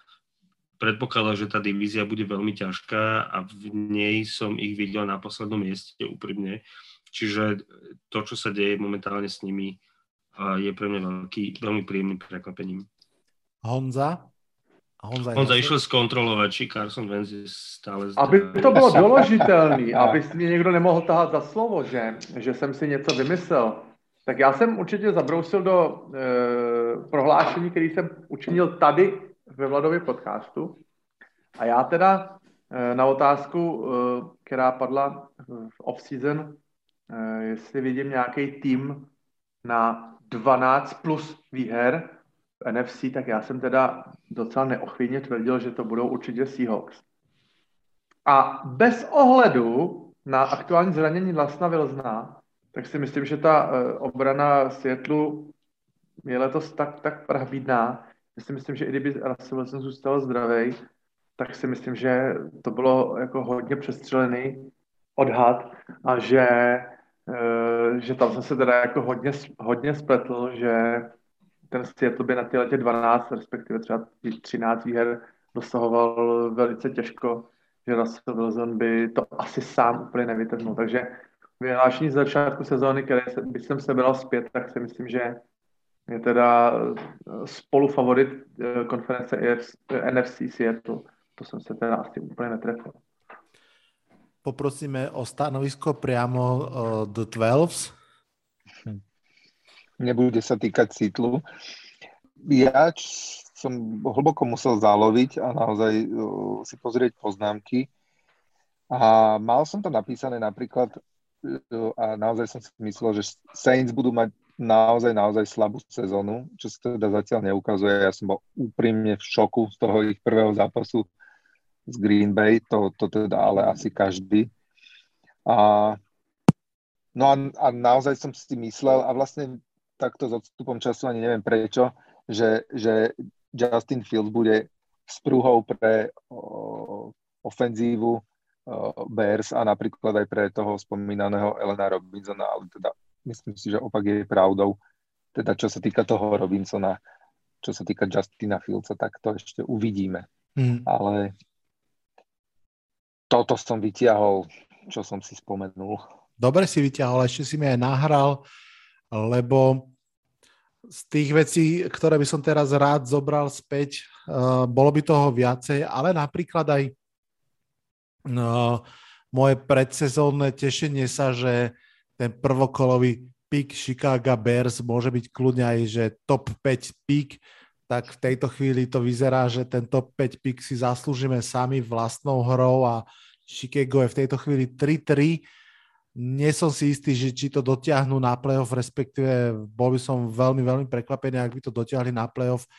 predpokladal, že tá divízia bude veľmi ťažká a v nej som ich videl na poslednom mieste úprimne. Čiže to, čo sa deje momentálne s nimi, je pre mňa veľký, veľmi príjemným prekvapením. Honza? Honza, Honza išiel zkontrolovať, či Carson Wentz je stále zdravý. Aby to bylo doložitelný, aby mi někdo nemohl tahat za slovo, že, že jsem si něco vymyslel, tak já jsem určitě zabrousil do e, prohlášení, který jsem učinil tady ve Vladově podcastu. A já teda e, na otázku, e, která padla v off-season, e, jestli vidím nějaký tým na 12 plus výher, NFC, tak já jsem teda docela neochvějně tvrdil, že to budou určitě Seahawks. A bez ohledu na aktuální zranění Lasna Vilzna, tak si myslím, že ta uh, obrana Světlu je letos tak, tak pravídná. Já si myslím, že i kdyby Russell Wilson zůstal zdravý, tak si myslím, že to bylo jako hodně přestřelený odhad a že, uh, že tam jsem se teda jako hodně, hodně spletl, že ten Seattle by na ty letě 12, respektive třeba 13 výher dosahoval velice těžko, že Russell Wilson by to asi sám úplně nevytrhnul. Takže vyhlášení z začátku sezóny, které by jsem sebral zpět, tak si myslím, že je teda eh, spolufavorit eh, konference NFC Seattle. To jsem se teda asi úplně netrefil. Poprosíme o stanovisko priamo The Twelves nebude sa týkať citlu. Ja som hlboko musel záloviť a naozaj uh, si pozrieť poznámky. A mal som to napísané napríklad uh, a naozaj som si myslel, že Saints budú mať naozaj, naozaj slabú sezónu, čo sa teda zatiaľ neukazuje. Ja som bol úprimne v šoku z toho ich prvého zápasu z Green Bay, to, to teda ale asi každý. A, no a, a naozaj som si myslel, a vlastne takto s odstupom času ani neviem prečo, že, že Justin Fields bude sprúhou pre o, ofenzívu o, Bears a napríklad aj pre toho spomínaného Elena Robinsona, ale teda myslím si, že opak je pravdou. Teda čo sa týka toho Robinsona, čo sa týka Justina Fieldsa, tak to ešte uvidíme. Mm. Ale toto som vytiahol, čo som si spomenul. Dobre si vyťahol, ešte si mi aj nahral, lebo z tých vecí, ktoré by som teraz rád zobral späť, uh, bolo by toho viacej, ale napríklad aj uh, moje predsezónne tešenie sa, že ten prvokolový pík Chicago Bears môže byť kľudne aj, že top 5 pík, tak v tejto chvíli to vyzerá, že ten top 5 pík si zaslúžime sami vlastnou hrou a Chicago je v tejto chvíli 3-3 nie som si istý, že či to dotiahnu na playoff, respektíve bol by som veľmi, veľmi prekvapený, ak by to dotiahli na playoff,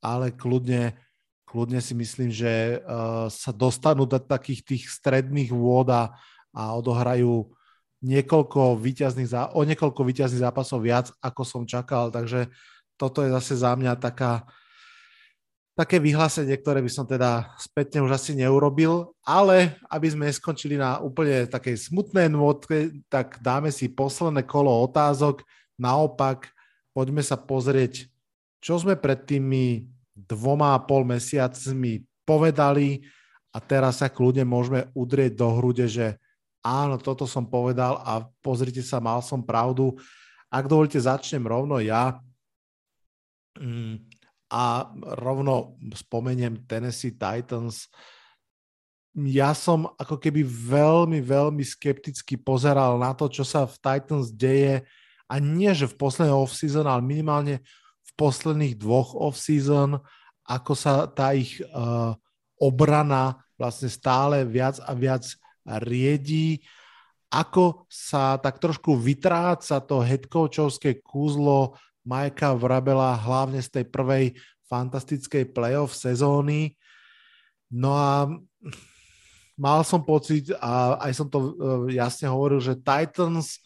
ale kľudne, kľudne si myslím, že uh, sa dostanú do takých tých stredných vôd a, a odohrajú niekoľko výťazných, o niekoľko výťazných zápasov viac, ako som čakal, takže toto je zase za mňa taká, také vyhlásenie, ktoré by som teda spätne už asi neurobil, ale aby sme skončili na úplne takej smutnej nôtke, tak dáme si posledné kolo otázok. Naopak, poďme sa pozrieť, čo sme pred tými dvoma a pol mesiacmi povedali a teraz sa kľudne môžeme udrieť do hrude, že áno, toto som povedal a pozrite sa, mal som pravdu. Ak dovolíte, začnem rovno ja. Mm, a rovno spomeniem Tennessee Titans. Ja som ako keby veľmi, veľmi skepticky pozeral na to, čo sa v Titans deje a nie, že v poslednej off-season, ale minimálne v posledných dvoch off-season, ako sa tá ich uh, obrana vlastne stále viac a viac riedí, ako sa tak trošku vytráca to headcoachovské kúzlo Majka Vrabela hlavne z tej prvej fantastickej playoff sezóny. No a mal som pocit, a aj som to e, jasne hovoril, že Titans,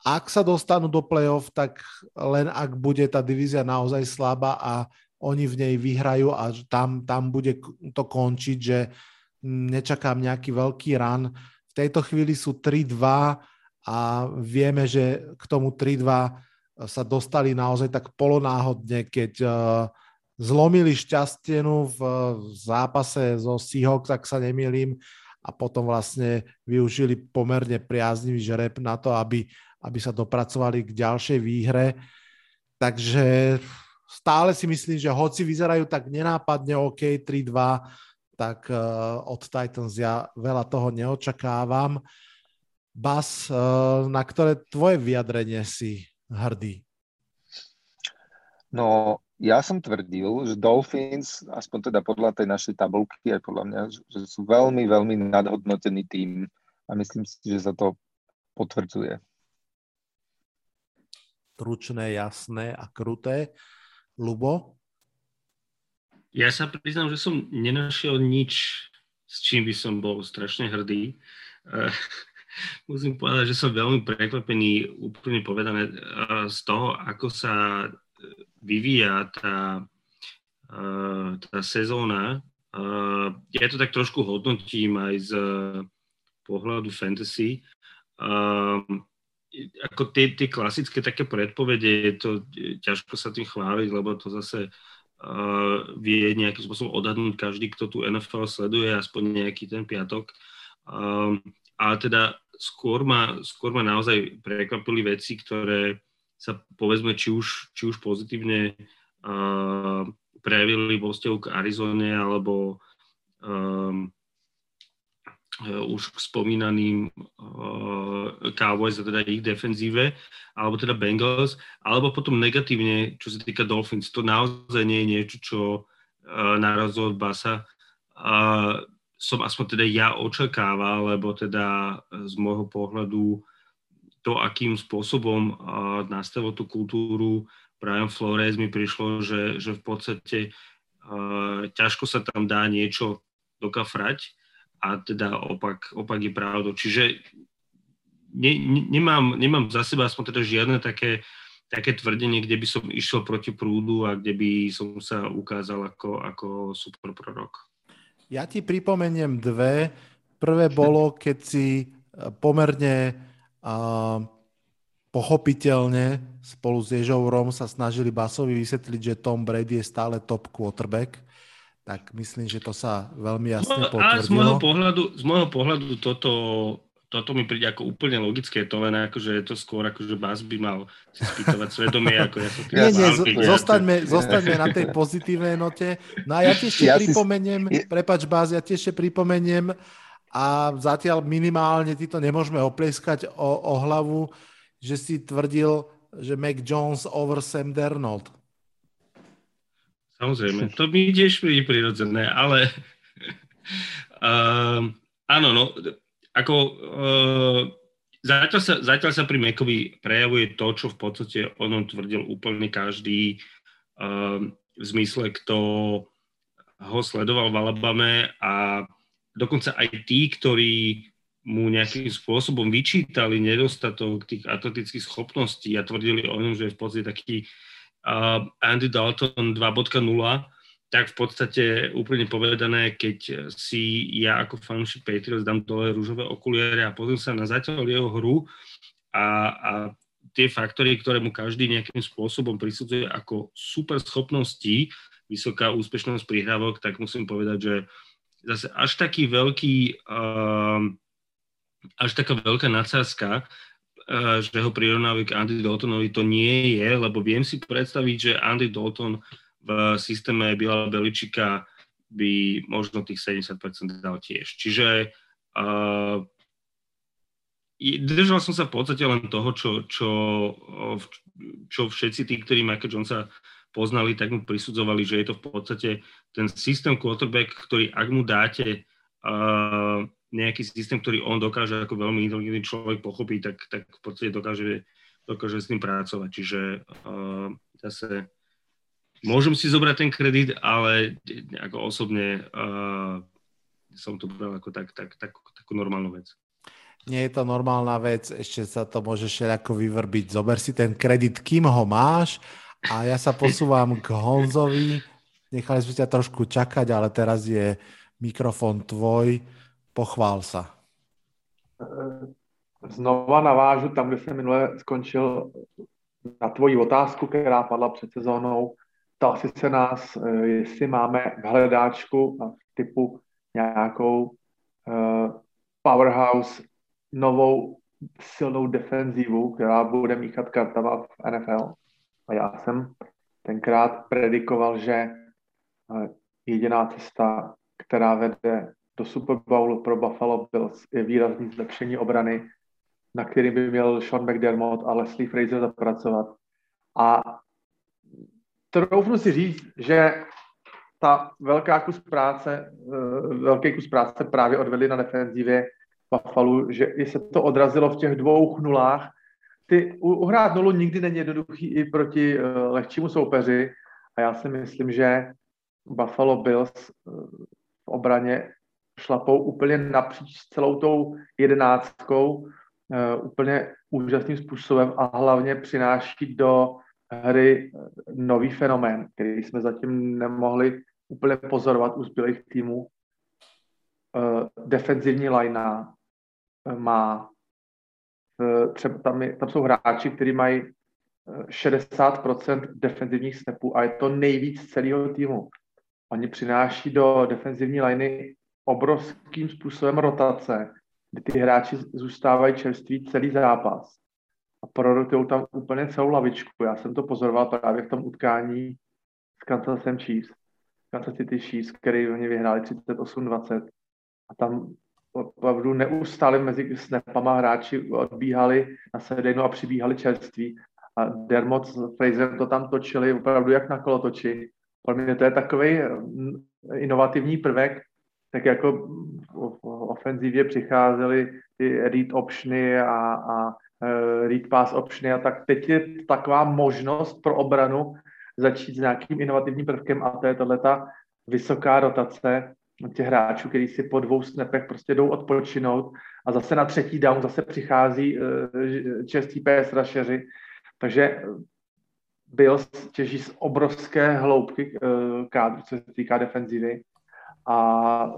ak sa dostanú do playoff, tak len ak bude tá divízia naozaj slabá a oni v nej vyhrajú a tam, tam bude to končiť, že nečakám nejaký veľký ran. V tejto chvíli sú 3-2 a vieme, že k tomu 3-2 sa dostali naozaj tak polonáhodne, keď uh, zlomili šťastenu v, zápase zo Seahawks, ak sa nemýlim, a potom vlastne využili pomerne priaznivý žreb na to, aby, aby sa dopracovali k ďalšej výhre. Takže stále si myslím, že hoci vyzerajú tak nenápadne OK 3-2, tak uh, od Titans ja veľa toho neočakávam. Bas, uh, na ktoré tvoje vyjadrenie si hrdý? No, ja som tvrdil, že Dolphins, aspoň teda podľa tej našej tabulky, aj podľa mňa, že sú veľmi, veľmi nadhodnotený tým a myslím si, že sa to potvrdzuje. Tručné, jasné a kruté. Lubo? Ja sa priznám, že som nenašiel nič, s čím by som bol strašne hrdý. Musím povedať, že som veľmi prekvapený, úplne povedané, z toho, ako sa vyvíja tá, tá sezóna. Ja to tak trošku hodnotím aj z pohľadu fantasy. Ako tie, tie klasické také predpovede, je to ťažko sa tým chváliť, lebo to zase vie nejakým spôsobom odhadnúť každý, kto tu NFL sleduje, aspoň nejaký ten piatok. Ale teda skôr ma, skôr ma naozaj prekvapili veci, ktoré sa povedzme či už, či už pozitívne uh, prejavili vo vzťahu k Arizone alebo um, uh, už k spomínaným uh, Cowboys a teda ich defenzíve, alebo teda Bengals, alebo potom negatívne, čo sa týka Dolphins. To naozaj nie je niečo, čo uh, narazilo od Basa. Uh, som aspoň teda ja očakával, lebo teda z môjho pohľadu to, akým spôsobom uh, nastavil tú kultúru Brian Flores mi prišlo, že, že v podstate uh, ťažko sa tam dá niečo dokafrať a teda opak, opak je pravdou. Čiže ne, ne, nemám, nemám za seba aspoň teda žiadne také, také tvrdenie, kde by som išiel proti prúdu a kde by som sa ukázal ako, ako super prorok. Ja ti pripomeniem dve. Prvé bolo, keď si e, pomerne uh, pochopiteľne spolu s Ježovrom sa snažili Basovi vysvetliť, že Tom Brady je stále top quarterback. Tak myslím, že to sa veľmi jasne potvrdilo. A z môjho pohľadu, z môjho pohľadu toto, toto mi príde ako úplne logické, to len ako, že je to skôr ako, že Bas by mal si spýtovať svedomie, ako ja sa Nie, nie, zostaňme, zostaňme na tej pozitívnej note. No a ja ti ešte ja pripomeniem, si... prepač Bas, ja ti ešte pripomeniem a zatiaľ minimálne ty to nemôžeme oplieskať o, o hlavu, že si tvrdil, že Mac Jones over Sam Dernold. Samozrejme, to mi tiež príde prirodzené, ale uh, áno, no, ako uh, zatiaľ, sa, zatiaľ sa pri Mekovi prejavuje to, čo v podstate onom tvrdil úplne každý uh, v zmysle, kto ho sledoval v Alabame a dokonca aj tí, ktorí mu nejakým spôsobom vyčítali nedostatok tých atletických schopností a tvrdili o ňom, že je v podstate taký uh, Andy Dalton 2.0, tak v podstate úplne povedané, keď si ja ako fanúšik Patriots dám dole rúžové okuliare a pozriem sa na zatiaľ jeho hru a, a tie faktory, ktoré mu každý nejakým spôsobom prisudzuje ako super schopnosti, vysoká úspešnosť prihrávok, tak musím povedať, že zase až taký veľký, uh, až taká veľká nadsázka, uh, že ho prirovnávajú k Andy Daltonovi, to nie je, lebo viem si predstaviť, že Andy Dalton v systéme Bila Beličika by možno tých 70% dal tiež. Čiže uh, držal som sa v podstate len toho, čo, čo, čo všetci tí, ktorí Michael Jonesa poznali, tak mu prisudzovali, že je to v podstate ten systém quarterback, ktorý ak mu dáte uh, nejaký systém, ktorý on dokáže ako veľmi inteligentný človek pochopiť, tak, tak v podstate dokáže, dokáže s ním pracovať. Čiže uh, zase môžem si zobrať ten kredit, ale ako osobne uh, som to bral ako tak, tak, tak, takú normálnu vec. Nie je to normálna vec, ešte sa to môže ako vyvrbiť. Zober si ten kredit, kým ho máš a ja sa posúvam k Honzovi. Nechali sme ťa trošku čakať, ale teraz je mikrofon tvoj. Pochvál sa. Znova navážu tam, kde jsem minule skončil na tvoji otázku, která padla před sezónou ptal si se nás, eh, jestli máme v hledáčku typu nějakou uh, powerhouse novou silnou defenzivu, která bude míchat kartama v NFL. A já jsem tenkrát predikoval, že uh, jediná cesta, která vede do Super Bowlu pro Buffalo Bills, je výrazný zlepšení obrany, na který by měl Sean McDermott a Leslie Fraser zapracovat. A troufnu si říct, že ta velká kus práce, eh, velký kus práce právě odvedli na defenzivě Buffalo, že i se to odrazilo v těch dvou nulách. Ty, uhrát nulu nikdy není jednoduchý i proti uh, lehčímu soupeři a já si myslím, že Buffalo Bills uh, v obraně šlapou úplně napříč celou tou jedenáctkou úplně úžasným způsobem a hlavně přináší do hry nový fenomén, který jsme zatím nemohli úplně pozorovat u zbylých týmů. Uh, defenzivní linea uh, má třeba tam, je, tam jsou hráči, kteří mají 60% defenzivních snapů a je to nejvíc celého týmu. Oni přináší do defenzivní liney obrovským způsobem rotace, kdy ty hráči zůstávají čerství celý zápas a prorotují tam úplně celou lavičku. Já jsem to pozoroval právě v tom utkání s Kansasem Chiefs, Kansas City Chiefs, který oni vyhráli 38-20 a tam opravdu neustále mezi snapama hráči odbíhali na sedejnu a přibíhali čerství a Dermot s Fraser to tam točili opravdu jak na kolotoči. Pro mě to je takový mm, inovativní prvek, tak jako v ofenzivě přicházely ty read optiony a, a read pass optiony a tak teď je taková možnost pro obranu začít s nějakým inovativním prvkem a to je tato vysoká rotace těch hráčů, kteří si po dvou snapech prostě jdou odpočinout a zase na třetí down zase přichází uh, čestí PS rusheři. Takže byl těží z obrovské hloubky uh, kádru, co se týká defenzivy a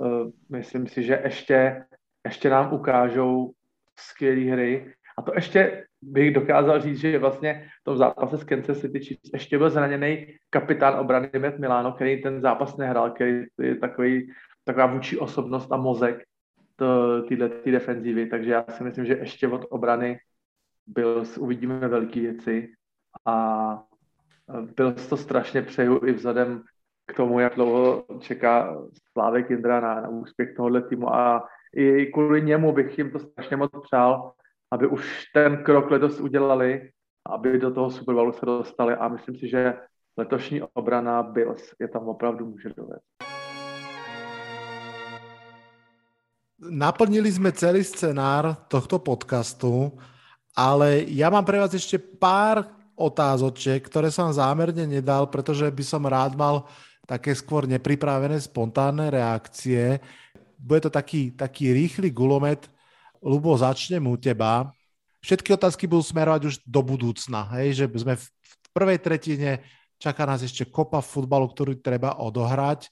myslím si, že ještě, ještě nám ukážou skvělé hry a to ještě bych dokázal říct, že vlastně v tom zápase s Kansas City Chiefs ještě byl zraněný kapitán obrany Matt Milano, který ten zápas nehrál, který je takový, taková vůči osobnost a mozek. tyhle ty defenzívy, takže já si myslím, že ještě od obrany byl, uvidíme velké věci. A byl to strašně přeju i vzhledem k tomu, jak dlouho čeká Slávek Jindra na, na úspěch tohohle týmu. A i kvůli němu bych jim to strašně moc přál, aby už ten krok letos udělali, aby do toho Super Bowlu se dostali a myslím si, že letošní obrana Bills je tam opravdu může dovést. Naplnili sme celý scenár tohto podcastu, ale ja mám pre vás ešte pár otázočiek, ktoré som zámerne nedal, pretože by som rád mal také skôr nepripravené spontánne reakcie. Bude to taký, taký rýchly gulomet. Lubo, začnem u teba. Všetky otázky budú smerovať už do budúcna, hej? že sme v, prvej tretine, čaká nás ešte kopa futbalu, ktorý treba odohrať.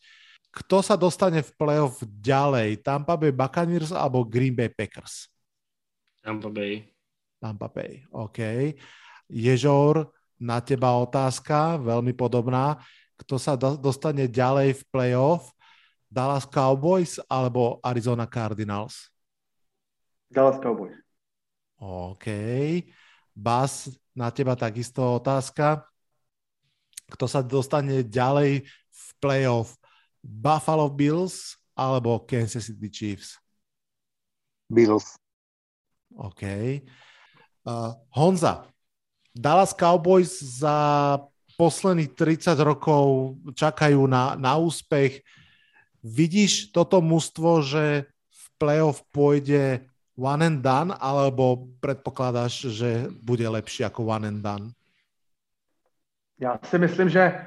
Kto sa dostane v playoff ďalej? Tampa Bay Buccaneers alebo Green Bay Packers? Tampa Bay. Tampa Bay, OK. Ježor, na teba otázka, veľmi podobná. Kto sa do, dostane ďalej v playoff? Dallas Cowboys alebo Arizona Cardinals? Dallas Cowboys. OK. Bas, na teba takisto otázka. Kto sa dostane ďalej v playoff? Buffalo Bills alebo Kansas City Chiefs? Bills. OK. Uh, Honza, Dallas Cowboys za posledných 30 rokov čakajú na, na úspech. Vidíš toto mužstvo, že v playoff pôjde one and done, alebo predpokladáš, že bude lepší ako one and done? Já si myslím, že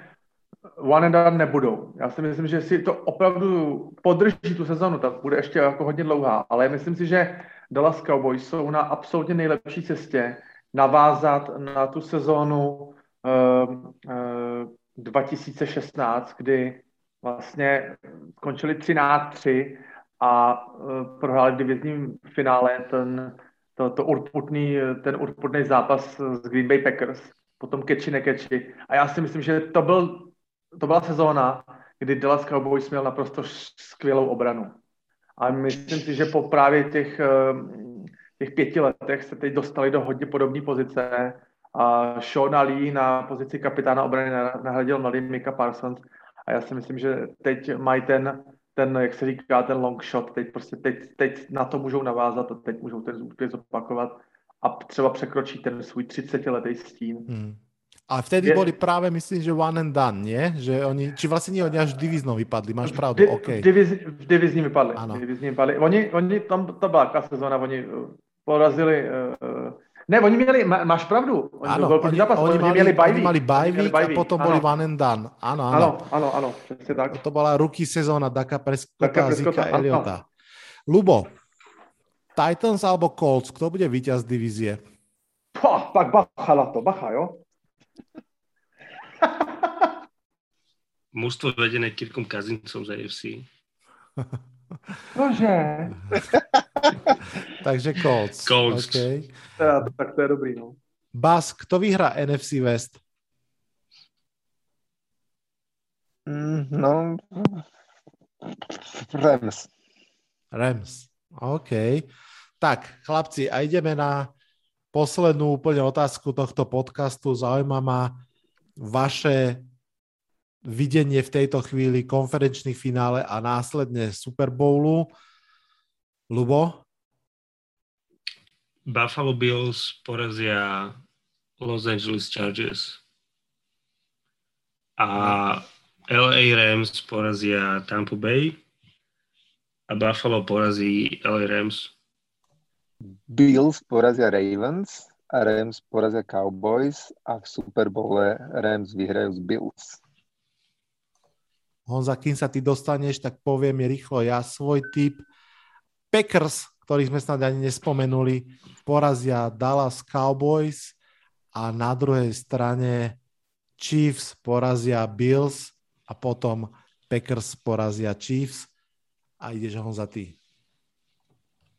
one and done nebudou. Já si myslím, že si to opravdu podrží tu sezonu, ta bude ještě jako hodně dlouhá, ale myslím si, že Dallas Cowboys jsou na absolutně nejlepší cestě navázat na tu sezónu uh, uh, 2016, kdy vlastně skončili 13-3 a uh, prohráli v divizním finále ten, to, to urputný, ten urputný zápas s Green Bay Packers, potom keči nekeči. A já si myslím, že to, byl, to byla sezóna, kdy Dallas Cowboys měl naprosto skvělou obranu. A myslím si, že po právě těch, těch pěti letech se teď dostali do hodně podobné pozice a Sean Lee na pozici kapitána obrany nahradil mladý Mika Parsons a já si myslím, že teď mají ten, ten, jak se říká, ten long shot, teď prostě teď, teď na to můžou navázat a teď můžou ten úspěch zopakovat a třeba překročí ten svůj 30-letý stín. Hmm. A vtedy je... boli práve, myslím, že one and done, nie? Že oni, či vlastne nie, oni až diviznou vypadli, máš pravdu, v, OK. V, diviz, v divizní vypadli. Ano. V divizní vypadli. Oni, oni, tam to byla taká sezóna, oni uh, porazili, uh, ne, oni měli, má, máš pravdu, oni, ano, oni, zápas, oni, oni, měli bajvík. Oni mali bajvík a potom ano. boli one and done. Áno, áno. Áno, áno, přesně tak. To bola ruky sezóna Daka Prescotta a Zika Eliota. Lubo, Titans alebo Colts, kto bude víťaz divízie? Pa, tak bacha na to, bacha, jo? Mústvo vedené Kirkom Kazincom z AFC. Bože. Takže Colts. Colts. Okay. Ja, tak to je dobrý, no. Bas, kto vyhrá NFC West? Mm, no, Rams. Rams, OK. Tak, chlapci, a ideme na poslednú úplne otázku tohto podcastu. Zaujíma ma vaše videnie v tejto chvíli konferenčných finále a následne Super Bowlu. Lubo? Buffalo Bills porazia Los Angeles Chargers a LA Rams porazia Tampa Bay a Buffalo porazí LA Rams. Bills porazia Ravens a Rams porazia Cowboys a v Super Bowle Rams vyhrajú z Bills. Honza, kým sa ty dostaneš, tak poviem rýchlo ja svoj typ. Packers, ktorých sme snad ani nespomenuli, porazia Dallas Cowboys a na druhej strane Chiefs porazia Bills a potom Packers porazia Chiefs a ideš Honza ty.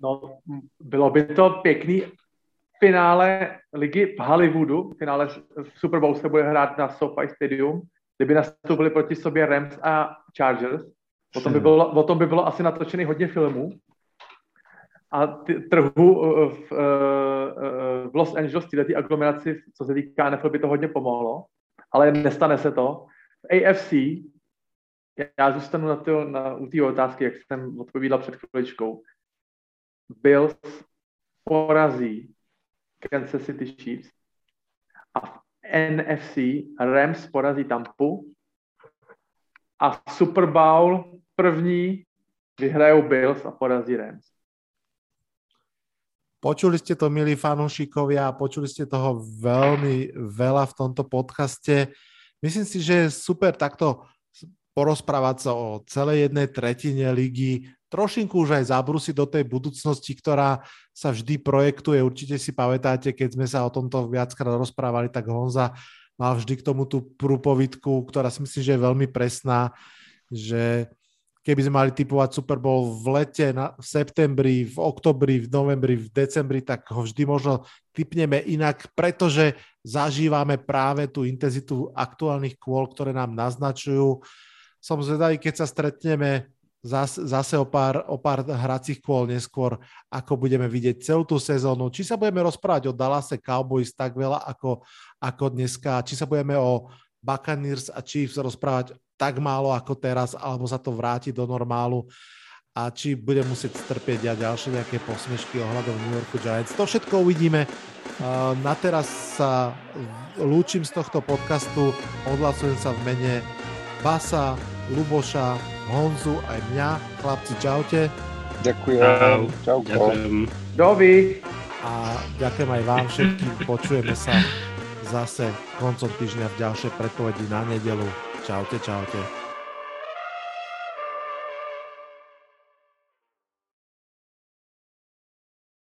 No, bylo by to pěkný finále ligy v Hollywoodu, finále Super Bowl se bude hrát na SoFi Stadium kdyby nastoupili proti sobě Rams a Chargers, o tom by bylo, o tom by bylo asi natočený hodně filmů. A trhu v, v Los Angeles, tyhle aglomeraci, co se týká NFL, by to hodně pomohlo, ale nestane se to. V AFC, já zůstanu na, to, na, u té otázky, jak jsem odpovídal před chviličkou. Bills porazí Kansas City Chiefs a v NFC Rams porazí Tampu a Super Bowl první vyhrajou Bills a porazí Rams. Počuli ste to, milí fanúšikovia, počuli ste toho veľmi veľa v tomto podcaste. Myslím si, že je super takto porozprávať sa o celej jednej tretine ligy, trošinku už aj zabrúsiť do tej budúcnosti, ktorá sa vždy projektuje. Určite si pamätáte, keď sme sa o tomto viackrát rozprávali, tak Honza mal vždy k tomu tú prúpovitku, ktorá si myslím, že je veľmi presná, že keby sme mali typovať Super Bowl v lete, na, v septembri, v oktobri, v novembri, v decembri, tak ho vždy možno typneme inak, pretože zažívame práve tú intenzitu aktuálnych kôl, ktoré nám naznačujú. Som zvedavý, keď sa stretneme zase, zase o, pár, o pár hracích kôl neskôr, ako budeme vidieť celú tú sezónu. Či sa budeme rozprávať o Dallase Cowboys tak veľa ako, ako dneska, či sa budeme o Buccaneers a Chiefs rozprávať tak málo ako teraz, alebo sa to vráti do normálu a či budem musieť strpieť ja ďalšie nejaké posmešky ohľadom New Yorku Giants. To všetko uvidíme. Na teraz sa lúčim z tohto podcastu, odhlasujem sa v mene Basa, Luboša, Honzu aj mňa. Chlapci, čaute. Ďakujem. Čauko. Ďakujem. Dovi. A ďakujem aj vám všetkým. Počujeme sa zase koncom týždňa v ďalšej predpovedi na nedelu. Čaute, čaute.